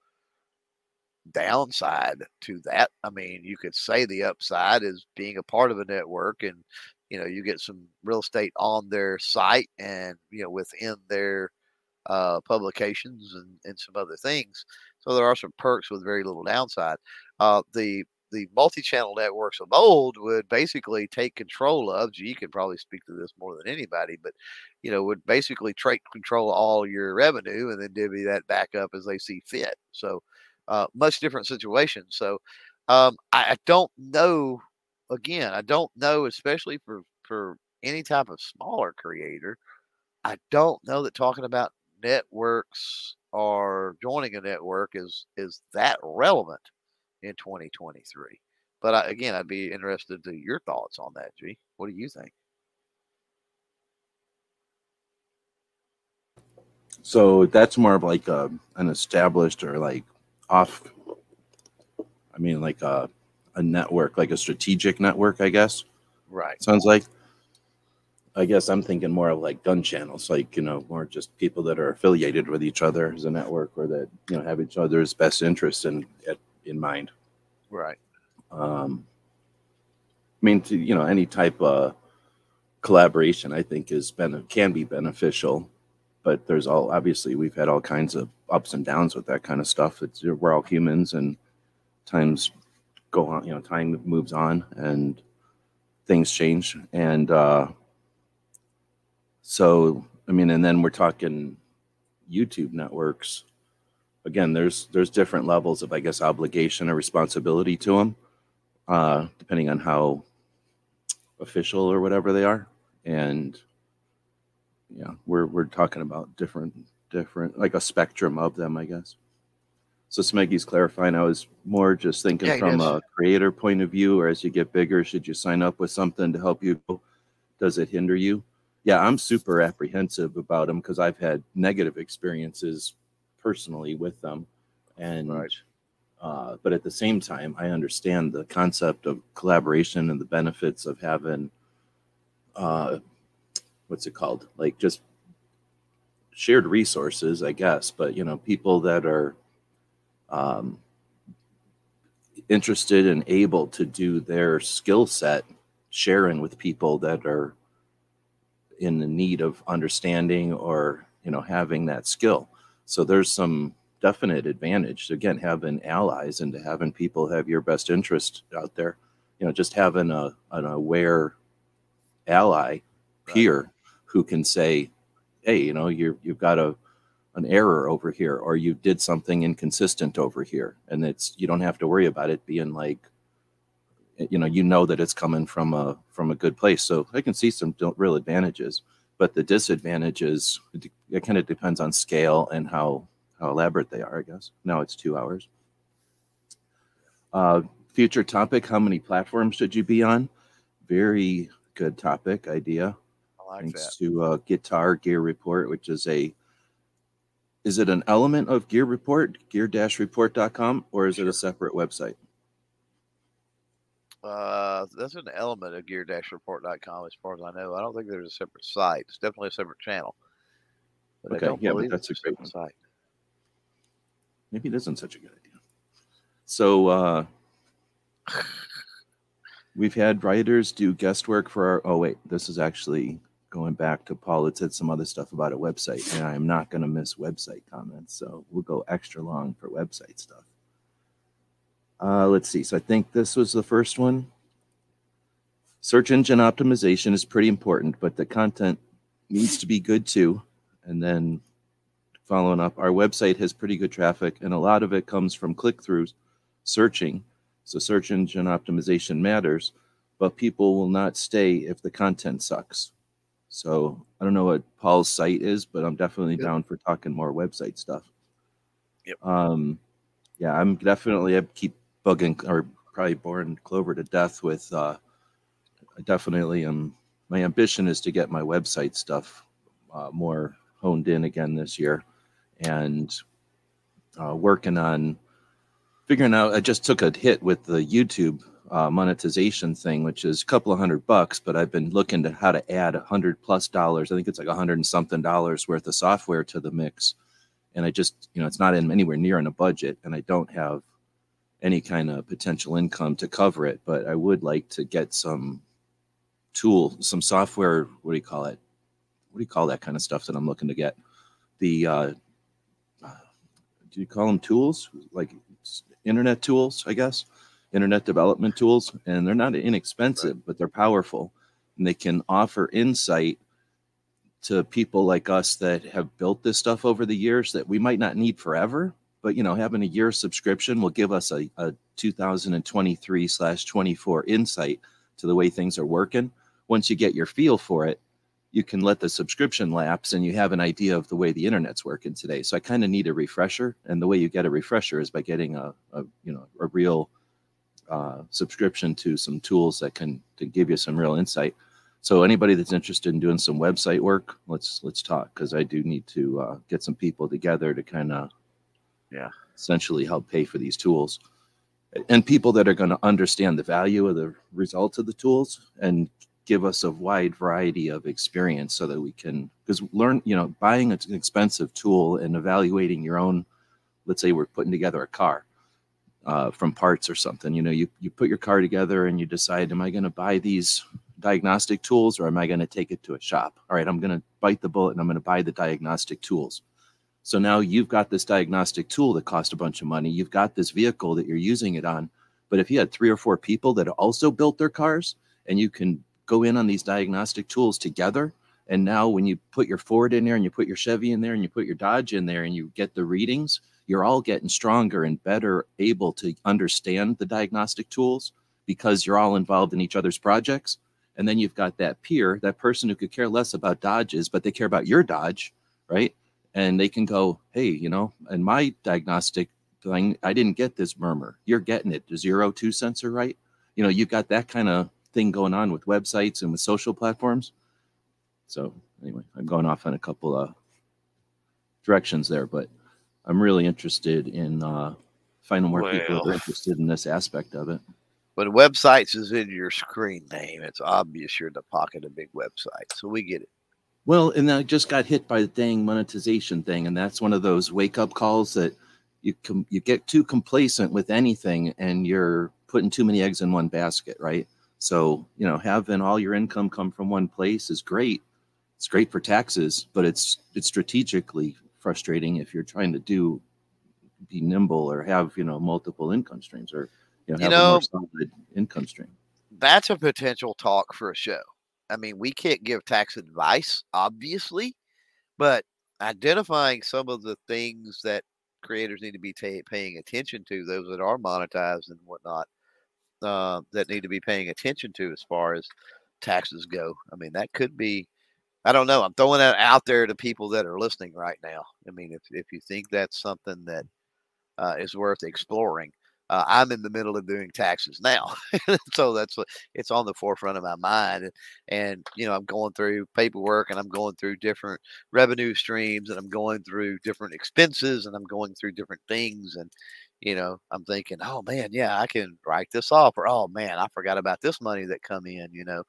downside to that. I mean, you could say the upside is being a part of a network and you know you get some real estate on their site and you know within their uh, publications and, and some other things. So there are some perks with very little downside. Uh, the the multi-channel networks of old would basically take control of. Gee, you can probably speak to this more than anybody, but you know would basically take control all your revenue and then divvy that back up as they see fit. So uh, much different situation. So um, I, I don't know. Again, I don't know, especially for for any type of smaller creator. I don't know that talking about networks or joining a network is is that relevant in 2023. But I, again, I'd be interested to your thoughts on that, G. What do you think? So that's more of like a, an established or like off. I mean, like a a network, like a strategic network, I guess. Right. Sounds like. I guess I'm thinking more of like gun channels, like you know, more just people that are affiliated with each other as a network, or that you know have each other's best interests in in mind. Right. Um, I mean, to, you know, any type of collaboration, I think, is been can be beneficial, but there's all obviously we've had all kinds of ups and downs with that kind of stuff. It's we're all humans, and times go on. You know, time moves on, and things change, and uh, so I mean, and then we're talking YouTube networks. Again, there's there's different levels of I guess obligation or responsibility to them, uh, depending on how official or whatever they are, and yeah, we're we're talking about different different like a spectrum of them, I guess. So Smeggy's clarifying. I was more just thinking Yeah, from a creator point of view, or as you get bigger, should you sign up with something to help you? Does it hinder you? Yeah, I'm super apprehensive about them because I've had negative experiences personally with them, and Right. uh, but at the same time, I understand the concept of collaboration and the benefits of having, uh, what's it called? Like just shared resources, I guess. But you know, people that are um, interested and able to do their skill set sharing with people that are in the need of understanding or you know having that skill. So there's some definite advantage again having allies and to having people have your best interest out there. You know just having a an aware ally peer who can say hey you know you're you've got a an error over here or you did something inconsistent over here and it's you don't have to worry about it being like you know you know that it's coming from a from a good place. So i can see some real advantages but the disadvantages it, kind of depends on scale and how how elaborate they are i guess. Now it's two hours. Uh future topic how many platforms should you be on? Very good topic idea. I like thanks that. to uh, Guitar Gear Report, which is a is it an element of Gear Report, gear-report.com, or is it a separate website? Uh, that's an element of gear-report.com as far as I know. I don't think there's a separate site. It's definitely a separate channel. But Okay, yeah, but that's a great separate site. Maybe it isn't such a good idea. So uh, we've had writers do guest work for our. Oh wait, this is actually going back to Paul. It said some other stuff about a website, and I'm not going to miss website comments, so we'll go extra long for website stuff. Uh, let's see. So I think this was the first one. Search engine optimization is pretty important, but the content needs to be good too. And then following up, our website has pretty good traffic, and a lot of it comes from click throughs, searching. So search engine optimization matters, but people will not stay if the content sucks. So I don't know what Paul's site is, but I'm definitely down for talking more website stuff. Yep. Um, yeah, I'm definitely I keep bugging or probably boring Clover to death with. Uh, I definitely am. My ambition is to get my website stuff uh, more honed in again this year, and uh, working on figuring out. I just took a hit with the YouTube uh, monetization thing, which is a couple of hundred bucks, but I've been looking to how to add a hundred plus dollars. I think it's like a hundred and something dollars worth of software to the mix. And I just, you know, it's not in anywhere near in a budget and I don't have any kind of potential income to cover it, but I would like to get some tool, some software, what do you call it? What do you call that kind of stuff that I'm looking to get? The, uh, do you call them tools? Like internet tools, I guess internet development tools and they're not inexpensive right. but they're powerful. And they can offer insight to people like us that have built this stuff over the years that we might not need forever but you know having a year subscription will give us a, a 2023 slash 24 insight to the way things are working. Once you get your feel for it you can let the subscription lapse and you have an idea of the way the internet's working today. So i kind of need a refresher and the way you get a refresher is by getting a, a you know a real uh, subscription to some tools that can to give you some real insight. So anybody that's interested in doing some website work, let's let's talk because I do need to uh, get some people together to kind of, yeah, essentially help pay for these tools, and people that are going to understand the value of the results of the tools and give us a wide variety of experience so that we can because learn you know buying an expensive tool and evaluating your own let's say we're putting together a car uh, from parts or something. You know, you, you put your car together and you decide, am I going to buy these diagnostic tools or am I going to take it to a shop? All right, I'm going to bite the bullet and I'm going to buy the diagnostic tools. So now you've got this diagnostic tool that cost a bunch of money. You've got this vehicle that you're using it on. But if you had three or four people that also built their cars and you can go in on these diagnostic tools together, and now when you put your Ford in there and you put your Chevy in there and you put your Dodge in there and you get the readings, you're all getting stronger and better able to understand the diagnostic tools because you're all involved in each other's projects. And then you've got that peer, that person who could care less about Dodges, but they care about your Dodge, right? And they can go, hey, you know, in my diagnostic thing, I didn't get this murmur. You're getting it. The zero two sensor, right? You know, you've got that kind of thing going on with websites and with social platforms. So anyway, I'm going off on a couple of directions there, but I'm really interested in uh, finding more people are interested in this aspect of it. When websites is in your screen name, it's obvious you're in the pocket of big websites. So we get it. Well, and I just got hit by the dang monetization thing, and that's one of those wake up calls that you com- you get too complacent with anything, and you're putting too many eggs in one basket, right? So you know, having all your income come from one place is great. It's great for taxes, but it's it's strategically frustrating if you're trying to do be nimble or have you know multiple income streams or you know You know- a more solid income stream. That's a potential talk for a show. I mean, we can't give tax advice, obviously, but identifying some of the things that creators need to be paying attention to, those that are monetized and whatnot, uh, that need to be paying attention to as far as taxes go. I mean, that could be. I don't know. I'm throwing that out there to people that are listening right now. I mean, if if you think that's something that uh, is worth exploring, uh, I'm in the middle of doing taxes now, so that's what it's on the forefront of my mind. And, you know, I'm going through paperwork and I'm going through different revenue streams and I'm going through different expenses and I'm going through different things. And you know, I'm thinking, oh man, yeah, I can write this off, or oh man, I forgot about this money that come in. You know,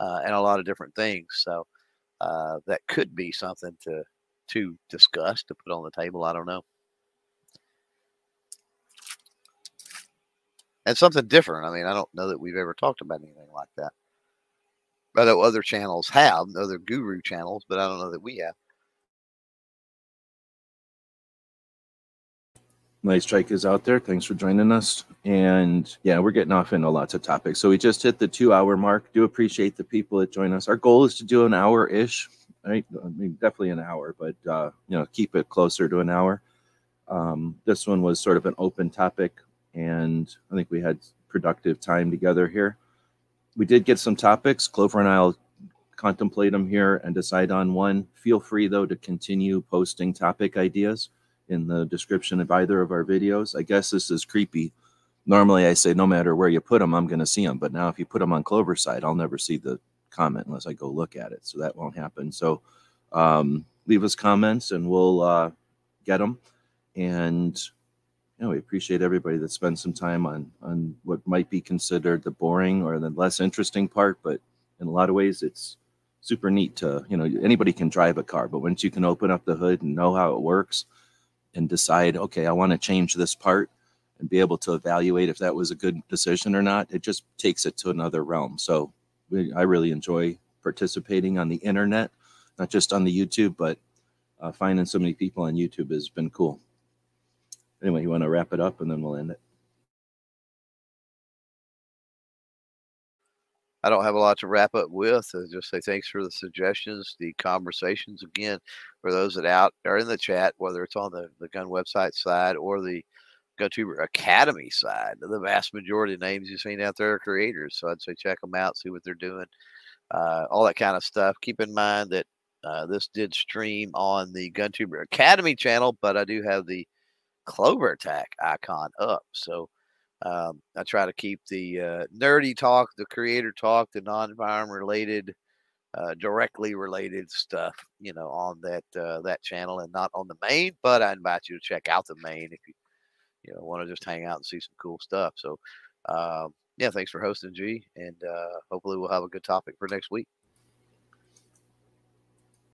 uh, and a lot of different things. So uh, that could be something to to discuss to put on the table. I don't know. and something different. I mean, I don't know that we've ever talked about anything like that. I know other channels have, other guru channels, but I don't know that we have. Nice Strike is out there. Thanks for joining us. And yeah, we're getting off into lots of topics. So we just hit the two hour mark. Do appreciate the people that join us. Our goal is to do an hour ish, right? I mean, definitely an hour, but uh, you know, keep it closer to an hour. Um, this one was sort of an open topic, and I think we had productive time together here. We did get some topics. Clover and I'll contemplate them here and decide on one. Feel free though to continue posting topic ideas in the description of either of our videos. I guess this is creepy. Normally, I say no matter where you put them, I'm going to see them. But now, if you put them on Clover side, I'll never see the comment unless I go look at it. So that won't happen. So um, leave us comments and we'll uh, get them. And you know, we appreciate everybody that spends some time on on what might be considered the boring or the less interesting part, but in a lot of ways, it's super neat to you know anybody can drive a car, but once you can open up the hood and know how it works, and decide, okay, I want to change this part and be able to evaluate if that was a good decision or not, it just takes it to another realm. So we, I really enjoy participating on the internet, not just on the YouTube, but uh, finding so many people on YouTube has been cool. Anyway, you want to wrap it up and then we'll end it. I don't have a lot to wrap up with. I just say thanks for the suggestions, the conversations. Again, for those that out are in the chat, whether it's on the, the gun website side or the GunTuber Academy side, the vast majority of names you've seen out there are creators. So I'd say check them out, see what they're doing, uh, all that kind of stuff. Keep in mind that uh, this did stream on the GunTuber Academy channel, but I do have the Clover Attack icon up. So um, I try to keep the uh, nerdy talk, the creator talk, the non-environment related, uh, directly related stuff, you know, on that uh, that channel and not on the main. But I invite you to check out the main if you you know want to just hang out and see some cool stuff. So um, yeah, thanks for hosting, G, and uh, hopefully we'll have a good topic for next week.